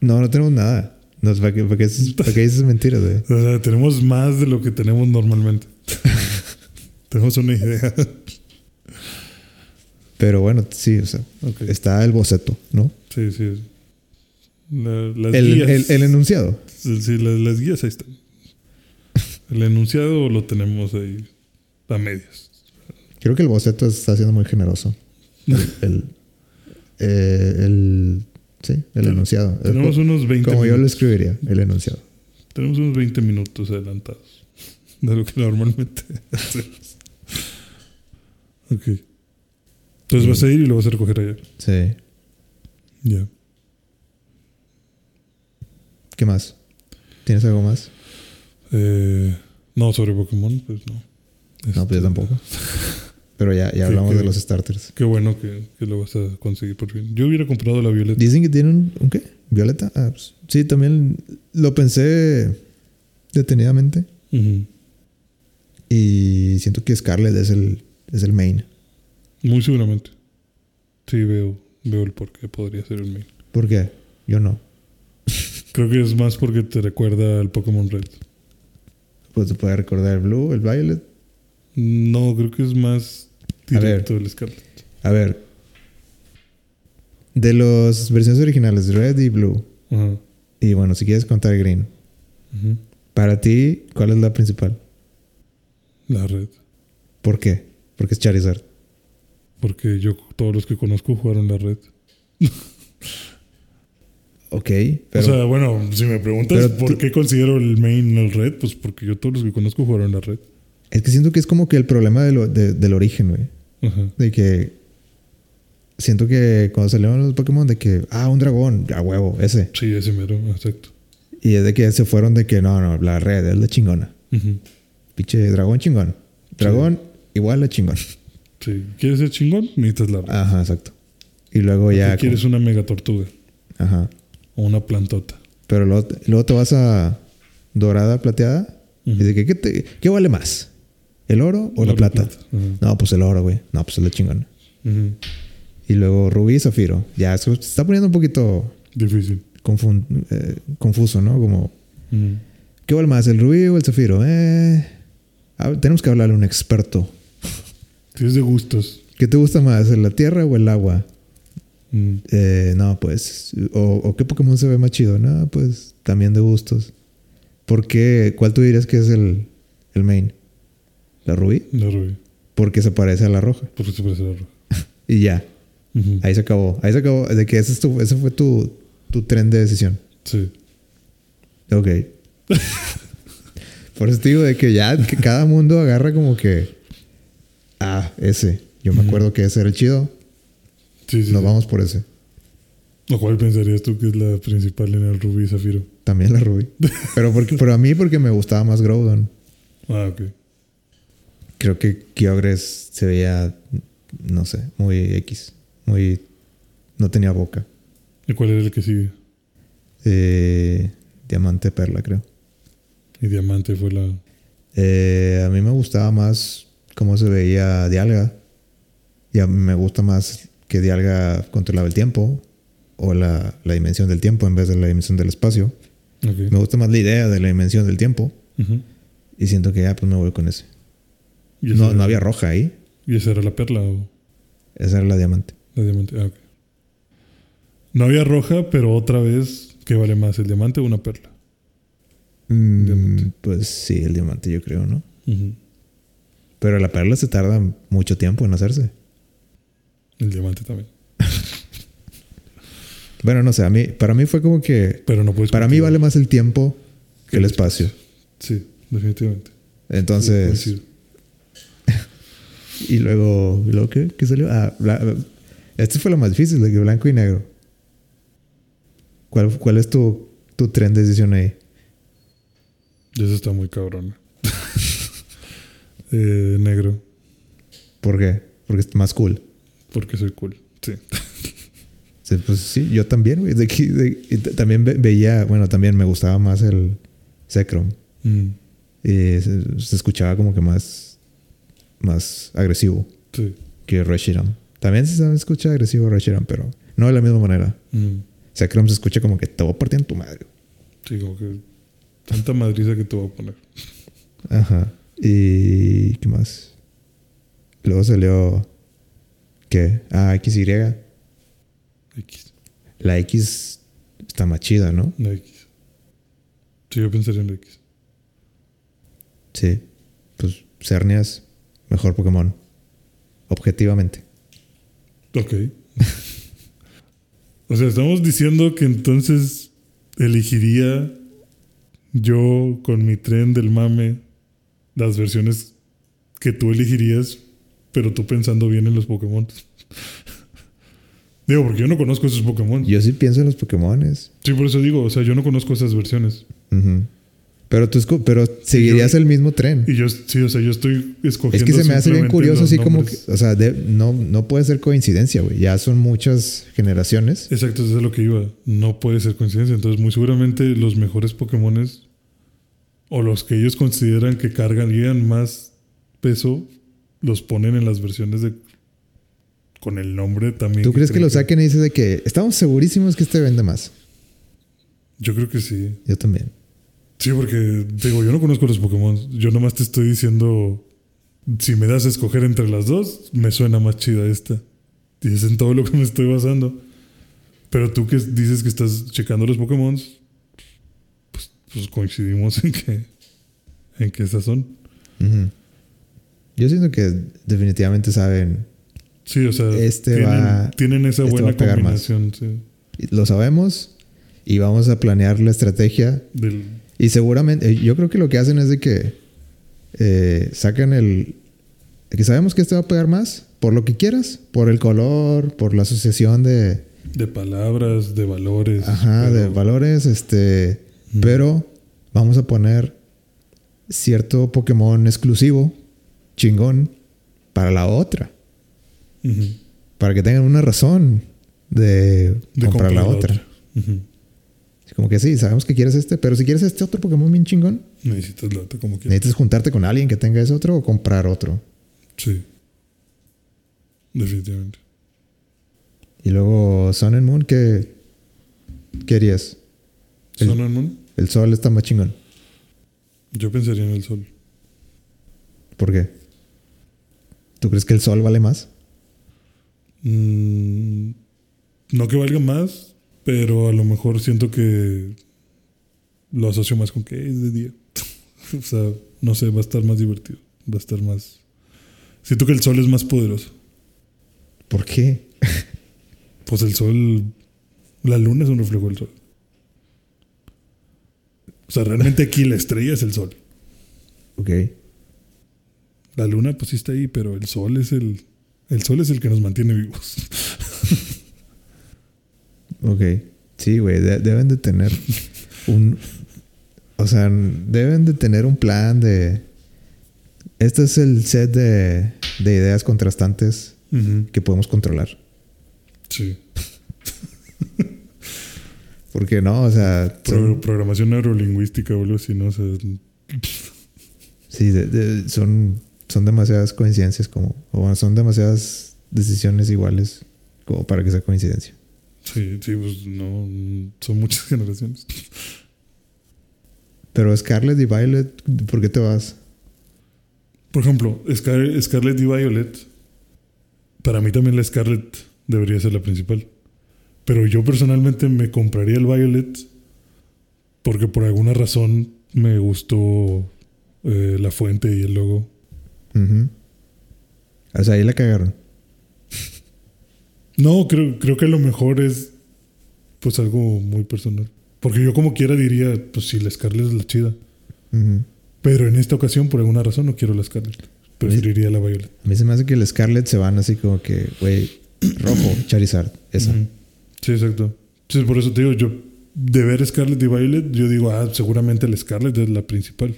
No, no tenemos nada. No, ¿para qué, para qué dices, para qué dices mentiras, güey?
O sea, tenemos más de lo que tenemos normalmente. [LAUGHS] tenemos una idea.
Pero bueno, sí, o sea, está el boceto, ¿no?
Sí, sí. La- las
El,
guías.
el- el enunciado.
Sí, las, las guías ahí están. El enunciado lo tenemos ahí a medias.
Creo que el boceto está siendo muy generoso. El, [LAUGHS] el, eh, el- sí, el enunciado.
Tenemos unos 20
Como yo lo escribiría, el enunciado.
Tenemos unos 20 minutos adelantados de lo que normalmente [LAUGHS] hacemos. Ok. Entonces vas a ir y lo vas a recoger allá.
Sí.
Ya.
¿Qué más? ¿Tienes algo más?
Eh, no, sobre Pokémon, pues no.
No, pues yo tampoco. [LAUGHS] Pero ya, ya
Sí,
hablamos
que-
de los starters.
Qué bueno que, que lo vas a conseguir por fin. Yo hubiera comprado la Violeta.
Dicen que tienen un, ¿un qué? ¿Violeta? Ah, pues, sí, también lo pensé detenidamente. Y siento que Scarlet es el, es el main.
Muy seguramente. Sí, veo, veo el por qué podría ser el main.
¿Por qué? Yo no.
Creo que es más porque te recuerda al Pokémon Red.
Pues te puede recordar el Blue, el Violet.
No, creo que es más. Directo el Scarlet.
A ver. De las versiones originales, Red y Blue.
Ajá.
Y bueno, si quieres contar Green. Para ti, ¿cuál es la principal?
La Red.
¿Por qué? Porque es Charizard.
Porque yo, todos los que conozco jugaron la Red. [LAUGHS]
Ok, pero...
o sea, bueno, si me preguntas por
tú-
qué considero el main el Red, pues porque yo todos los que conozco jugaron la Red.
es que siento que es como que el problema de lo- de- del origen, güey. De que... Siento que cuando salieron los Pokémon, de que... Ah, un dragón. A huevo, ese.
Sí, ese mero, exacto.
Y es de que se fueron de que... No, no, la red es la chingona. Pinche dragón chingón. Dragón igual a chingón.
Sí. ¿Quieres ser chingón? Necesitas la Red.
Ajá, exacto. Y luego
¿Qué
ya...
quieres una mega tortuga?
Ajá.
O una plantota.
Pero luego, luego te vas a dorada, plateada.
Ujú.
Y de que, ¿qué, te- qué vale más? ¿El oro o la
Oro,
plata? No, pues el oro, güey. No, pues es la chingona. Y luego rubí y zafiro. Ya, se está poniendo un poquito
Difícil.
eh, confuso, ¿no? Como. ¿qué vale más? ¿El rubí o el zafiro? Eh, ver, tenemos que hablarle a un experto.
Sí, es de gustos.
¿Qué te gusta más? ¿La tierra o el agua?
Mm.
Eh, no, pues. O, o qué Pokémon se ve más chido? No, pues también de gustos. ¿Por qué? ¿Cuál tú dirías que es el, el main? ¿La rubí?
La rubí.
Porque se parece a la roja.
Porque se parece a la roja. [LAUGHS]
Y ya. Ahí se acabó. Ahí se acabó. De que ese, es tu- ese fue tu, tu tren de decisión.
Sí.
Ok. [LAUGHS] Por eso te digo de que ya que cada mundo agarra como que. Ah, ese. Yo me acuerdo que ese era el chido.
Sí, sí.
Nos
sí.
vamos por ese.
¿O cuál pensarías tú que es la principal en el rubí zafiro?
También la rubí. [LAUGHS] Pero, porque, pero a mí porque me gustaba más Groudon.
Ah, ok.
Creo que Kyogres se veía, no sé, muy X. Muy... No tenía boca.
¿Y cuál era el que sigue?
Eh, diamante perla, creo.
Y Diamante fue la...
Eh, a mí me gustaba más cómo se veía Dialga. Y a mí me gusta más que Dialga controlaba el tiempo. O la, la dimensión del tiempo en vez de la dimensión del espacio. Me gusta más la idea de la dimensión del tiempo. Y siento que ya, pues me voy con ese.
¿Y esa
No,
era-
no había roja ahí.
¿Y esa era la perla o
Esa era la diamante.
la diamante? Ah, ok. No había roja, pero otra vez, ¿qué vale más, el diamante o una perla?
Mm,
Diamante.
Pues sí, el diamante yo creo, ¿no? Pero la perla se tarda mucho tiempo en hacerse.
El diamante también. [LAUGHS]
Bueno, no sé, a mí, para mí fue como que...
Pero no puedes...
Para mí vale más el tiempo que el espacio.
Sí, definitivamente.
Entonces... Y luego... ¿y luego qué? ¿Qué salió? Ah, este fue lo más difícil, de que blanco y negro. ¿Cuál, cuál es tu, tu tren de decisión ahí?
Eso está muy cabrón. [LAUGHS] eh, negro,
¿Por qué? Porque es más cool.
porque soy cool. Sí.
Sí, pues sí, yo también, güey. De aquí- de- y t- también ve- veía... Bueno, también me gustaba más el.
Mm,
Y se, se escuchaba como que más... Más agresivo
sí.
que Reshiram. También se escucha agresivo Reshiram, pero no de la misma manera.
Mm,
Zekrom se escucha como que te voy a partir en tu madre.
Sí, como que tanta madriza que te voy a poner.
Ajá. ¿Y qué más? Luego salió... ¿Qué? Ah, XY.
X.
La X está más chida, ¿no?
La X. Sí, yo pensaría en la X.
Sí. Pues Cernias, mejor Pokémon. Objetivamente.
Ok. [LAUGHS] o sea, estamos diciendo que entonces elegiría yo con mi tren del mame las versiones que tú elegirías, pero tú pensando bien en los Pokémon. [LAUGHS] digo, porque yo no conozco esos Pokémon.
Yo sí pienso en los Pokémones.
Sí, por eso digo, o sea, yo no conozco esas versiones.
Ujú. Pero tú pero seguirías el mismo tren.
Y yo, sí, o sea, yo estoy escogiendo.
Es que se me hace bien curioso, así como que, o sea, de- no, no puede ser coincidencia, güey. Ya son muchas generaciones.
Exacto, eso es lo que iba. No puede ser coincidencia. Entonces, muy seguramente los mejores Pokémones o los que ellos consideran que cargan más peso, los ponen en las versiones de con el nombre también.
¿Tú crees que lo
creen
saquen y dices de que estamos segurísimos que este vende más?
Yo creo que sí.
Yo también.
Sí, porque digo, yo no conozco los Pokémon. Yo nomás te estoy diciendo, si me das a escoger entre las dos, me suena más chida esta. Y es en todo lo que me estoy basando. Pero tú que dices que estás checando los Pokémon, pues, pues coincidimos en que, en que esas son.
Yo siento que definitivamente saben,
Sí, o sea,
Este
tienen,
va-
tienen esa
este
buena combinación sí,
lo sabemos y vamos a planear la estrategia.
del,
Y seguramente, eh, yo creo que lo que hacen es de que eh, sacan el... Que sabemos que este va a pegar más, por lo que quieras, por el color, por la asociación de,
de palabras, de valores.
Ajá,
pero-
de valores, este.
Mm.
Pero vamos a poner cierto Pokémon exclusivo, chingón, para la otra. Para que tengan una razón de,
De
comprar la otra. Como que sí, sabemos que quieres este, pero si quieres este otro Pokémon bien chingón,
Necesitas la otra como que.
necesitas juntarte con alguien que tenga ese otro o comprar otro.
Sí. Definitivamente.
Y luego Sun and Moon, ¿qué querías? El-
¿Sun and Moon?
El sol está más chingón.
Yo pensaría en el sol.
¿Por qué? ¿Tú crees que el sol vale más?
Mm, no que valga más, pero a lo mejor siento que lo asocio más con que es de día. [LAUGHS] o sea, no sé, va a estar más divertido. Va a estar más. Siento que el sol es más poderoso.
¿Por qué? [LAUGHS]
Pues el sol. La luna es un reflejo del sol. O sea, realmente aquí la estrella es el sol.
Ok.
La luna, pues sí está ahí, pero el sol es el. El sol es el que nos mantiene vivos. [LAUGHS]
Ok. Sí, güey. de- deben de tener un. O sea, deben de tener un plan de. Este es el set de, de ideas contrastantes que podemos controlar.
Sí. [LAUGHS]
Porque no, o sea.
Pro-
son-
programación neurolingüística o algo así, ¿no? O sea,
sí, de- de- son, son demasiadas coincidencias como. O bueno, son demasiadas decisiones iguales como para que sea coincidencia.
Sí, sí, pues no. Son muchas [LAUGHS] generaciones.
Pero Scarlett y Violet, ¿por qué te vas?
Por ejemplo, Scar- Scarlett y Violet. Para mí también la Scarlett debería ser la principal. Pero yo personalmente me compraría el Violet porque por alguna razón me gustó eh, la fuente y el logo.
Ujú. O sea, ahí la cagaron.
No, creo, creo que lo mejor es pues algo muy personal. Porque yo como quiera diría, pues sí, la Scarlett es la chida. Pero en esta ocasión, por alguna razón, no quiero la Scarlett. Preferiría la Violet.
A mí se me hace que el Scarlet se van así como que, güey, rojo, [CLEARS THROAT] Charizard, esa.
Sí, exacto. Sí, por eso te digo, yo de ver Scarlett y Violet, yo digo, ah, seguramente la Scarlett es la principal.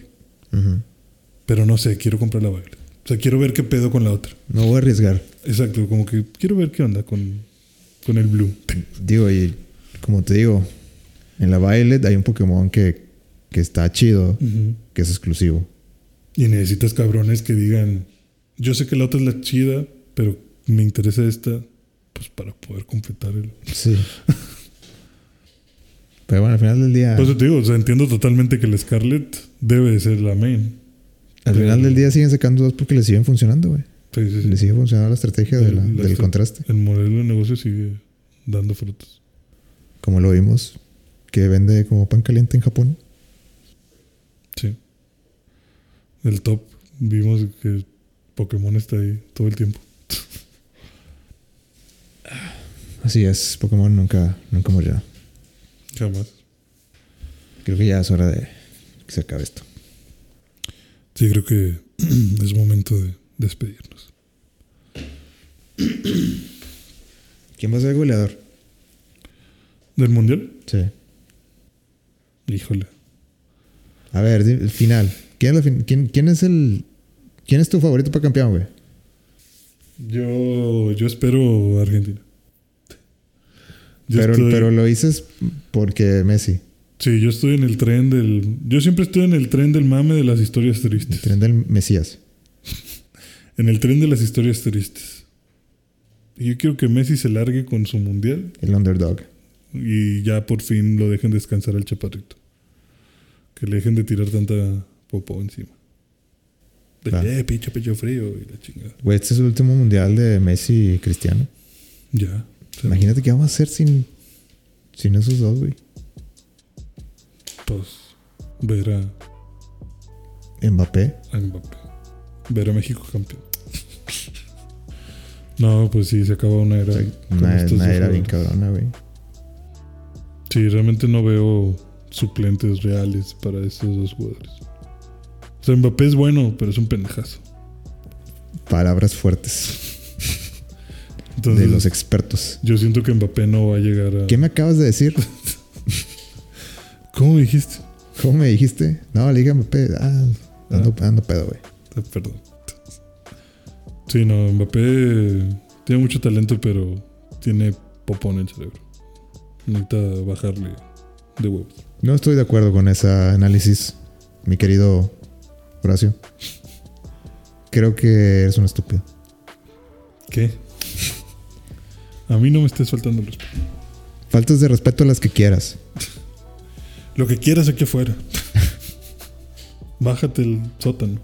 Pero no sé, quiero comprar la Violet. O sea, quiero ver qué pedo con la otra.
No voy a arriesgar.
Exacto, como que quiero ver qué onda con, con el Blue.
Digo, y como te digo, en la Violet hay un Pokémon que, que está chido, que es exclusivo.
Y necesitas cabrones que digan, yo sé que la otra es la chida, pero me interesa esta, pues para poder completar el...
Sí. Pero bueno, al final del día.
Por eso te digo, o sea, entiendo totalmente que el Scarlett debe de ser la main.
al final del día siguen sacando dos porque le siguen funcionando, güey.
Sí, sí, sí.
Le sigue funcionando la estrategia de la-
El- la
del
estra-
contraste.
El modelo de negocio sigue dando frutos.
Como lo vimos, que vende como pan caliente en Japón.
Sí. El top, vimos que Pokémon está ahí todo el tiempo. [LAUGHS]
Así es, Pokémon nunca, nunca murió.
Jamás.
Creo que ya es hora de que se acabe esto.
Sí, creo que [CLEARS THROAT] es momento de despedirnos. [CLEARS THROAT]
¿Quién va a ser el goleador?
¿Del mundial?
Sí.
Híjole.
A ver, el final. ¿Quién es, la fin- quién, quién es el. ¿Quién es tu favorito para campeón, güey?
Yo, yo espero Argentina. Yo
Pero,
estoy-
pero lo dices porque Messi.
Sí, yo estoy en el tren del. Yo siempre estoy en el tren del mame de las historias
El
tristes.
tren del Mesías. [LAUGHS]
En el tren de las historias tristes. Yo quiero que Messi se largue con su mundial
El underdog.
y ya por fin lo dejen descansar al chaparrito. Que le dejen de tirar tanta popó encima. De,
Va.
eh, pinche pecho frío y la chingada.
Güey, este es el último mundial de Messi y Cristiano.
Ya.
Imagínate qué vamos a hacer sin, sin esos dos, güey.
Pues ver a,
Mbappé.
a Mbappé. Ver a México campeón. No, pues sí, se acaba una era. con
Una, una era bien cabrona, güey.
Sí, realmente no veo suplentes reales para estos dos jugadores. O sea, Mbappé es bueno, pero es un pendejazo.
Palabras fuertes
Entonces,
de los expertos.
yo siento que Mbappé no va a llegar a.
¿Qué me acabas de decir?
¿Cómo me dijiste?
¿Cómo me dijiste? No, le dije a Mbappé. Ah, ando, ando pedo, güey.
Ah, Perdón. Sí, no, Mbappé tiene mucho talento, pero tiene popón en el cerebro. Necesita bajarle de huevos.
No estoy de acuerdo con ese análisis, mi querido Horacio. Creo que eres un estúpido.
¿Qué? A mí no me estés faltando el respeto.
Faltas de respeto a las que quieras.
Lo que quieras aquí afuera. [LAUGHS] Bájate el sótano.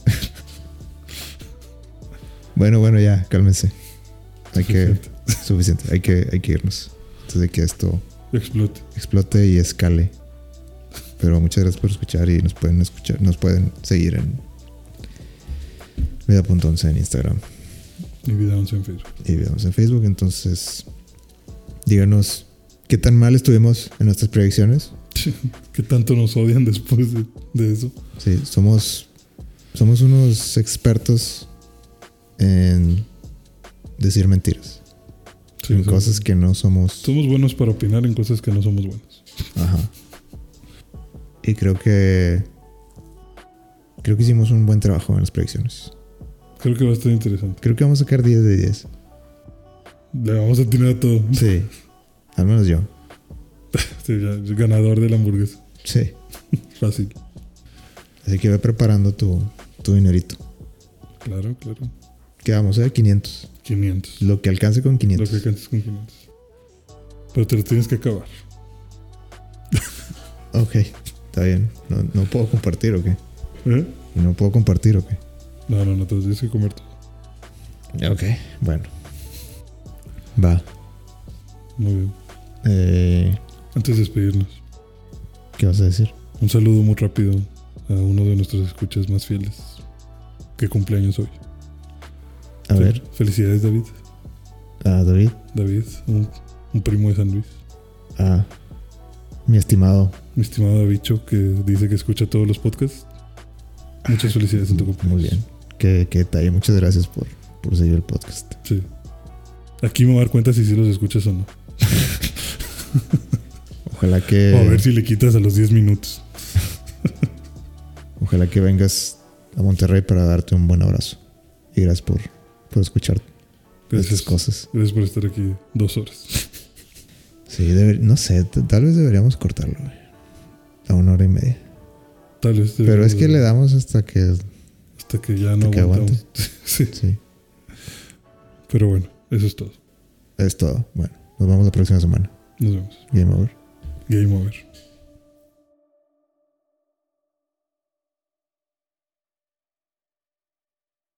Bueno, bueno, ya, cálmense. Hay que.
Suficiente. [LAUGHS]
Suficiente. Hay que, hay que irnos. Antes de que esto
Explote.
explote y escale. Pero muchas gracias por escuchar y nos pueden escuchar, nos pueden seguir en vida.11 en Instagram
Mi vida once en Facebook.
y videos en Facebook. Entonces, díganos qué tan mal estuvimos en nuestras predicciones.
¿Qué tanto nos odian después de, de eso?
Sí, somos, somos unos expertos en decir mentiras.
Sí,
en cosas que no somos.
Somos buenos para opinar en cosas que no somos buenos.
Ajá. Y creo que. Creo que hicimos un buen trabajo en las predicciones.
Creo que va a estar interesante.
Creo que vamos a sacar 10 de 10.
Le vamos a tirar a todo.
Sí. Al menos yo. [LAUGHS]
Sí, ya, ganador de la hamburguesa.
Sí. [LAUGHS]
Fácil.
Así que ve preparando tu, tu dinerito.
Claro, claro.
¿Qué vamos a 500.
500.
Lo que alcance con
Lo
500.
que alcances con 500. Pero te lo tienes que acabar. [LAUGHS]
Ok. Está bien. No, no puedo compartir o qué.
¿Eh?
¿Y no puedo compartir o qué?
No, no, no, te lo tienes que comer todo.
Ok. Bueno. Va.
Muy bien.
Eh,
Antes de despedirnos,
¿Qué vas a decir?
un saludo muy rápido a uno de nuestros escuchas más fieles. Que cumpleaños hoy.
A
Fel-
ver.
Felicidades, David.
A David.
David, un, un primo de San Luis.
A mi estimado.
Mi estimado Davicho, que dice que escucha todos los podcasts. Muchas felicidades en tu cumpleaños.
Muy bien. Qué, qué detalle. Muchas gracias por, por seguir el podcast.
Sí. Aquí me voy a dar cuenta si sí los escuchas o no. [LAUGHS]
Ojalá que.
O a ver si le quitas a los 10 minutos. [LAUGHS]
Ojalá que vengas a Monterrey para darte un buen abrazo. Y gracias por, por escuchar
Gracias.
estas cosas.
Gracias por estar aquí dos horas.
Sí, no sé, tal vez deberíamos cortarlo, güey. A una hora y media.
Tal vez.
Pero es que le
da
damos hasta que.
Hasta que ya no
que
aguantamos. [LAUGHS] sí.
Sí,
Pero bueno, eso es todo.
es todo. Bueno, nos vemos la próxima semana.
Nos vemos.
Game over.
Game over.